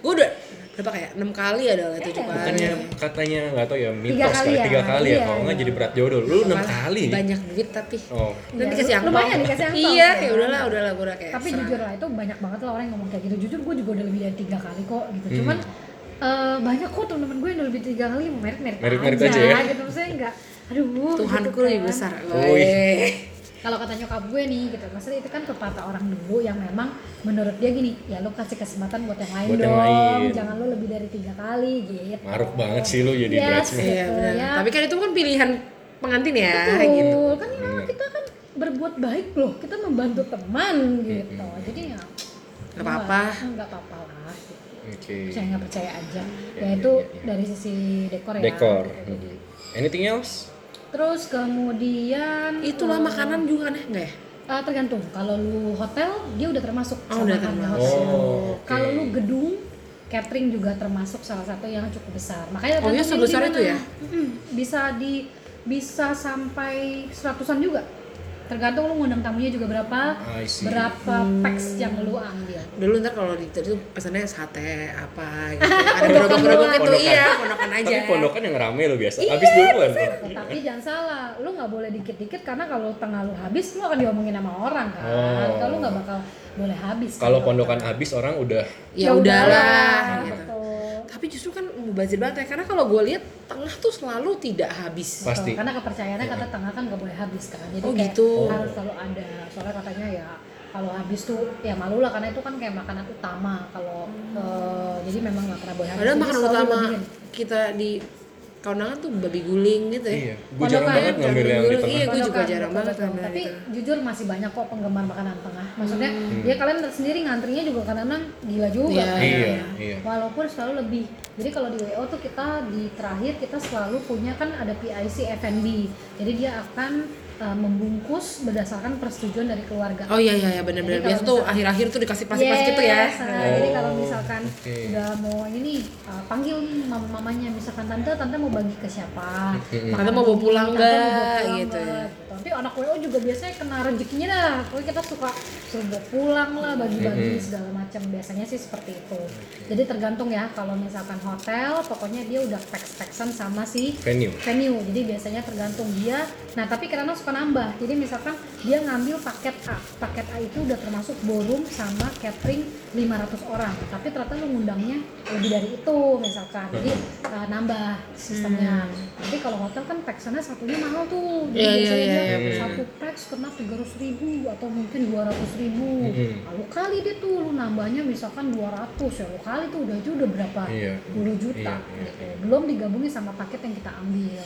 gue udah berapa kayak enam kali ada lah tujuh Iya. kali. Bukannya katanya nggak tahu ya mitos Tiga kali kali ya, tiga kali ya iya, kalau nggak jadi berat jodoh lu enam kali Banyak duit tapi. oh Dan Iya, dikasih angpau. lumayan dikasih angpau, Iya, ya udahlah, udahlah gue udah kayak. tapi serah. jujur lah itu banyak banget lah orang yang ngomong kayak gitu jujur gue juga udah lebih dari tiga kali kok gitu Hmm. cuman eh, banyak kok temen-temen gue yang udah lebih tiga kali merit-merit Merit-merit aja, aja ya. gitu maksudnya enggak aduh Tuhanku gitu lebih kan. besar. Oh, Weh. Kalau kata nyokap gue nih gitu maksudnya itu kan pepatah orang dulu yang memang menurut dia gini ya lo kasih kesempatan buat yang lain Buat yang dong lain. jangan lo lebih dari tiga kali gitu Maruk banget sih lu jadi Yes, bridesmaid. Iya gitu, benar. ya. Tapi kan itu kan pilihan pengantin ya Betul, gitu. kan ya kita kan berbuat baik loh kita membantu teman gitu jadi ya Nggak apa-apa. nggak- apa-apa lah gitu. Oke. percaya nggak percaya aja Ya, ya ya, itu ya, ya. dari sisi dekor ya Dekor. gitu. Anything else? Terus kemudian Itulah eh, makanan juga aneh nggak ya? eh, tergantung kalau lu hotel dia udah termasuk Oh, sama udah harga termasuk. hotel. Oh, oke. kalau lu gedung catering juga termasuk salah satu yang cukup besar makanya Oh, iya, sebesar di itu ya? Bisa di bisa sampai seratusan juga tergantung lu ngundang tamunya juga berapa berapa Hmm. packs yang lu ambil Dulu ntar kalau di itu pesannya sate apa gitu. Ada gerobak-gerobak itu Pondokan. iya, pondokan aja. Tapi pondokan yang rame lo biasa. Iya, Habis duluan. tapi jangan salah lu nggak boleh dikit-dikit karena kalau tengah lu habis lu akan diomongin sama orang kan Oh. kalau lu nggak bakal boleh habis Kalau kan, pondokan habis orang udah Ya udahlah gitu. Tapi justru kan mubazir banget ya karena kalau gue lihat tengah tuh selalu tidak habis. Pasti. Karena kepercayaannya kata tengah kan nggak boleh habis kan. Jadi Oh, kayak gitu. harus selalu ada. Soalnya katanya ya kalau habis tuh ya malu lah karena itu kan kayak makanan utama kalau eh, jadi memang nggak pernah boleh habis. Padahal makanan utama kita di kaunangan tuh babi guling gitu ya. Iya, gue jarang banget ngambil yang di Iya, tengah. gue juga jarang banget ngambil Tapi itu. jujur masih banyak kok penggemar makanan tengah. Maksudnya Hmm. ya kalian sendiri ngantrinya juga kadang-kadang gila juga. Iya. kan. Iya, iya. Walaupun selalu lebih. Jadi kalau di WO tuh kita di terakhir kita selalu punya kan ada PIC F&B. Jadi dia akan uh, membungkus berdasarkan persetujuan dari keluarga. Oh iya iya iya benar-benar. Biasa tuh akhir-akhir tuh dikasih plastik-plastik gitu ya. Yes, nah, Jadi kalau Oh, misalkan oke. udah mau ini nih uh, panggil nih mam mamanya misalkan tante tante mau bagi ke siapa? Tante mau bawa pulang Tante mau bawa nggak? pulang Gitu ya. Tapi anak WO juga biasanya kena rezekinya dah. Pokoknya kita suka suruh pulang lah, bagi-bagi segala macam. Biasanya sih seperti itu. Jadi tergantung ya. Kalau misalkan hotel, pokoknya dia udah peks-peksan sama si Venue. venue. Jadi biasanya tergantung dia. Nah tapi kadang suka nambah. Jadi misalkan dia ngambil paket A. Paket A itu udah termasuk ballroom sama catering 500 orang. Tapi ternyata lu ngundangnya lebih dari itu misalkan. Jadi uh, nambah sistemnya. Tapi kalau hotel kan peksannya satunya mahal tuh. Iya, iya, biasanya iya, dia iya. satu peks kena 300 ribu atau mungkin 200 ribu Mm-mm. lalu kali dia tuh lu nambahnya misalkan 200 ya lu kali tuh udah udah berapa Iya. 10 juta gitu. belum digabungin sama paket yang kita ambil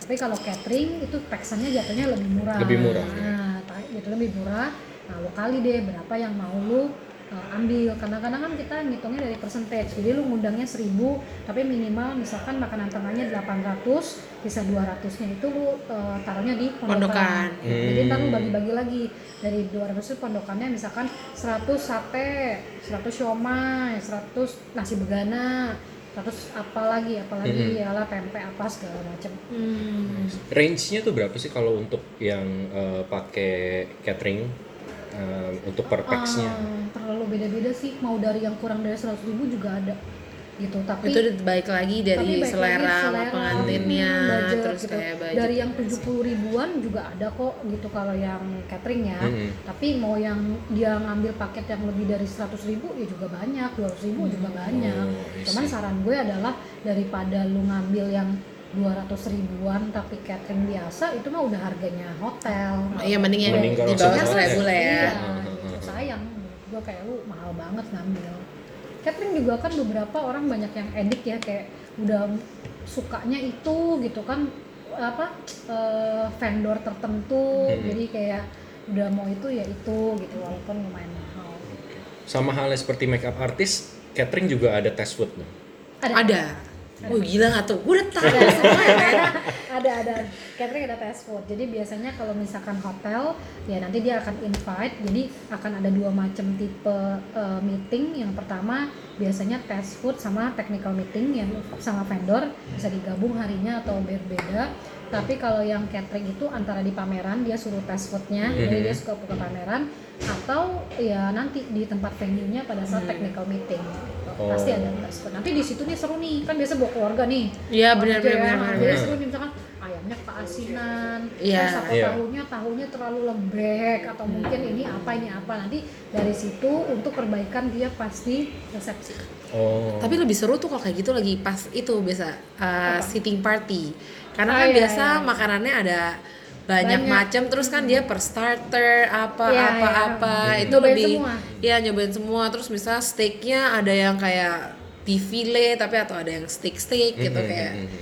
tapi kalau catering itu peksannya jatuhnya lebih murah Lebih murah, nah gitu lebih murah nah lo kali deh berapa yang mau lu uh, ambil kadang-kadang kan kita ngitungnya dari percentage jadi lu ngundangnya 1000 tapi minimal misalkan makanan tengahnya 800 bisa 200 nya itu lu uh, taruhnya di pondokan, Pondokan. jadi ntar lu Hmm. bagi-bagi lagi dari 200 itu pondokannya misalkan 100 sate 100 siomay 100 nasi begana 100 apa lagi apalagi Mhm. ya tempe apa segala macam Hmm. Range-nya tuh berapa sih kalau untuk yang eh, pakai catering eh, untuk per pax-nya? Ah, terlalu beda-beda sih. Mau dari yang kurang dari 100 ribu juga ada gitu. Tapi itu baik lagi dari baik selera, lagi selera, pengantinnya hmm, budget terus gitu. kayak budget. Dari yang 70 ribuan juga ada kok gitu kalau yang catering ya. Mm-mm. tapi mau yang dia ngambil paket yang lebih dari 100 ribu ya juga banyak. 200 ribu juga banyak. Oh, cuman saran gue adalah daripada lu ngambil yang 200 ribuan tapi catering biasa itu mah udah harganya hotel Iya mending yang Mending di bawah seribu lah ya. Iya, gitu. hmm. sayang gue kayak lu mahal banget ngambil catering juga kan beberapa orang banyak yang edik ya kayak udah sukanya itu gitu kan apa eh, vendor tertentu Hmm. jadi kayak udah mau itu ya itu gitu walaupun lumayan mahal Sama halnya seperti makeup artist, catering juga ada test food dong. ada Wah gila gak tuh? Gue udah tahu. Semua ya ada. Ada catering ada test food jadi biasanya kalau misalkan hotel ya nanti dia akan invite. Jadi akan ada dua macam tipe uh, meeting. Yang pertama biasanya test food sama technical meeting yang sama vendor. Bisa digabung harinya atau berbeda. Tapi kalau yang catering itu antara di pameran dia suruh test foodnya jadi dia suka buka pameran. Atau ya nanti di tempat venue-nya pada saat technical meeting Oh. pasti ada test food nanti di situ nih seru nih kan biasa bawa keluarga nih Iya benar benar ya. benar. Jadi benar. seru nih misalkan ayamnya keasinan, Iya. terus apa Iya. tahunya tahunya terlalu lembek atau mungkin ini apa ini apa nanti dari situ untuk perbaikan dia pasti resepsi. Oh. Tapi lebih seru tuh kalau kayak gitu lagi pas itu biasa uh, Apa? sitting party. Karena Ah, kan iya, biasa iya. makanannya ada banyak, Banyak. macam terus kan dia per starter apa Iya, apa iya. apa itu Nyobain lebih semua. ya nyobain semua terus misalnya steaknya ada yang kayak beef fillet tapi atau ada yang steak steak gitu Mhm, kayak mhm.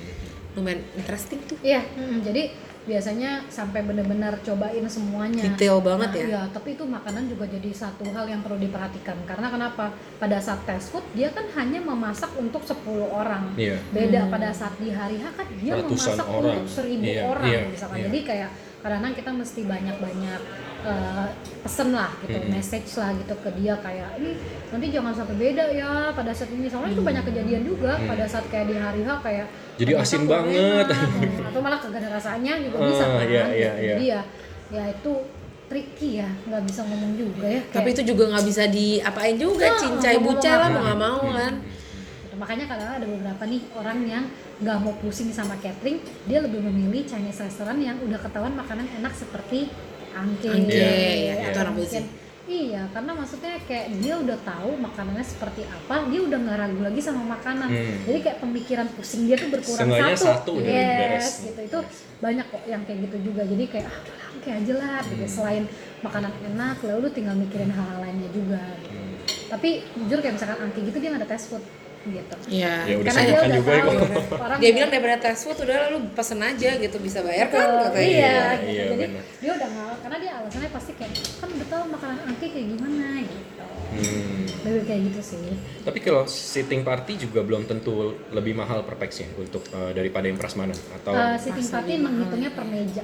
lumayan interesting tuh Iya, mm, jadi biasanya sampai bener-bener cobain semuanya Detail banget Nah, ya. iya, tapi itu makanan juga jadi satu hal yang perlu diperhatikan karena kenapa pada saat fast food dia kan hanya memasak untuk 10 orang Iya. beda Hmm. pada saat di hari H kan dia Ratusan memasak orang. untuk seribu Iya, orang iya, misalkan iya. jadi kayak kadang-kadang kita mesti banyak-banyak eh, pesen lah gitu Mm-mm. message lah gitu ke dia kayak ini nanti jangan sampai beda ya pada saat ini soalnya itu banyak kejadian juga Hmm. pada saat kayak di hari H kayak Jadi asin banget. enak, atau malah kagak ada rasanya juga Ah, bisa kan iya, iya, gitu. iya. jadi ya ya itu tricky ya nggak bisa ngomong juga ya Tapi itu juga nggak bisa diapain juga, Ah, cincai bucai lah mau nggak mau kan. Gitu. Makanya kadang ada beberapa nih orang yang nggak mau pusing sama catering, dia lebih memilih Chinese restaurant yang udah ketahuan makanan enak seperti angke. Angke, Iya, ya, itu atau mungkin Iya, karena maksudnya kayak dia udah tahu makanannya seperti apa, dia udah nggak ragu lagi sama makanan. Hmm. Jadi kayak pemikiran pusing dia tuh berkurang Seenggaknya satu. satu yes, beres. gitu. Itu banyak kok yang kayak gitu juga. Jadi kayak ah udah lah, angke aja lah. gitu. Hmm. Selain makanan enak, lalu tinggal mikirin hal-hal lainnya juga. Gitu. Hmm. Tapi jujur kayak misalkan angke gitu dia nggak ada test food gitu. Iya. Ya udah Karena saya dia udah juga ya tahu, kok. orang Dia bilang daripada fast food udah lu pesen aja gitu bisa bayar kan katanya. iya, Iya, gitu. iya, jadi benar. dia udah nggak karena dia alasannya pasti kayak kan udah tahu makanan angke kayak gimana gitu Hmm. lebih kayak gitu sih Tapi kalau sitting party juga belum tentu lebih mahal per pax-nya untuk eh, daripada yang prasmanan atau Eh, sitting party menghitungnya per meja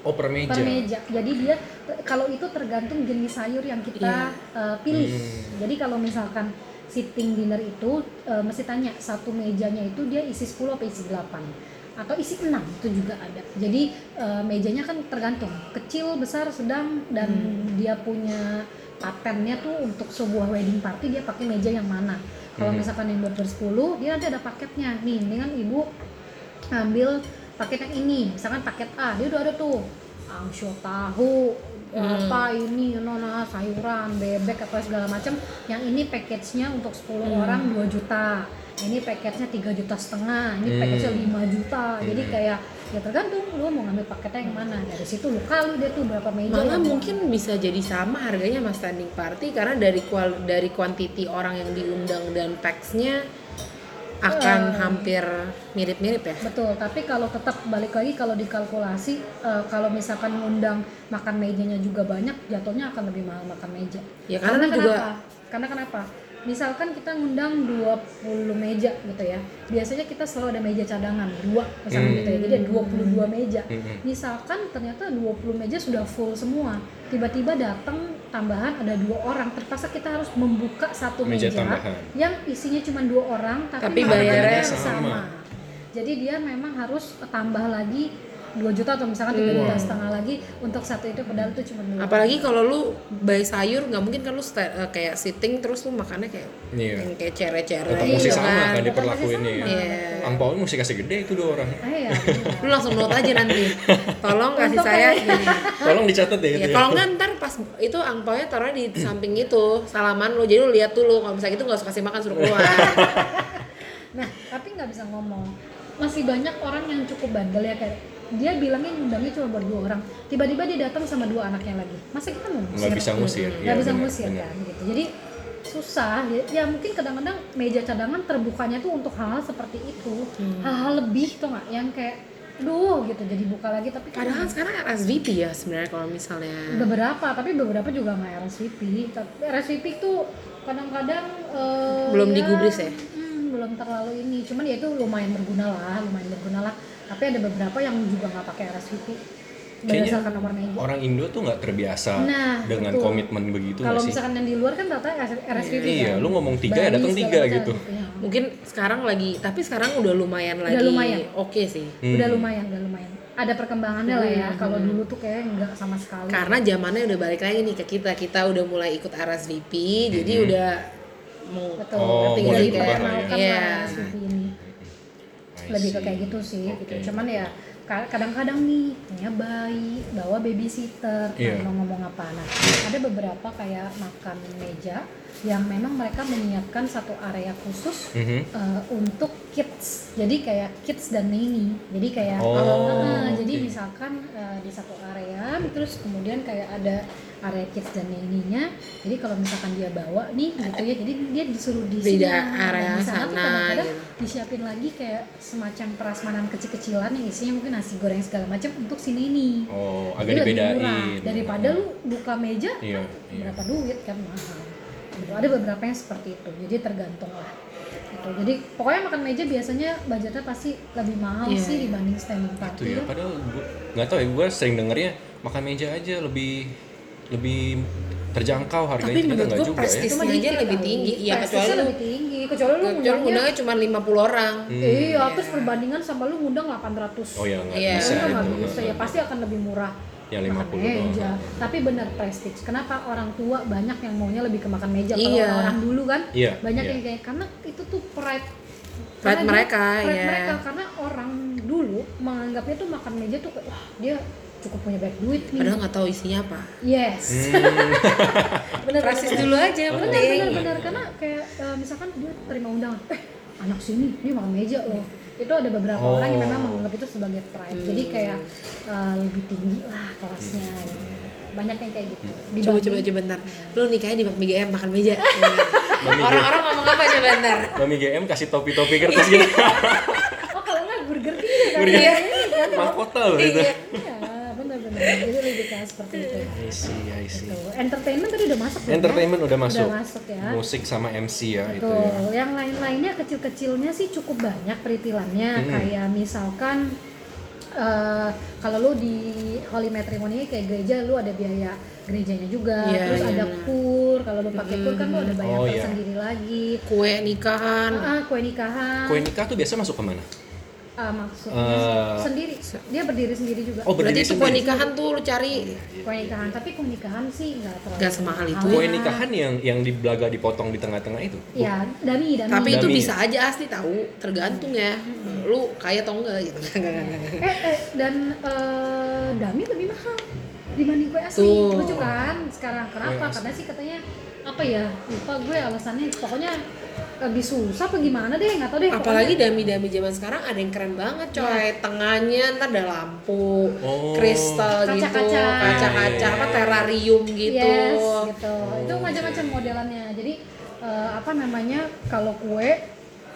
oh per meja. per meja jadi dia kalau itu tergantung jenis sayur yang kita eh, pilih Hmm. jadi kalau misalkan sitting dinner itu eh, mesti tanya satu mejanya itu dia isi 10 apa isi 8 atau isi 6 itu juga ada. Jadi eh, mejanya kan tergantung kecil besar sedang dan dia punya patennya tuh untuk sebuah wedding party dia pakai meja yang mana. Kalau Hmm. misalkan yang buat bersepuluh dia nanti ada paketnya. Nih dengan ibu ngambil paket yang ini. Misalkan paket A dia udah ada tuh. Angso tahu apa ini nona sayuran bebek apa segala macam. Yang ini package-nya untuk 10 orang 2 juta. Ini package-nya 3 juta setengah. Ini Hmm. package-nya 5 juta. Jadi Hmm. kayak ya tergantung lu mau ngambil paketnya yang mana. Dari situ lu kali dia tuh berapa meja Malah mungkin bisa jadi sama harganya sama standing party. Karena dari kual dari kuantiti orang yang diundang dan pax-nya akan hampir mirip-mirip ya. Betul, tapi kalau tetap balik lagi kalau dikalkulasi eh, kalau misalkan ngundang makan mejanya juga banyak, jatuhnya akan lebih mahal makan meja. Ya, karena kenapa? juga- Karena kenapa? Misalkan kita ngundang 20 meja gitu ya. Biasanya kita selalu ada meja cadangan, dua misalkan Hmm. gitu ya. Jadi ada 22 meja. Hmm. Misalkan ternyata 20 meja sudah full semua. Tiba-tiba datang tambahan ada dua orang, terpaksa kita harus membuka satu Meja meja, tambahan. yang isinya cuma dua orang tapi, Tapi bayarnya sama. jadi dia memang harus tambah lagi 2 juta atau misalkan 3 juta setengah lagi untuk satu itu padahal itu cuma dua. Apalagi kalau lu buy sayur nggak mungkin kan lu eh, kayak sitting terus lu makannya kayak Iya. yang kayak cere-cere Tetap Iya, mesti gitu sama kan. kan diperlakuinnya ya. Iya. Angpaunya mesti kasih gede itu dua orang. Eh, ya, Lu langsung note aja nanti. Tolong kasih Untuk saya. Tolong dicatat ya Ya, itu ya. kalau nggak ntar pas itu angpaunya taruhnya di samping itu salaman lu jadi lu lihat dulu kalau misalnya itu nggak usah kasih makan suruh keluar Nah, tapi nggak bisa ngomong. Masih banyak orang yang cukup bandel ya kayak dia bilangnya ngundangnya cuma buat dua orang. Tiba-tiba dia datang sama dua anaknya lagi. Masa kita mau Nggak bisa ngusir. Nggak Iya, bisa benar, ngusir benar. kan gitu. Jadi susah ya, ya mungkin kadang-kadang meja cadangan terbukanya tuh untuk hal-hal seperti itu Hmm. hal-hal lebih tuh nggak yang kayak duh gitu jadi buka lagi tapi kan padahal sekarang RSVP ya sebenarnya kalau misalnya beberapa tapi beberapa juga nggak RSVP tapi RSVP tuh kadang-kadang eh, Belum digubris ya? hmm, belum terlalu ini cuman ya itu lumayan berguna lah lumayan berguna lah tapi ada beberapa yang juga nggak pakai RSVP Kayaknya berdasarkan nomor meja Orang Indo tuh nggak terbiasa Nah, dengan betul. komitmen begitu kalau misalkan yang di luar kan rata RSVP Iya, kan? lu ngomong tiga ya Bali datang segala tiga gitu. ya. mungkin sekarang lagi tapi sekarang udah lumayan Udah lagi lumayan. oke sih Hmm. udah lumayan udah lumayan ada perkembangannya lah ya kalau dulu tuh kayak nggak sama sekali karena zamannya udah balik lagi nih ke kita kita udah mulai ikut RSVP jadi udah mau betul Oh, mulai berubah kayak lah ya. Iya. SPV ini lebih ke kayak gitu sih Oke. gitu cuman ya ka- kadang-kadang nih punya bayi bawa babysitter Iya. nah, mau ngomong apa nah ada beberapa kayak makan meja yang memang mereka menyiapkan satu area khusus Mhm. eh, untuk kids jadi kayak kids dan nini jadi kayak Oh, eh, jadi oke. misalkan eh, di satu area terus kemudian kayak ada area kids dan nininya jadi kalau misalkan dia bawa nih gitu ya jadi dia disuruh di sini Beda Nah, area di sana kadang-kadang gitu. disiapin lagi kayak semacam prasmanan kecil-kecilan yang isinya mungkin nasi goreng segala macam untuk si nini Oh, agak Jadi lebih dibedain. murah. daripada lu buka meja Iya, iya. berapa duit kan mahal gitu. ada beberapa yang seperti itu jadi tergantung lah gitu. jadi pokoknya makan meja biasanya budgetnya pasti lebih mahal Iya, sih iya. dibanding standing Itu party ya, padahal gua nggak tahu ya, gue sering dengernya makan meja aja lebih lebih terjangkau harganya Tapi menurut gue juga ya. aja lebih tinggi. Iya, Prestisnya kecuali lu- lebih tinggi kecuali lu Kecuali ngundangnya undangnya cuma 50 orang. iya terus perbandingan sama lu ngundang 800 Oh ya nggak Iya. bisa Itu nggak itu. bisa ya pasti akan lebih murah Makan 50 doang. meja tapi benar prestige kenapa orang tua banyak yang maunya lebih ke makan meja kalau Iya. orang dulu kan Iya, banyak iya. yang kayak karena itu tuh pride Pride mereka, pride iya. mereka karena orang dulu menganggapnya tuh makan meja tuh kayak wah dia cukup punya banyak duit nih Padahal nggak tahu isinya apa. yes Hmm, bener Prestis bener, dulu aja, bener penting. bener bener karena kayak eh, misalkan dia terima undangan eh anak sini ini makan meja loh itu ada beberapa Oh. orang yang memang menganggap itu sebagai pride Hmm. jadi kayak eh, lebih tinggi lah kelasnya banyak yang kayak gitu Coba Dibanding- coba coba bentar. Lu nikahnya di BGM makan meja. Orang-orang ngomong apa coba bentar? Mami GM kasih topi-topi kertas gitu. oh kalau nggak burger king kan Burger ya, Mahkota loh itu. Iya. Iya. Jadi lebih kayak seperti itu. I see, I see. Tuh. Entertainment tadi udah masuk ya? Entertainment udah masuk. Udah masuk ya. Musik sama MC ya itu Betul. ya. Yang lain-lainnya kecil-kecilnya sih cukup banyak peritilannya. Hmm. Kayak misalkan eh, kalau lu di Holy Matrimony kayak gereja lu ada biaya gerejanya juga. Iya, Terus iya. ada kur. Kalau lu pakai kur kan lu ada bayar Oh, iya. tersendiri lagi. Kue nikahan. Ah, kue nikahan. Kue nikah tuh biasa masuk ke mana? Ah, maksudnya Eh, sendiri. Dia berdiri sendiri juga. Oh, Berarti itu kue nikahan tuh lu cari. kue nikahan tapi kue nikahan sih nggak terlalu Nggak semahal itu. Kue nikahan yang yang di belaga dipotong di tengah-tengah itu. ya dami dami Tapi itu Dami. bisa aja asli tahu, tergantung ya. Lu kaya atau enggak gitu. Eh, eh dan eh, dami lebih mahal dibanding kue asli Tuh. lucu kan sekarang kenapa karena sih katanya apa ya lupa gue alasannya pokoknya lebih susah apa gimana deh nggak tahu deh Apalagi pokoknya. dami-dami zaman sekarang ada yang keren banget coy. Tengahnya ntar ada lampu, Oh. kristal gitu, Kaca-kaca. kaca-kaca, apa terrarium gitu. yes gitu itu macam-macam modelannya jadi eh, apa namanya kalau kue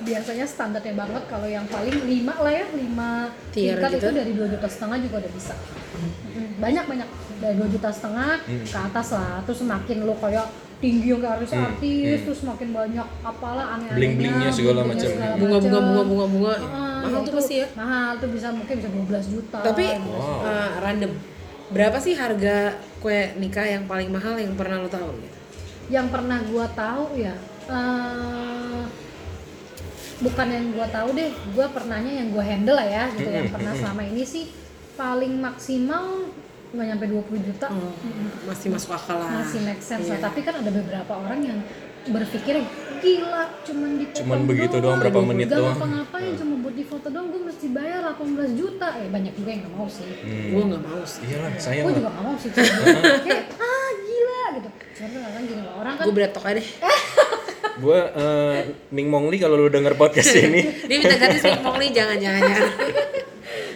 biasanya standarnya banget kalau yang paling lima lah ya lima Tier tingkat gitu. itu dari dua juta setengah juga udah bisa Mm, banyak banyak dari dua juta setengah Hmm. ke atas lah terus semakin lo kayak tinggi yang kayak artis Hmm, artis hmm. terus makin banyak apalah aneh-anehnya Bling-blingnya segala bling-blingnya macam. segala Bunga-bunga macam. bunga-bunga bunga. Ah, Mahal tuh pasti ya. mahal tuh bisa mungkin bisa 12 juta Tapi 15 juta. Wow. eh, random. Berapa sih harga kue nikah yang paling mahal yang pernah lo tahu gitu? yang pernah gua tahu ya eh, bukan yang gua tahu deh gua pernahnya yang gua handle lah ya gitu yang Mm-mm, pernah mm-mm. selama ini sih paling maksimal nggak nyampe 20 juta Oh, masih masuk akal lah. masih make sense lah Iya. tapi kan ada beberapa orang yang berpikir gila cuman di Cuman begitu doang, berapa menit gak doang." ngapa-ngapain cuma buat di foto doang gue mesti bayar 18 juta eh banyak juga yang nggak mau sih Hmm. Gue nggak mau sih. Iyalah, sayang gue juga nggak mau sih kayak ah gila gitu cuman kan gini loh orang kan Gue beretok aja deh. Gue eh, Ming Mongli kalau lu denger podcast ini, Dia minta ganti sih nih jangan jangan jangan.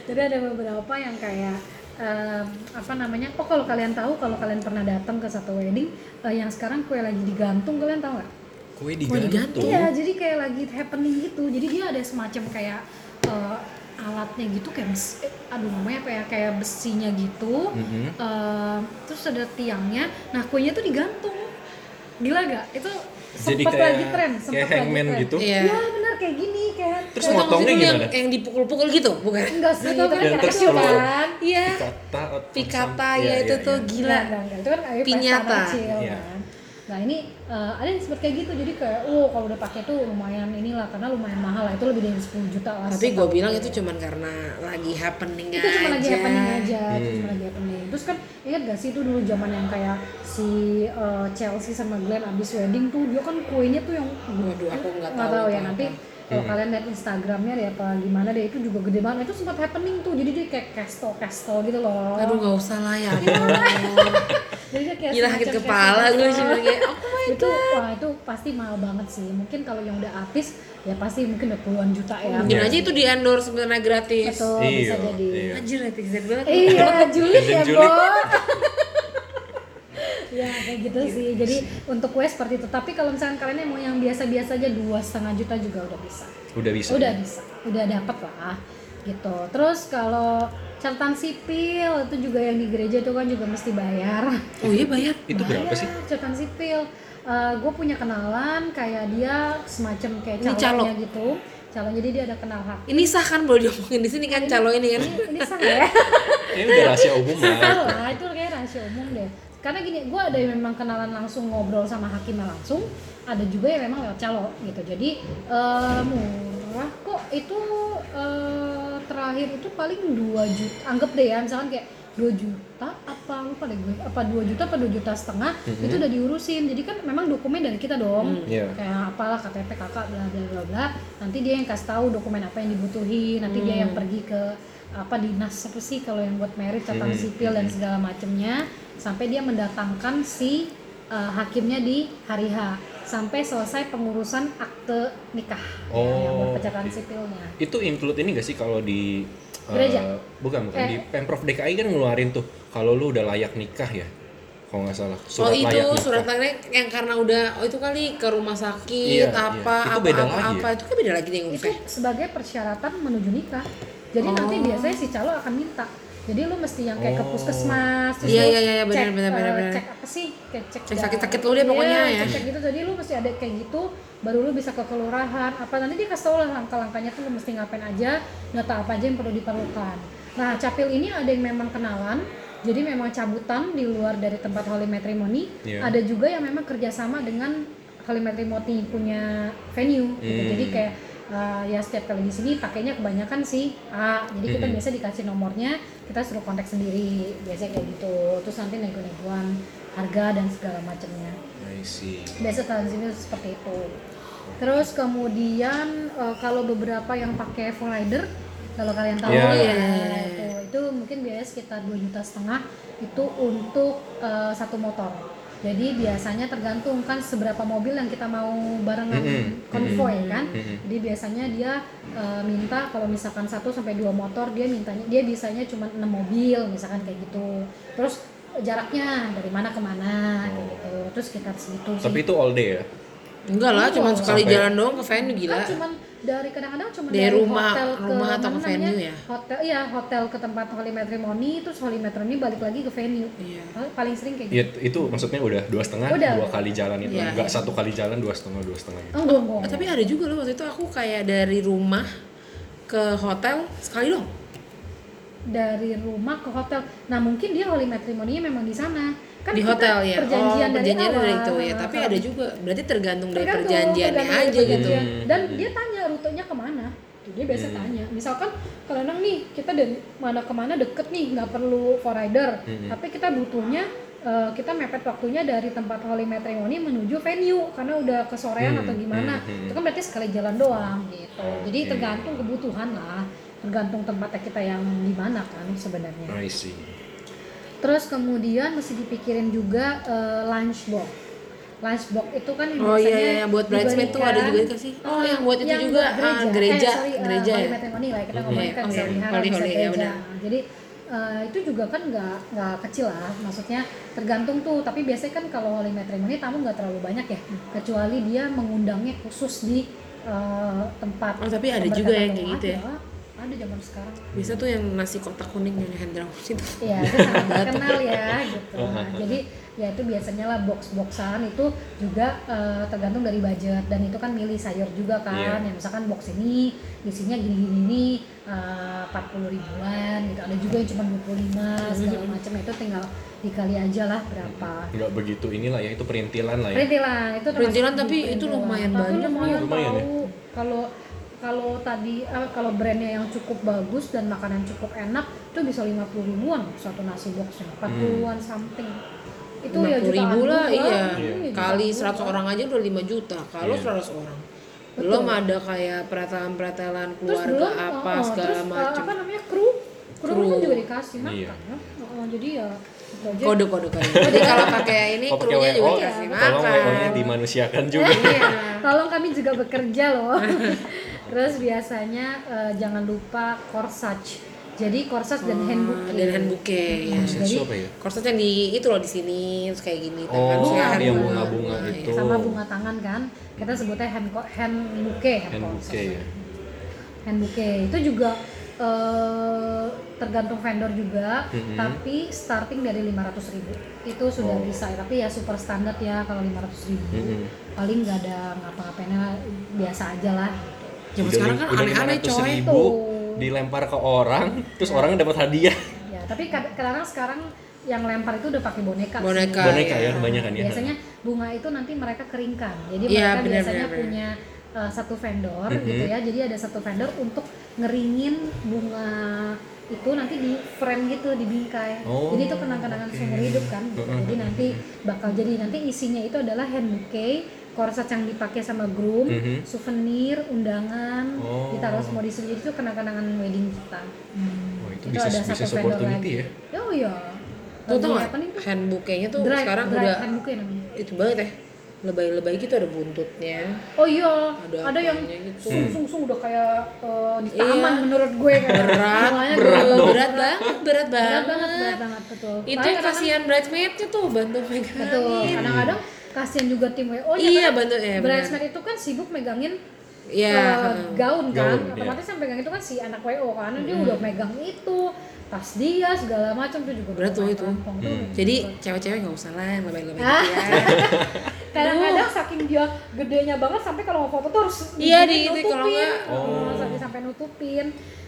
jadi ada beberapa yang kayak eh, apa namanya? Oh kalau kalian tahu kalau kalian pernah datang ke satu wedding eh, yang sekarang kue lagi digantung kalian tahu nggak? Kue digantung? digantung. iya jadi kayak lagi happening gitu. Jadi dia ada semacam kayak eh, alatnya gitu kayak besi, eh, aduh namanya apa ya? Kayak besinya gitu. Mhm. Eh, terus ada tiangnya. Nah kuenya tuh digantung. Gila gak itu Jadi kayak lagi tren kayak lagi hangman tren. gitu. Iya. Iya benar kayak gini kayak Terus itu motongnya maksudnya yang, gimana? yang dipukul-pukul gitu, bukan? enggak sih itu kan kayak terus kecil kan Iya. Pikata some- ya iya, itu iya, tuh iya. gila. Enggak, enggak, itu kan kayak Pinyata. pesta kecil Iya. kan nah ini eh, ada yang sempet kayak gitu. Jadi kayak oh kalau udah pakai tuh lumayan inilah karena lumayan mahal lah. Itu lebih dari 10 juta lah Tapi gue bilang itu cuman karena lagi happening itu aja. cuma lagi happening aja itu Hmm. cuma lagi happening. Terus kan ingat gak sih itu dulu zaman yang kayak si eh, Chelsea sama Glenn abis wedding tuh dia kan kuenya tuh yang Waduh, aku nggak tahu tahu ya nanti kalau kalian lihat Instagramnya deh apa gimana deh itu juga gede banget itu sempat happening tuh jadi dia kayak castle castle gitu loh Aduh nggak usah lah ya. jadi dia kayak Gila sakit kepala gue cuma kayak oh my itu wah itu pasti mahal banget sih mungkin kalau yang udah artis ya pasti mungkin udah puluhan juta ya Mungkin Iya. aja itu di endorse sebenarnya gratis. Betul, Iya, bisa jadi iya. Anjir netizen banget. Iya, julid ya. Bo. Ya kayak gitu sih. Jadi untuk kue seperti itu. Tapi kalau misalkan kalian mau yang biasa-biasa aja dua setengah juta juga udah bisa. Udah bisa. Udah bisa, udah dapat lah gitu. Terus kalau catatan sipil itu juga yang di gereja itu kan juga mesti bayar. Oh iya bayar. Itu berapa sih? Catatan sipil. gue punya kenalan kayak dia semacam kayak calonnya calo. gitu. Calon jadi dia ada kenal hak. Ini sah kan boleh diomongin di sini kan calo ini kan. Ini, ini sah ya? Ini udah rahasia umum lah. itu kayak rahasia umum deh karena gini gue ada yang memang kenalan langsung ngobrol sama hakimnya langsung ada juga yang memang lewat calo gitu. Jadi eh, murah kok. Itu eh, terakhir itu paling 2 juta anggap deh ya misalkan kayak 2 juta apa lupa deh gue. Apa 2 juta apa 2 juta setengah itu udah diurusin. Jadi kan memang dokumen dari kita dong. Iya. kayak apalah KTP kakak bla bla bla bla. Nanti dia yang kasih tahu dokumen apa yang dibutuhin nanti dia yang pergi ke apa dinas apa sih kalau yang buat merit catatan Hmm. sipil dan segala macemnya sampai dia mendatangkan si uh, hakimnya di hari H sampai selesai pengurusan akte nikah ya, yang buat Oh, pencatatan oke. sipilnya Itu include ini gak sih kalau di eh, Gereja? bukan bukan Eh. di Pemprov DKI kan ngeluarin tuh kalau lu udah layak nikah ya. Kalau nggak salah. oh itu layak nikah. surat layak yang karena udah oh itu kali ke rumah Iya, sakit apa iya. Itu apa beda apa, lagi apa ya? itu kan beda lagi nih itu sebagai persyaratan menuju nikah jadi nanti Oh. biasanya si calo akan minta jadi lu mesti yang kayak ke Oh. puskesmas terus Iya, lu iya, iya, benar, cek, benar, benar, eh, benar. cek apa sih kayak cek, sakit-sakit lu deh pokoknya Iya, ya. cek gitu jadi lu mesti ada kayak gitu baru lu bisa ke kelurahan apa nanti dia kasih tau lah langkah-langkahnya tuh lu mesti ngapain aja data apa aja yang perlu diperlukan nah capil ini ada yang memang kenalan jadi memang cabutan di luar dari tempat holy matrimony Iya. ada juga yang memang kerjasama dengan holy matrimony punya venue gitu. Hmm. jadi kayak uh, ya setiap kali di sini pakainya kebanyakan sih A jadi kita Hmm. biasa dikasih nomornya kita suruh kontak sendiri biasanya kayak gitu terus nanti nego-negoan harga dan segala macamnya biasa tahun sini seperti itu terus kemudian uh, kalau beberapa yang pakai full rider kalau kalian tahu Iya. ya Iya. itu itu mungkin biaya sekitar 2 juta setengah itu untuk uh, satu motor jadi biasanya tergantung kan seberapa mobil yang kita mau barengan Mm-mm. konvoy kan Mm-mm. jadi biasanya dia uh, minta kalau misalkan 1 sampai dua motor dia mintanya dia bisanya cuma 6 mobil misalkan kayak gitu terus jaraknya dari mana ke mana kayak gitu terus sekitar segitu sih Tapi itu all day ya. enggak lah cuma sekali Sampai- jalan doang ke venue gila kan cuman dari kadang-kadang cuma Dari dari, rumah- hotel ke rumah atau mana ke venue namanya? ya? hotel iya hotel ke tempat holy matrimony terus holy matrimony balik lagi ke venue Iya. paling sering kayak Ya, gitu itu maksudnya udah dua setengah, Udah, dua kali jalan itu, Iya. nggak satu kali jalan dua setengah, dua setengah. Gitu. enggak enggak Eh, tapi ada juga loh waktu itu aku kayak dari rumah ke hotel sekali dong dari rumah ke hotel nah mungkin dia holy matrimony memang di sana kan di hotel ya perjanjian oh, dari perjanjian awal dari itu ya tapi ada juga berarti tergantung dari Tergantung, perjanjiannya tergantung dari aja gitu perjanjian. Hmm. dan dia tanya dia biasa Hmm. tanya misalkan kalau nang nih kita dari mana ke mana deket nih nggak perlu for rider Hmm. tapi kita butuhnya eh, kita mepet waktunya dari tempat holy matrimony menuju venue karena udah kesorean Hmm, atau gimana hmm, hmm. itu kan berarti sekali jalan doang gitu jadi Oke. tergantung kebutuhan lah tergantung tempatnya kita yang di mana kan sebenarnya I see. Terus kemudian mesti dipikirin juga eh, lunchbox. Lunchbox itu kan yang oh iya biasanya iya yang buat bridesmaid tuh ada juga dikasih oh yang buat itu yang juga ah, gereja Eh, sorry, eh, gereja holy ya matrimony lah kita ngomongin kan oh bisa ya gereja. benar. Jadi eh, itu juga kan nggak nggak kecil lah, maksudnya tergantung tuh. Tapi biasanya kan kalau holy matrimony tamu nggak terlalu banyak ya, kecuali dia mengundangnya khusus di eh, tempat. Oh, tapi ada juga yang kayak gitu ya? Ada, zaman sekarang. bisa tuh yang nasi kotak kuning yang hand drawn itu Iya, itu sangat terkenal ya gitu. Nah, jadi ya itu biasanya lah box-boxan itu juga eh, tergantung dari budget dan itu kan milih sayur juga kan. Iya. Ya misalkan box ini isinya gini-gini nih empat puluh ribuan gitu. Ada juga yang cuma 25 segala macam itu tinggal dikali aja lah berapa. Nggak begitu inilah ya, itu perintilan lah ya. Perintilan itu Perintilan tapi itu lumayan banyak lumayan. Lumayan ya? Kalau kalau tadi eh, kalau brandnya yang cukup bagus dan makanan cukup enak itu bisa 50 ribuan satu nasi boxnya 40-an something itu ya 50 jutaan ribu lah juga. iya Hmm, kali jutaan 100 juga. orang aja udah 5 juta kalau Iya. 100 orang belum ada kayak pretelan-pretelan keluarga belum apa oh, segala terus, uh, macam apa namanya kru kru, Kru. kan juga dikasih makan Iya. ya Oh, jadi ya itu aja. kode kode kode jadi kalau pakai ini Oh, pakai krunya juga WO, dikasih tolong makan WO-nya dimanusiakan juga. iya Tolong kami juga bekerja loh. Terus biasanya eh, jangan lupa corsage. Jadi corsage dan handbook. Oh, dan handbook ya Jadi- apa ya? yang di itu loh di sini terus kayak gini Oh, kan yang handbook. bunga-bunga Iya. itu. sama bunga tangan kan. Kita sebutnya hand hand bouquet, hand Handbook corsage. ya. Hand bouquet itu juga eh, tergantung vendor juga, Mhm. tapi starting dari 500.000 ribu itu sudah Oh. bisa. Tapi ya super standar ya kalau 500.000 ribu. Mhm. Paling nggak ada ngapa-ngapainnya biasa aja lah. Zaman Udah sekarang kan aneh-aneh 500 coy ribu dilempar ke orang, terus orangnya dapat hadiah. Ya, tapi kad- kadang sekarang yang lempar itu udah pakai boneka. sih. Boneka. Boneka ya, iya. kebanyakan ya. Biasanya bunga itu nanti mereka keringkan. Jadi Iya, mereka benar, biasanya benar. punya uh, satu vendor Mhm. gitu ya. Jadi ada satu vendor untuk ngeringin bunga itu nanti di frame gitu di bingkai. Oh, jadi itu kenang-kenangan oke. seumur hidup kan. gitu. Jadi nanti bakal jadi nanti isinya itu adalah hand bouquet, korsat yang dipakai sama groom, Mhm. souvenir, undangan, Oh. ditaruh semua di situ. Jadi itu kenang-kenangan wedding kita. Oh, itu Itu bisnis ada bisnis satu vendor opportunity lagi. ya. Oh iya. tuh tau Lagi nggak happening tuh. handbooknya tuh Drive, sekarang drive udah handbooknya namanya. itu banget ya lebay-lebay gitu ada buntutnya Oh iya, Ada ada, yang gitu. sung sung sung udah kayak eh, di Iya. taman menurut gue kan. berat Bunganya berat, gede banget. berat banget berat Berat banget, banget, berat banget betul. itu kasihan bridesmaidnya tuh bantu megangin betul. Kadang-kadang kasihan juga tim WO nya Iya, kan. bantu, ya. Bridesmaid itu kan sibuk megangin Iya, eh, heeh. gaun kan, Gaun, iya. otomatis yang pegang itu kan si anak WO karena dia udah megang itu tas dia segala macam tuh juga Berat tuh itu. tuh. jadi cewek-cewek nggak usah lah yang lebay-lebay Ah. gitu ya kadang-kadang saking dia gedenya banget sampai kalau mau foto tuh harus Iya, di- di- kalau nggak-. Oh, sampai sampai nutupin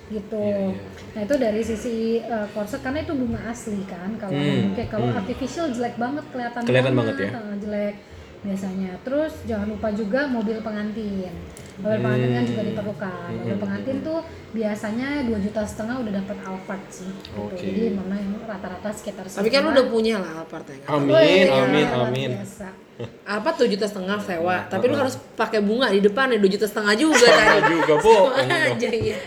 gitu Iya, iya. nah itu dari sisi uh, korset karena itu bunga asli kan kalau Hmm, kayak kalau hmm. artificial jelek banget kelihatan Kelihatan banget ya. uh, jelek biasanya terus jangan lupa juga mobil pengantin mobil pengantin kan juga Hmm. diperlukan mobil Hmm. pengantin tuh biasanya dua juta setengah udah dapat Alphard sih gitu. Oke. jadi mana yang rata-rata sekitar tapi kan lu udah punya lah Alphard ya kan? Amin, Wih, amin, luar amin. biasa. Alphard tuh juta setengah sewa tapi lu harus pakai bunga di depan ya dua juta setengah juga tadi juga dong. aja ya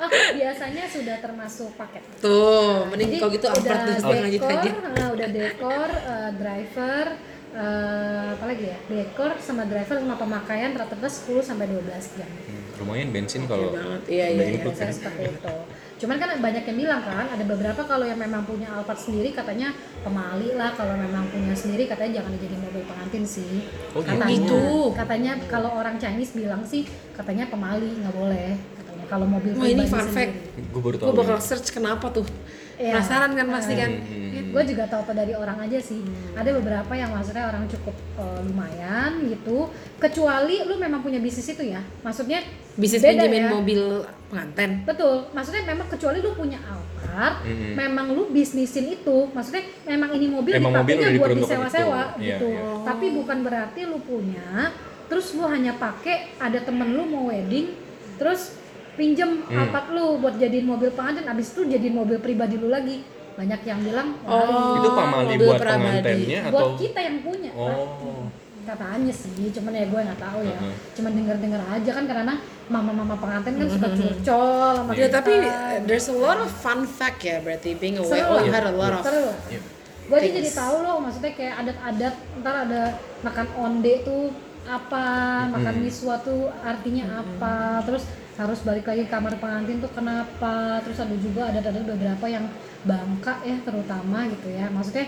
Oh, biasanya sudah termasuk paket. tuh mending Jadi kalau gitu udah dekor, aja nah, udah dekor, eh, driver, eh, apa lagi ya? Dekor sama driver sama pemakaian rata-rata 10 sampai 12 jam. Hmm, Lumayan bensin kalau banget iya iya iya. kan. seperti itu. Cuman kan banyak yang bilang kan, ada beberapa kalau yang memang punya Alphard sendiri katanya pemali lah kalau memang punya sendiri katanya jangan dijadiin mobil pengantin sih. Oh, katanya, gitu. katanya kalau orang Chinese bilang sih katanya pemali nggak boleh kalau mobil Wah ini fun fact. Gue baru tahu. gue bakal search kenapa tuh Iya. penasaran kan pasti kan Hmm. gue juga tahu dari orang aja sih ada beberapa yang maksudnya orang cukup eh, lumayan gitu kecuali lu memang punya bisnis itu ya maksudnya bisnis beda pinjemin ya. mobil pengantin betul maksudnya memang kecuali lu punya Alphard Mm-mm. memang lu bisnisin itu maksudnya memang ini mobil Emang mobil dipakainya udah buat disewa-sewa itu. Gitu iya. tapi bukan berarti lu punya terus lu hanya pakai ada temen lu mau wedding terus pinjem Hmm. Alphard lu buat jadiin mobil pengantin abis itu jadiin mobil pribadi lu lagi banyak yang bilang Oh. "Wah, Itu pamali mobil buat pribadi. pengantinnya buat atau kita yang punya Oh. katanya sih cuman ya gue nggak tahu ya Heeh. cuman denger denger aja kan karena mama-mama pengantin kan suka curcol sama Ya kita. tapi there's a lot of fun fact ya berarti being a lah. you had a lot of Seru. Iya. gue jadi tahu loh maksudnya kayak adat-adat ntar ada makan onde tuh apa makan miswa tuh artinya apa terus harus balik lagi ke kamar pengantin tuh kenapa? Terus ada juga adat-adat beberapa yang bangka ya terutama gitu ya. Maksudnya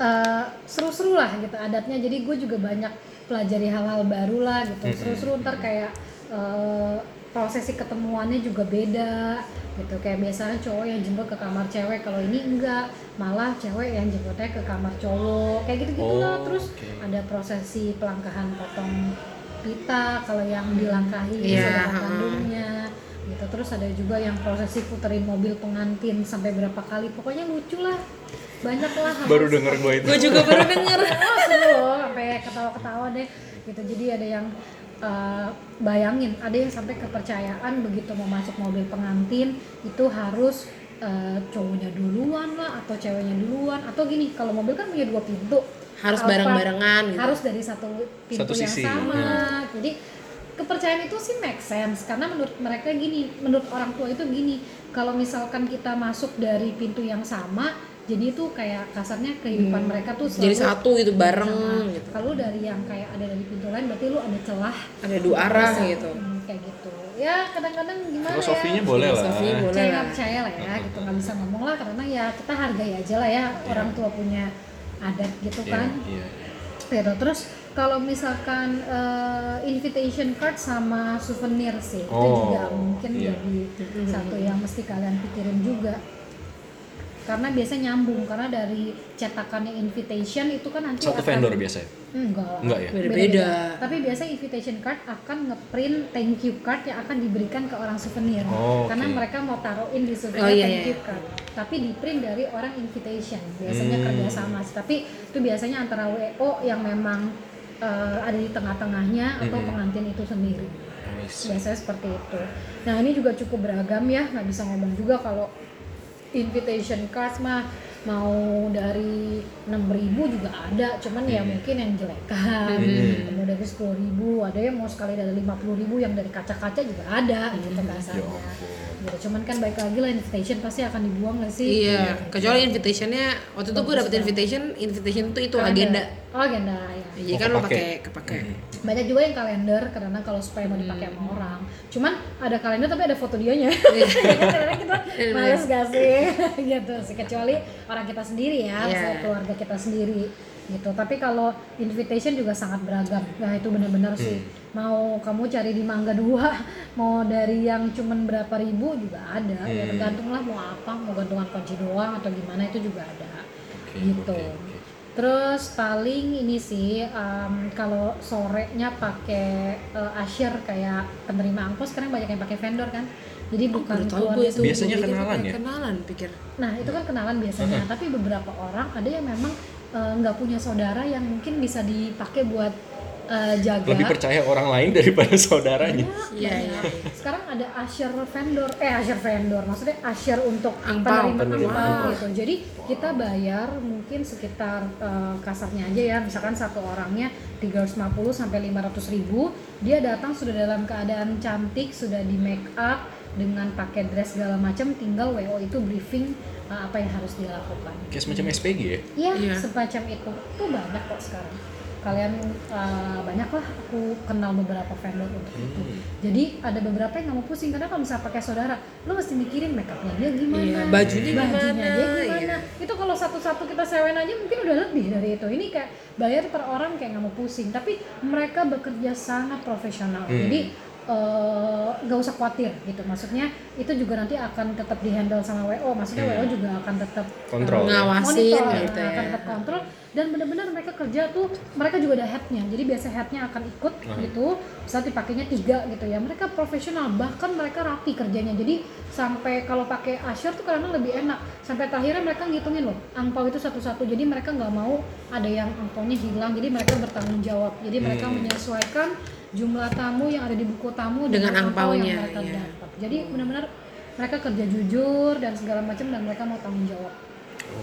eh, seru-seru lah gitu adatnya. Jadi gue juga banyak pelajari hal-hal baru lah gitu. Seru-seru ntar kayak eh, prosesi ketemuannya juga beda gitu. Kayak biasanya cowok yang jemput ke kamar cewek kalau ini enggak. Malah cewek yang jemputnya ke kamar cowok. Kayak gitu gitu lah Oh, terus oke. ada prosesi pelangkahan potong pita kalau yang dilangkahi Iya, saudara kandungnya gitu. Terus ada juga yang prosesi puterin mobil pengantin sampai berapa kali. Pokoknya lucu lah. Banyak lah baru denger gue itu. gue juga baru denger. Oh seru loh. Sampai ketawa-ketawa deh. Gitu. Jadi ada yang uh, bayangin ada yang sampai kepercayaan begitu mau masuk mobil pengantin itu harus uh, cowoknya duluan lah atau ceweknya duluan. Atau gini kalau mobil kan punya dua pintu harus bareng-barengan gitu harus dari satu pintu Satu yang sisi. sama Hmm. jadi kepercayaan itu sih make sense karena menurut mereka gini menurut orang tua itu gini kalau misalkan kita masuk dari pintu yang sama jadi itu kayak kasarnya kehidupan Hmm. mereka tuh Jadi satu gitu bareng sama. gitu. kalau dari yang kayak ada dari pintu lain berarti lu ada celah Ada dua arah Bisa. gitu. Hmm, kayak gitu ya kadang-kadang gimana Filosofinya ya boleh lah. Filosofi boleh percaya lah. nggak percaya lah ya gitu nggak bisa ngomong lah karena ya kita hargai aja lah ya orang tua punya adat gitu Iya, kan iya. gitu terus kalau misalkan eh, invitation card sama souvenir sih itu Oh, juga mungkin iya. jadi satu yang mesti kalian pikirin juga karena biasanya nyambung karena dari cetakannya invitation itu kan nanti Satu akan- vendor biasanya. enggak lah. Enggak ya? Beda-beda. tapi biasanya invitation card akan ngeprint thank you card yang akan diberikan ke orang souvenir Oh, karena mereka mau taruhin di souvenir Oh, iya, thank iya. you card tapi di print dari orang invitation biasanya Hmm. kerjasama sih. tapi itu biasanya antara WO yang memang eh, ada di tengah-tengahnya atau Mm-mm. pengantin itu sendiri biasanya seperti itu nah ini juga cukup beragam ya nggak bisa ngomong juga kalau invitation cards mah mau dari 6000 juga ada cuman ya Hmm. mungkin yang jelekan Hmm. mau dari 10.000 ada yang mau sekali dari 50.000 yang dari kaca-kaca juga ada gitu Ya kasarnya ampun. gitu cuman kan baik lagi lah invitation pasti akan dibuang gak sih Iya, kecuali invitationnya waktu itu gue dapet invitation, invitation tuh itu agenda. oh agenda ya Jadi Oh, kan lo kepake. pakai kepake. Banyak juga yang kalender karena kalau supaya mau dipakai Hmm. sama orang. Cuman ada kalender tapi ada foto dianya Iya. kadang kita males gak sih? Gitu sih kecuali orang kita sendiri ya Iya. misalnya keluarga kita sendiri gitu. Tapi kalau invitation juga sangat beragam. Nah itu benar-benar sih. Mau kamu cari di Mangga dua mau dari yang cuman berapa ribu juga ada. Ya Hmm. tergantung lah mau apa mau gantungan kunci doang atau gimana itu juga ada. Oke, gitu. oke. Terus paling ini sih em, kalau sorenya pakai eh, asyir kayak penerima angpau sekarang banyak yang pakai vendor kan. Jadi bukan Baru tahu gue itu. Biasanya kenalan pakai ya? Kenalan pikir. Nah itu kan kenalan biasanya. Tapi beberapa orang ada yang memang eh, nggak punya saudara yang mungkin bisa dipakai buat eh, jaga. Lebih percaya orang lain daripada saudaranya. Iya, Banyak. iya. Sekarang ada asyir vendor, eh asyir vendor, maksudnya asyir untuk Angpau, penerima penerima angpau angpau. gitu. Jadi kita bayar mungkin sekitar eh, kasarnya aja ya, misalkan satu orangnya 350 sampai 500 ribu, dia datang sudah dalam keadaan cantik, sudah di make up dengan pakai dress segala macam, tinggal WO itu briefing eh, apa yang harus dia lakukan. Kayak semacam SPG ya? Iya, Iya. semacam itu. Itu banyak kok sekarang. Kalian eh, banyak lah aku kenal beberapa vendor untuk itu. Hmm. Jadi ada beberapa yang nggak mau pusing karena kalau misalnya pakai saudara, lo mesti mikirin make upnya dia gimana, Iya, bajunya bajunya gimana, dia gimana. iya. Itu kalau satu-satu kita sewain aja mungkin udah lebih dari itu. Ini kayak bayar per orang kayak nggak mau pusing, tapi mereka bekerja sangat profesional. Hmm. Jadi eh, nggak usah khawatir gitu. Maksudnya itu juga nanti akan tetap dihandle sama WO. Maksudnya Hmm. WO juga akan tetap Kontrol. eh, Ngawasin monitor, gitu ya. akan tetap kontrol dan benar-benar mereka kerja tuh mereka juga ada headnya jadi biasa headnya akan ikut Hmm. gitu bisa dipakainya tiga gitu ya mereka profesional bahkan mereka rapi kerjanya jadi sampai kalau pakai asyur tuh kadang lebih enak sampai akhirnya mereka ngitungin loh angpau itu satu-satu jadi mereka nggak mau ada yang angpaunya hilang jadi mereka bertanggung jawab jadi mereka Hmm. menyesuaikan jumlah tamu yang ada di buku tamu Dengan angpau angpaunya, yang mereka iya. dapat jadi benar-benar mereka kerja jujur dan segala macam dan mereka mau tanggung jawab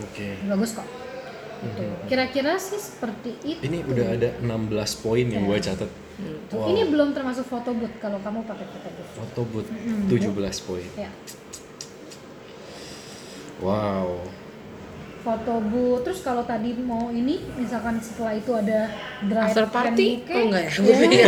Oke. bagus kok Gitu. Kira-kira sih seperti itu. Ini udah ada 16 poin yang gue catat. Tuh, Ini belum termasuk foto booth kalau kamu pakai foto booth. Foto booth 17 poin. Ya, Wow. Foto booth. Terus kalau tadi mau ini, misalkan setelah itu ada drive After party? Oh enggak ya? Iya. Gue pikir.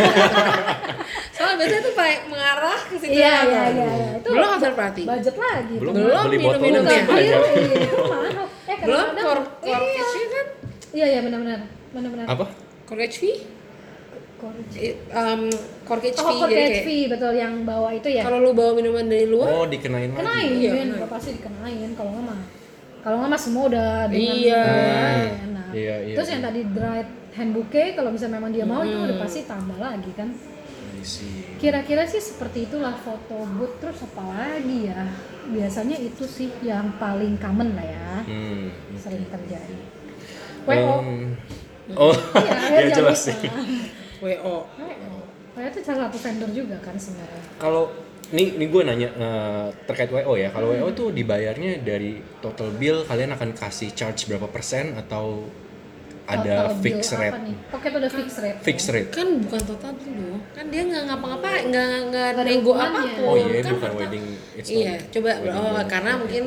Soalnya biasanya tuh kayak mengarah ke situ. Iya, kan. iya, iya, iya. Itu Belum after party. Budget lagi. Belum. Belum beli botol minum-minum aja. ya. Iya, iya, itu mahal. Eh, Belum kadang-kadang- kor Iya, kan? iya, iya, benar-benar. Benar-benar. Apa? Korkage fee? Korkage. Eh, Um, korkage Oh, fee. kayak fee, betul yang bawa itu ya. kalau lu bawa minuman dari luar, Oh, dikenain lagi. kenain Iya, pasti dikenain kalau nggak mah kalau nggak mah semua udah dengan Iya. bawa, enak. Iya, iya, terus iya. yang tadi dried hand bouquet kalau misalnya memang dia mau itu udah pasti tambah lagi kan kira-kira sih seperti itulah foto booth terus apa lagi ya biasanya itu sih yang paling common lah ya Hmm. sering terjadi WO Em, oh, Iya, ya jangan jelas lupa. sih. WO WO. WO itu salah satu vendor juga kan sebenarnya Kalau nih nih gue nanya eh, terkait WO ya. Kalau WO tuh dibayarnya dari total bill kalian akan kasih charge berapa persen atau ada total fix bill apa rate. nih? Oke, itu ada fix rate. Fix rate. kan bukan total dulu kan dia nggak ngapa-ngapa nggak nggak nego hubungannya. apa pun Oh iya, kan bukan total- wedding. it's not iya coba wedding oh karena mungkin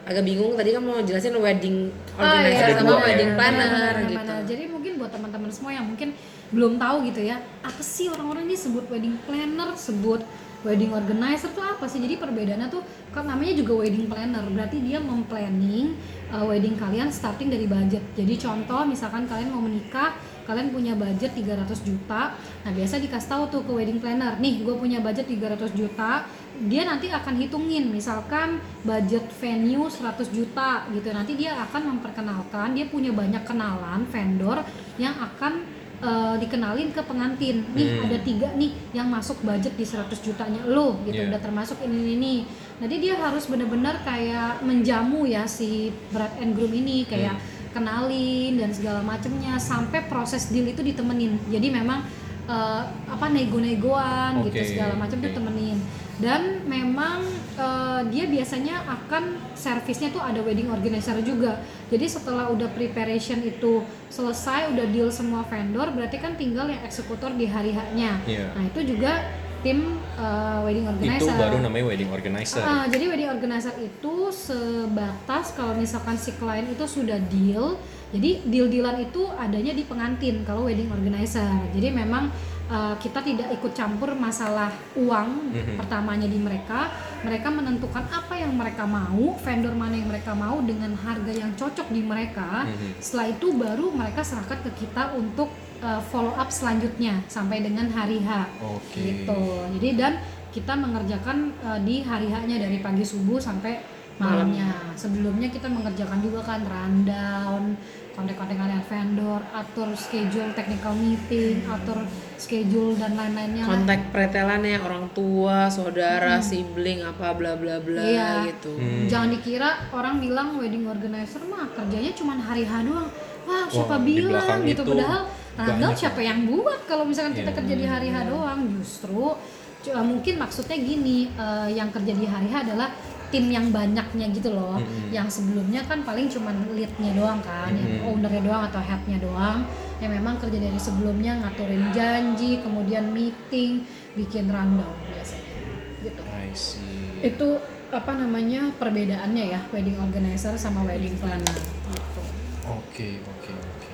agak bingung tadi kan mau jelasin wedding Oh, organizer Ada sama dua ya. wedding Iya, planner benar, gitu benar. Jadi mungkin buat teman-teman semua yang mungkin belum tahu gitu ya, apa sih orang-orang ini sebut wedding planner, sebut wedding organizer tuh apa sih? Jadi perbedaannya tuh kan namanya juga wedding planner, berarti dia memplanning uh, wedding kalian starting dari budget. Jadi contoh misalkan kalian mau menikah, kalian punya budget 300 juta. Nah, biasa dikasih tahu tuh ke wedding planner, nih gue punya budget 300 juta. Dia nanti akan hitungin misalkan budget venue 100 juta gitu. Nanti dia akan memperkenalkan, dia punya banyak kenalan vendor yang akan eh, dikenalin ke pengantin. Nih Hmm. ada tiga nih yang masuk budget di 100 jutanya lo gitu. Iya. Udah termasuk ini ini ini. Jadi dia harus benar-benar kayak menjamu ya si bride and groom ini kayak kenalin dan segala macemnya sampai proses deal itu ditemenin. Jadi memang eh, apa nego-negoan gitu Oke, segala macam tuh oke. temenin. Dan memang eh, dia biasanya akan servisnya tuh ada wedding organizer juga. Jadi setelah udah preparation itu selesai, udah deal semua vendor, berarti kan tinggal yang eksekutor di hari H-nya. Iya. Nah, itu juga tim eh, wedding organizer. Itu baru namanya wedding organizer. Ah, jadi wedding organizer itu sebatas kalau misalkan si klien itu sudah deal, jadi deal-dealan itu adanya di pengantin kalau wedding organizer. Jadi memang uh, kita tidak ikut campur masalah uang Mhm. pertamanya di mereka. Mereka menentukan apa yang mereka mau, vendor mana yang mereka mau dengan harga yang cocok di mereka. Mhm. Setelah itu baru mereka serahkan ke kita untuk uh, follow up selanjutnya sampai dengan hari H Oke. gitu jadi dan kita mengerjakan uh, di hari haknya dari pagi subuh sampai malamnya. Sebelumnya kita mengerjakan juga kan rundown kontak-kontak dengan vendor atur schedule technical meeting atur schedule dan lain-lainnya. Kontak pretelannya orang tua saudara sibling apa bla bla bla Iya. gitu. Hmm. jangan dikira orang bilang wedding organizer mah kerjanya cuma hari H doang. Wah siapa Wah, bilang gitu? itu padahal rundown banyak siapa yang buat kalau misalkan kita Iya. kerja di hari H doang? Justru cu- mungkin maksudnya gini eh, yang kerja di hari H adalah tim yang banyaknya gitu loh Mm-mm. yang sebelumnya kan paling cuma leadnya doang kan yang Mm-mm. ownernya doang atau headnya doang yang memang kerja dari sebelumnya ngaturin janji kemudian meeting bikin rundown biasanya gitu I see. itu apa namanya perbedaannya ya wedding organizer sama wedding planner gitu. Oke, oke, oke.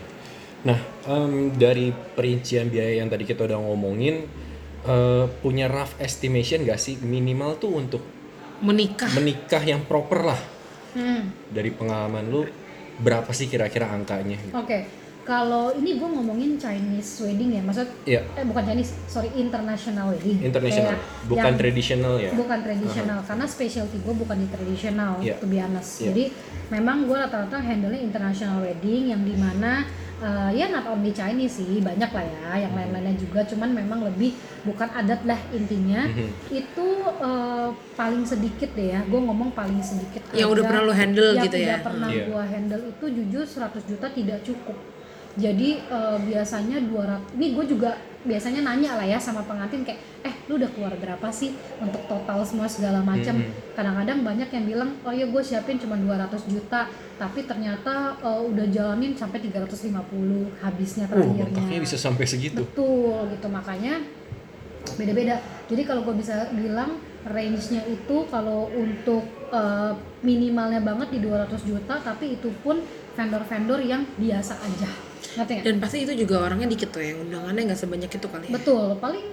Nah, em, dari perincian biaya yang tadi kita udah ngomongin, eh, punya rough estimation gak sih minimal tuh untuk menikah menikah yang proper lah Hmm, dari pengalaman lu berapa sih kira-kira angkanya? Gitu? Oke, kalau ini gue ngomongin Chinese wedding ya, maksud Iya, eh bukan Chinese, sorry international wedding. international, Kayak bukan yang- traditional ya. Bukan tradisional, karena specialty gue bukan di tradisional, Iya. to be honest. Iya. Jadi memang gue rata-rata handle international wedding yang di mana eh, ya not only Chinese sih, banyak lah ya, yang lain-lainnya juga. Cuman memang lebih bukan adat lah intinya. Mhm. Itu eh, paling sedikit deh ya, gue ngomong paling sedikit. Yang udah pernah lo handle yang gitu ya? udah pernah Iya. gue handle itu jujur 100 juta tidak cukup. Jadi eh, biasanya 200 ini gue juga biasanya nanya lah ya sama pengantin kayak eh lu udah keluar berapa sih untuk total semua segala macam. Mhm. Kadang-kadang banyak yang bilang oh ya gue siapin cuma 200 juta tapi ternyata eh, udah jalanin sampai 350 habisnya Oh, terakhirnya. mentoknya bisa sampai segitu. Betul gitu makanya beda-beda. Jadi kalau gue bisa bilang range-nya itu kalau untuk eh, minimalnya banget di 200 juta tapi itu pun vendor-vendor yang biasa aja. Ngerti nggak? dan pasti itu juga orangnya dikit tuh yang undangannya nggak sebanyak itu kali ya Betul, paling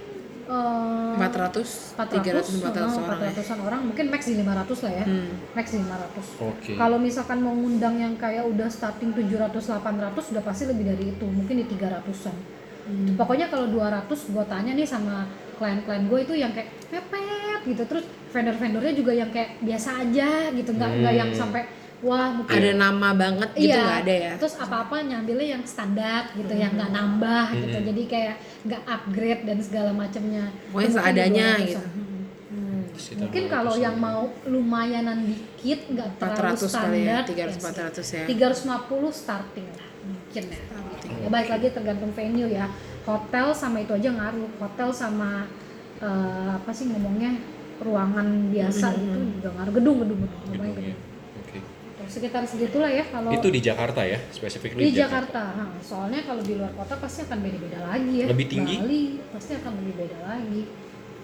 eh, 400 300 400 orang ya 400-an orang mungkin max di 500 lah ya. Hmm. Max di 500. Oke. Kalau misalkan mau ngundang yang kayak udah starting 700 800 udah pasti lebih dari itu, mungkin di 300-an. Hmm. Pokoknya kalau 200 gue tanya nih sama klien-klien gue itu yang kayak mepet gitu. Terus vendor-vendornya juga yang kayak biasa aja gitu, nggak nggak yang Hmm. sampai wah mungkin ada nama banget gitu iya, nggak ada ya Terus apa-apa nyambilnya yang standar gitu, yang nggak nambah gitu. Hmm. Jadi kayak nggak upgrade dan segala macamnya. Pokoknya di seadanya 200-an. gitu. Hmm. Hmm. Sekitar Mungkin 200 kalau yang an. mau lumayanan dikit nggak terlalu 400 kali standar ya 300 400 ya 350 starting lah mungkin ya ya baik lagi tergantung venue ya hotel sama itu aja ngaruh hotel sama eh, apa sih ngomongnya ruangan biasa Mhm. itu juga ngaruh gedung gedung gedung gedung Oke. Sekitar segitulah ya kalau Itu di Jakarta ya, specifically di Jakarta. Nah, soalnya kalau di luar kota pasti akan beda-beda lagi ya. Lebih tinggi? Bali pasti akan lebih beda lagi.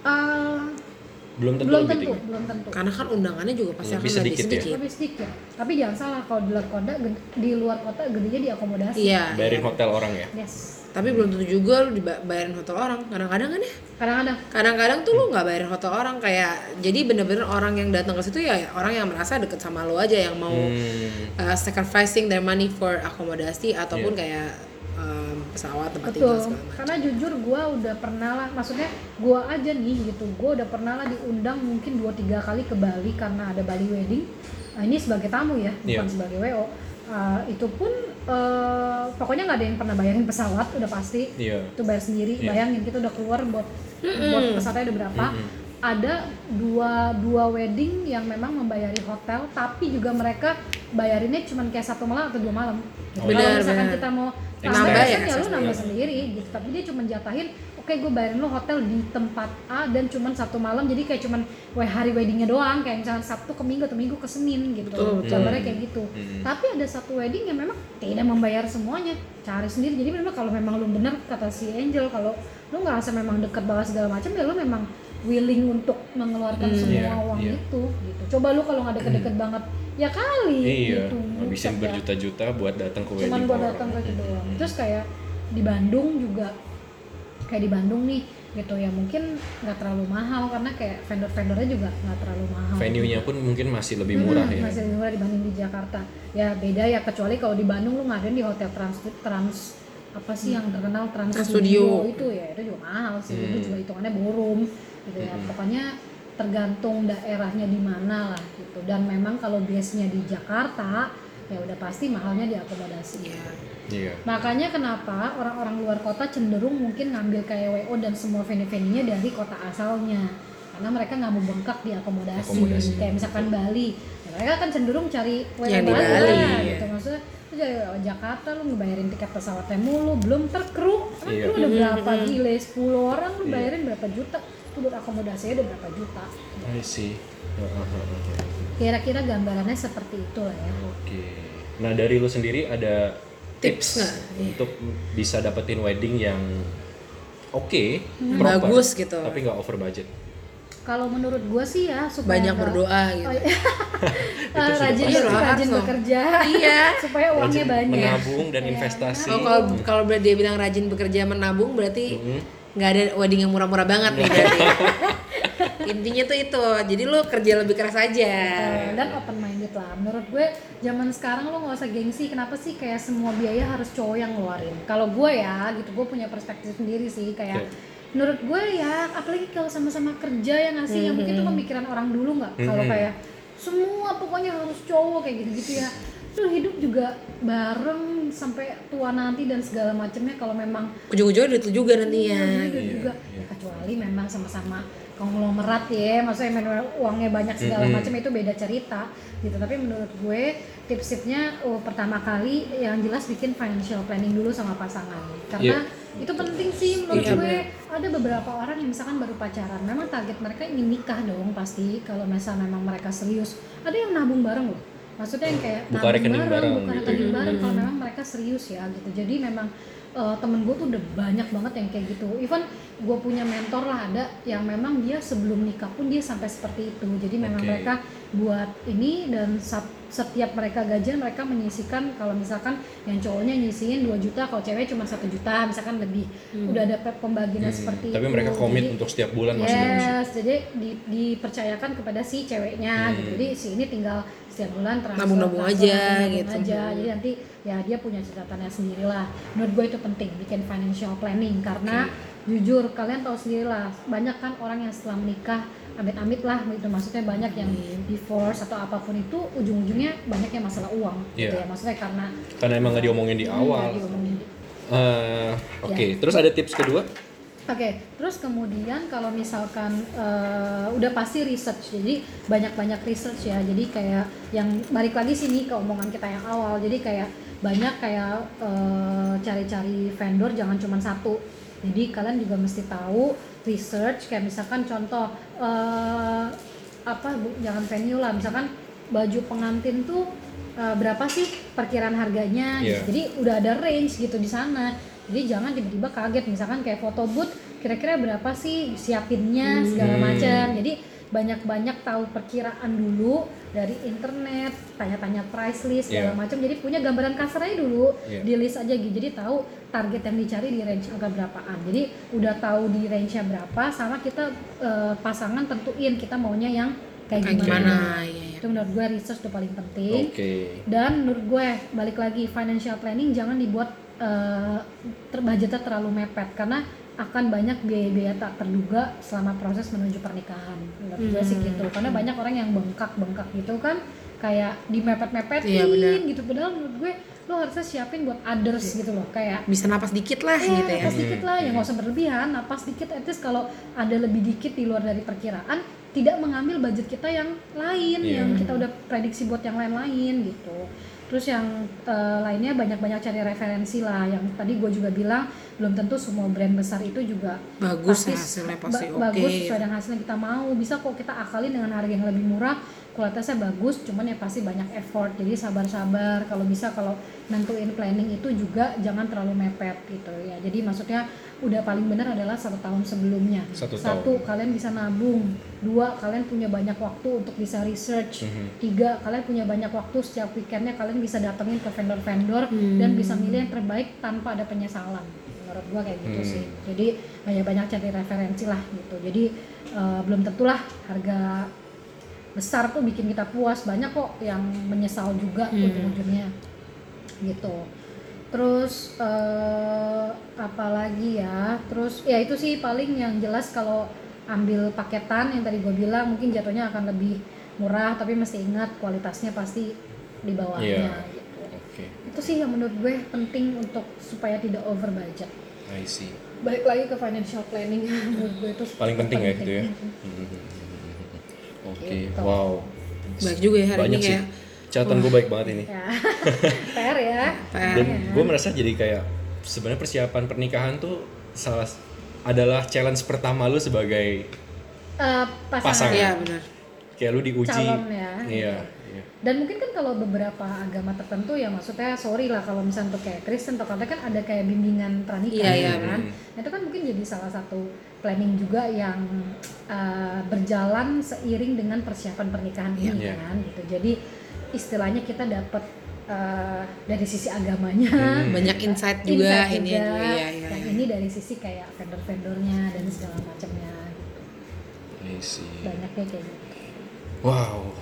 Ah, Belum tentu belum lebih tentu, tinggi. belum tentu. Karena kan undangannya juga pasti Lebih akan lebih sedikit ya? sedikit. Lebih sedikit. Tapi jangan salah kalau di luar kota di luar kota gedenya di akomodasi. Iya. Bayarin hotel orang ya. Yes. Tapi belum tentu juga lu dibayarin hotel orang. Kadang-kadang kan ya. Kadang-kadang Kadang-kadang tuh lu nggak bayarin hotel orang kayak jadi bener-bener orang yang datang ke situ ya orang yang merasa deket sama lu aja yang mau Hmm. uh, sacrificing their money for akomodasi ataupun Iya. kayak um, pesawat tempat tinggal betul. segala macam. Karena jujur gua udah pernah lah, maksudnya gua aja nih gitu, gua udah pernah lah diundang mungkin 2-3 kali ke Bali karena ada Bali Wedding. Nah, ini sebagai tamu ya, bukan Iya. sebagai WO. Uh, itu pun uh, pokoknya nggak ada yang pernah bayarin pesawat udah pasti Iya. itu bayar sendiri Iya. bayangin kita udah keluar buat buat pesawatnya ada berapa Mm-mm. Ada dua dua wedding yang memang membayari hotel tapi juga mereka bayarinnya cuma kayak satu malam atau dua malam. Kalau Benar, misalkan benar. kita mau Nambah ya, ya, ya lu nambah sendiri gitu. Tapi dia cuma jatahin oke gue bayarin lu hotel di tempat A dan cuma satu malam. Jadi kayak cuman weh hari weddingnya doang kayak misalnya Sabtu ke Minggu atau Minggu ke Senin gitu. Betul, kayak gitu. Mm-mm. tapi ada satu wedding yang memang tidak membayar semuanya cari sendiri. Jadi memang kalau memang lu bener kata si Angel kalau lu ngerasa memang dekat banget segala macam ya lu memang willing untuk mengeluarkan Hmm. semua Iya, uang iya. itu gitu coba lu kalau nggak deket-deket banget ya kali Iya, gitu Buset dah. berjuta-juta buat datang ke wedding cuman buat datang ke itu doang Hmm. terus kayak di Bandung juga kayak di Bandung nih gitu ya mungkin nggak terlalu mahal karena kayak vendor-vendornya juga nggak terlalu mahal venue-nya pun mungkin masih lebih murah Hmm, ya. Masih lebih murah dibanding di Jakarta. Ya beda ya kecuali kalau di Bandung lu ngadain di hotel trans trans apa sih yang terkenal trans, studio. Studio. itu ya itu juga mahal sih itu Hmm. juga hitungannya ballroom gitu ya Hmm. pokoknya tergantung daerahnya di mana lah gitu dan memang kalau biasanya di Jakarta ya udah pasti mahalnya di akomodasi Iya. Iya. Makanya kenapa orang-orang luar kota cenderung mungkin ngambil KWO dan semua venue-venue-nya dari kota asalnya. Karena mereka nggak mau bengkak di akomodasi. Akomodasi. Kayak misalkan Bali. Ya, mereka kan cenderung cari WO Yang di Bali, Bali, lah, iya. gitu. Maksudnya lu dari Jakarta lu ngebayarin tiket pesawatnya mulu, belum terkru. Kan Iya. lu udah berapa gile 10 orang lu Iya. bayarin berapa juta. Itu buat akomodasinya udah berapa juta. I see. Heeh. Kira-kira gambarannya seperti itu lah ya. Oke. Nah dari lu sendiri ada tips, Tips nggak? Iya. untuk bisa dapetin wedding yang oke, Hmm. proper, Bagus gitu. tapi nggak over budget. Kalau menurut gua sih ya supaya Banyak berdoa gitu. Oh, iya. Itu Ah, rajin pasti. Iya, rajin bekerja Iya. supaya uangnya Rajin banyak menabung dan Iya. investasi. Oh, kalau kalau dia bilang rajin bekerja menabung berarti nggak ada wedding yang murah-murah banget nih berarti. Intinya tuh itu. Jadi lu kerja lebih keras aja. Eh, dan open minded lah menurut gue zaman sekarang lo nggak usah gengsi kenapa sih kayak semua biaya harus cowok yang ngeluarin kalau gue ya gitu gue punya perspektif sendiri sih kayak Oke. Menurut gue ya apalagi kalau sama-sama kerja ya nggak sih ya mungkin itu pemikiran orang dulu nggak kalau Mhm. kayak semua pokoknya harus cowok kayak gitu-gitu ya lu hidup juga bareng sampai tua nanti dan segala macamnya kalau memang Ujung-ujungnya itu juga nantinya. Iya, Iya, juga iya. kecuali memang sama-sama konglomerat ya maksudnya memang uangnya banyak segala Mm-mm. macam itu beda cerita gitu. Tapi menurut gue tips-tipsnya oh, pertama kali yang jelas bikin financial planning dulu sama pasangan. Karena itu penting sih menurut gue. Ada beberapa orang yang misalkan baru pacaran memang target mereka ingin nikah dong pasti kalau misalnya memang mereka serius. Ada yang nabung bareng loh. Maksudnya yang kayak Buka nabung rekening bareng buka gitu rekening ya. bareng kalau memang mereka serius ya gitu. Jadi memang eh, temen gue tuh udah banyak banget yang kayak gitu even gue punya mentor lah ada yang memang dia sebelum nikah pun dia sampai seperti itu jadi memang Oke. mereka buat ini dan setiap mereka gajian mereka menyisikan kalau misalkan yang cowoknya nyisihin 2 juta kalau cewek cuma satu juta misalkan lebih udah ada pe- pembagiannya Hmm, seperti Tapi itu mereka komit Jadi- untuk setiap bulan. Yes, jadi di- dipercayakan kepada si ceweknya Hmm. gitu. Jadi si ini tinggal setiap bulan transfer Nabung-nabung aja, nabung gitu. aja. Jadi nanti ya dia punya catatannya sendiri lah. Menurut gue itu penting bikin financial planning karena jujur kalian tahu sendiri lah banyak kan orang yang setelah menikah amit-amit lah gitu maksudnya banyak yang divorce atau apa pun itu ujung-ujungnya banyak yang masalah uang gitu Iya. ya maksudnya karena Karena emang nggak diomongin di Hmm, awal. diomongin. Eh, Oke, Ya. terus ada tips kedua? Oke, terus kemudian kalau misalkan eh, udah pasti research, jadi banyak-banyak research ya. Jadi kayak yang balik lagi sini ke omongan kita yang awal. Jadi kayak banyak kayak eh, cari-cari vendor jangan cuma satu. Jadi kalian juga mesti tahu research kayak misalkan contoh eh, apa bu, jangan venue lah, misalkan baju pengantin tuh uh, berapa sih perkiraan harganya gitu. jadi udah ada range gitu di sana jadi jangan tiba-tiba kaget misalkan kayak foto booth kira-kira berapa sih siapinnya segala Hmm. macam jadi banyak-banyak tahu perkiraan dulu dari internet tanya-tanya price list segala Iya. macam jadi punya gambaran kasarnya dulu Iya. di list aja gitu jadi tahu target yang dicari di range harga berapaan jadi udah tahu di range nya berapa sama kita eh, pasangan tentuin kita maunya yang kayak, gimana, gimana, iya, iya. itu menurut gue research udah paling penting Oke. dan menurut gue balik lagi financial planning jangan dibuat eh, ter budgetnya terlalu mepet karena akan banyak biaya-biaya tak terduga selama proses menuju pernikahan. Menurut gue sih gitu. Karena banyak orang yang bengkak-bengkak gitu kan kayak di mepet-mepetin Iya, gitu. Padahal menurut gue lo harusnya siapin buat others gitu loh kayak bisa napas dikit lah Eh, gitu ya. napas dikit lah, ya nggak usah berlebihan, napas dikit, at least kalau ada lebih dikit di luar dari perkiraan, tidak mengambil budget kita yang lain, Iya. yang kita udah prediksi buat yang lain-lain gitu. Terus yang eh, lainnya banyak-banyak cari referensi lah, yang tadi gue juga bilang belum tentu semua brand besar itu juga bagus pasti hasilnya pasti ba- oke bagus sesuai dengan hasil yang kita mau. Bisa kok kita akalin dengan harga yang lebih murah, kualitasnya bagus, cuman ya pasti banyak effort. Jadi sabar-sabar. Kalau bisa kalau nentuin planning itu juga jangan terlalu mepet gitu ya. Jadi maksudnya udah paling benar adalah satu tahun sebelumnya. Satu kalian bisa nabung. Dua kalian punya banyak waktu untuk bisa research. Mhm. Tiga kalian punya banyak waktu setiap weekendnya kalian bisa datengin ke vendor-vendor Hmm. dan bisa milih yang terbaik tanpa ada penyesalan. Menurut gua kayak gitu Hmm. sih. Jadi banyak-banyak cari referensi lah gitu. Jadi eh, belum tentulah harga besar tuh bikin kita puas. Banyak kok yang menyesal juga Hmm. ujung-ujungnya gitu. Terus eh, apa lagi ya? Terus ya itu sih paling yang jelas kalau ambil paketan yang tadi gue bilang mungkin jatuhnya akan lebih murah tapi mesti ingat kualitasnya pasti di bawahnya Iya. gitu. Oke. Itu sih yang menurut gue penting untuk supaya tidak over budget. I see. Balik lagi ke financial planning menurut gue itu Paling penting ya gitu ya. Oke. Gitu. Wow. baik juga ya hari Banyak ini sih. kayak Catatan gue baik banget ini. Ya. PR ya. PR. Dan gue merasa jadi kayak sebenarnya persiapan pernikahan tuh salah adalah challenge pertama lu sebagai Eh, Pasangan. Iya benar. kayak lu diuji. Calon ya. Iya. iya. Dan mungkin kan kalau beberapa agama tertentu ya maksudnya sorry lah kalau misalnya untuk kayak Kristen atau Katolik kan ada kayak bimbingan Iya, pernikahan iya, kan. Nah, itu kan mungkin jadi salah satu planning juga yang uh, berjalan seiring dengan persiapan pernikahan ini Iya. kan gitu. Jadi istilahnya kita dapat uh, dari sisi agamanya Hmm. Banyak insight juga insight ini juga. juga. Iya, iya, yang iya. ini dari sisi kayak vendor-vendornya dan segala macamnya gitu. Banyaknya kayak gitu. Wow.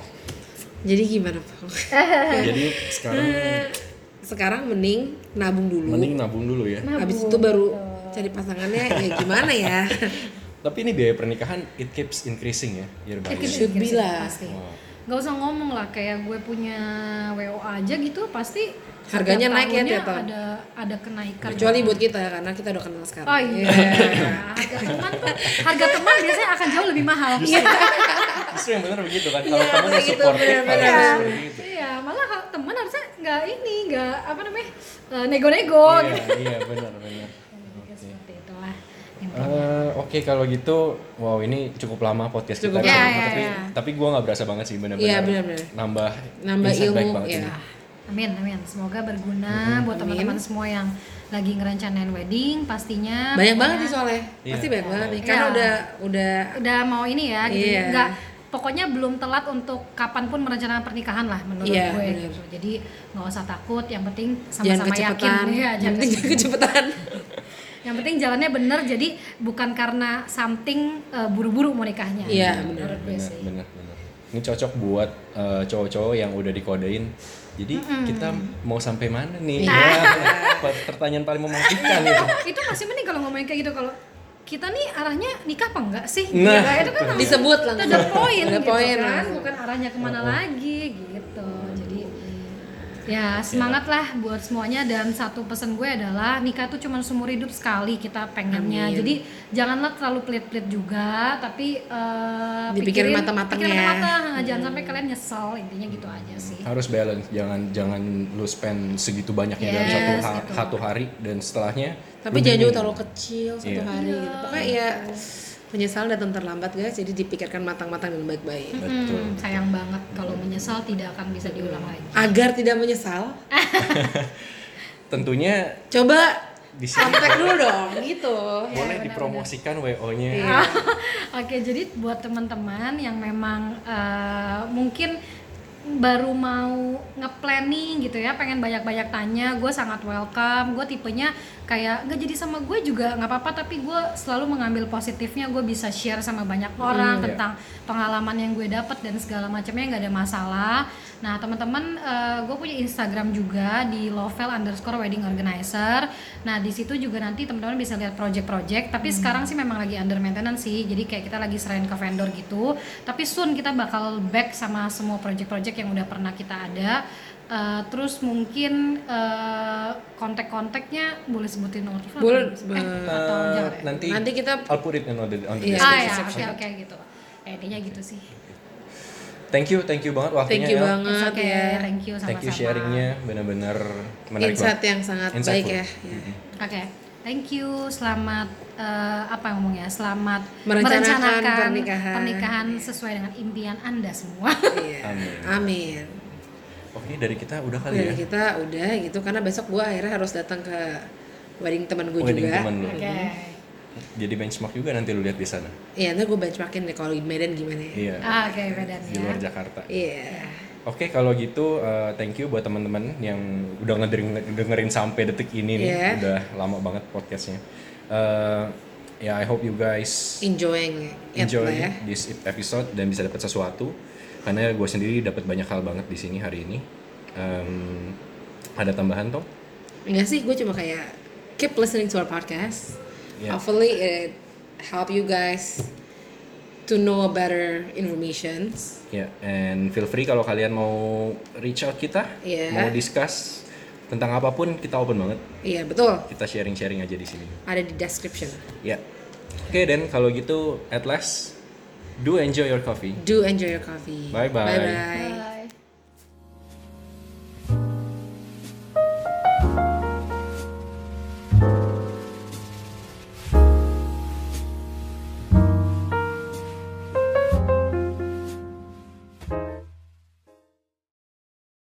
Jadi gimana Pak? Jadi sekarang Sekarang mending nabung dulu. mending nabung dulu ya. Habis Nabung, itu baru gitu. cari pasangannya ya gimana ya? Tapi ini biaya pernikahan it keeps increasing ya year by year. Should be lah. pasti. Wow. Gak usah ngomong lah kayak gue punya WO aja gitu pasti Harganya naik ya tiap tahun. Ada ada kenaikan. Kecuali buat kita karena kita udah kenal sekarang. Oh iya. harga teman tuh harga teman biasanya akan jauh lebih mahal. Justru yang benar begitu kan. Kalau Iya, udah begitu, supportive benar-benar. harus seperti itu. Iya, malah teman harusnya nggak ini, nggak apa namanya eh, nego-nego Iya, gitu. iya benar benar. Ya, Eh, Oke kalau gitu, wow ini cukup lama podcast Cukup kita, lama. tapi Ya, tapi, ya, ya. tapi gue nggak berasa banget sih benar-benar. Iya, benar-benar. Nambah Nambah ilmu, banget iya. ini. Amin, amin. Semoga berguna buat teman-teman semua yang lagi ngerencanain wedding pastinya. Banyak pokoknya banget sih soalnya. Iya. Pasti banyak banget nih. Karena Iya. udah udah udah mau ini ya gitu. Iya. Nggak pokoknya belum telat untuk kapan pun merencanakan pernikahan lah menurut Iya, gue gitu. Jadi nggak usah takut, yang penting sama-sama yakin. Iya, Yang jangan penting jangan kecepatan. Yang penting jalannya bener jadi bukan karena something uh, buru-buru mau nikahnya. Iya, Benar benar benar. Ini cocok buat eh, cowok-cowok yang udah dikodein. Jadi kita mau sampai mana nih? Iya. Ya, pertanyaan paling mematikan itu. itu masih mending kalau ngomongin kayak gitu kalau kita nih arahnya nikah apa enggak sih? Nah, Ya, itu kan Disebut langsung. to the point To the gitu point kan, langsung. bukan arahnya ke mana lagi gitu. Ya semangat lah buat semuanya dan satu pesan gue adalah nikah tuh cuma seumur hidup sekali kita pengennya. Amin. Jadi janganlah terlalu pelit-pelit juga, tapi eh, Dipikirin pikirin- matang-matang ya. matang-matang. Jangan sampai kalian nyesel intinya gitu aja sih. Harus balance, jangan jangan lu spend segitu banyaknya dalam Yes, satu ha- gitu. satu hari dan setelahnya Tapi jangan juga terlalu kecil satu Iya. hari gitu. Pokoknya ya penyesalan datang terlambat guys jadi dipikirkan matang-matang dan baik-baik Betul. Hmm, sayang banget kalau menyesal tidak akan bisa diulang lagi. agar tidak menyesal Tentunya coba kontak dulu dong gitu boleh dipromosikan WO-nya. Iya. Oke, jadi buat teman-teman yang memang eh, mungkin baru mau nge-planning gitu ya, pengen banyak-banyak tanya, gue sangat welcome. Gue tipenya kayak nggak jadi sama gue juga nggak apa-apa, tapi gue selalu mengambil positifnya. Gue bisa share sama banyak orang Hmm, tentang pengalaman yang gue dapat dan segala macamnya nggak ada masalah. Nah teman-teman, gue punya Instagram juga di Lovel underscore wedding organizer. Nah di situ juga nanti teman-teman bisa lihat project-project. Tapi sekarang sih memang lagi under maintenance sih. Jadi kayak kita lagi serahin ke vendor gitu. Tapi soon kita bakal back sama semua project-project yang udah pernah kita ada. Eh, terus mungkin eh, kontak-kontaknya boleh sebutin nomor telepon Boleh, atau- eh, atau Eh, jangan ya? nanti, Nanti kita- I'll put it in on the, on the Iya. Ah ya, oke oke gitu. Eh, intinya gitu sih. Thank you, thank you banget waktunya. thank you. It's banget okay, ya thank you sama-sama. Thank you sharingnya, benar-benar menarik insight banget. yang sangat Insightful. baik ya, ya. Oke, thank you. Selamat eh, apa ngomongnya? Selamat Merencanakan pernikahan. pernikahan sesuai dengan impian Anda semua. Iya. Amin. amin Oke, dari kita udah kali dari ya. kita udah gitu karena besok gue akhirnya harus datang ke wedding teman gue Wedding juga teman lu. Oke. Jadi benchmark juga nanti lu lihat di sana. Iya, nanti gue benchmarkin deh kalau di Medan gimana ya. Iya. Ah, Oke, Medan Di luar ya. Jakarta. Iya. Oke, kalau gitu uh, thank you buat teman-teman yang udah ngedengerin, dengerin sampai detik ini nih. Iya. Udah lama banget podcastnya. Uh, ya, I hope you guys Enjoying enjoy ya. this episode dan bisa dapat sesuatu. Karena gue sendiri dapat banyak hal banget di sini hari ini. Um, ada tambahan toh? Enggak sih, gue cuma kayak keep listening to our podcast. Yeah. Hopefully it help you guys to know better informations. Ya, and feel free kalau kalian mau reach out kita, Iya. mau discuss tentang apa pun kita open banget. Iya, betul. Kita sharing-sharing aja di sini. Ada di description. Ya. Oke, dan kalau gitu at last do enjoy your coffee. Do enjoy your coffee. Bye-bye. Bye bye. Bye.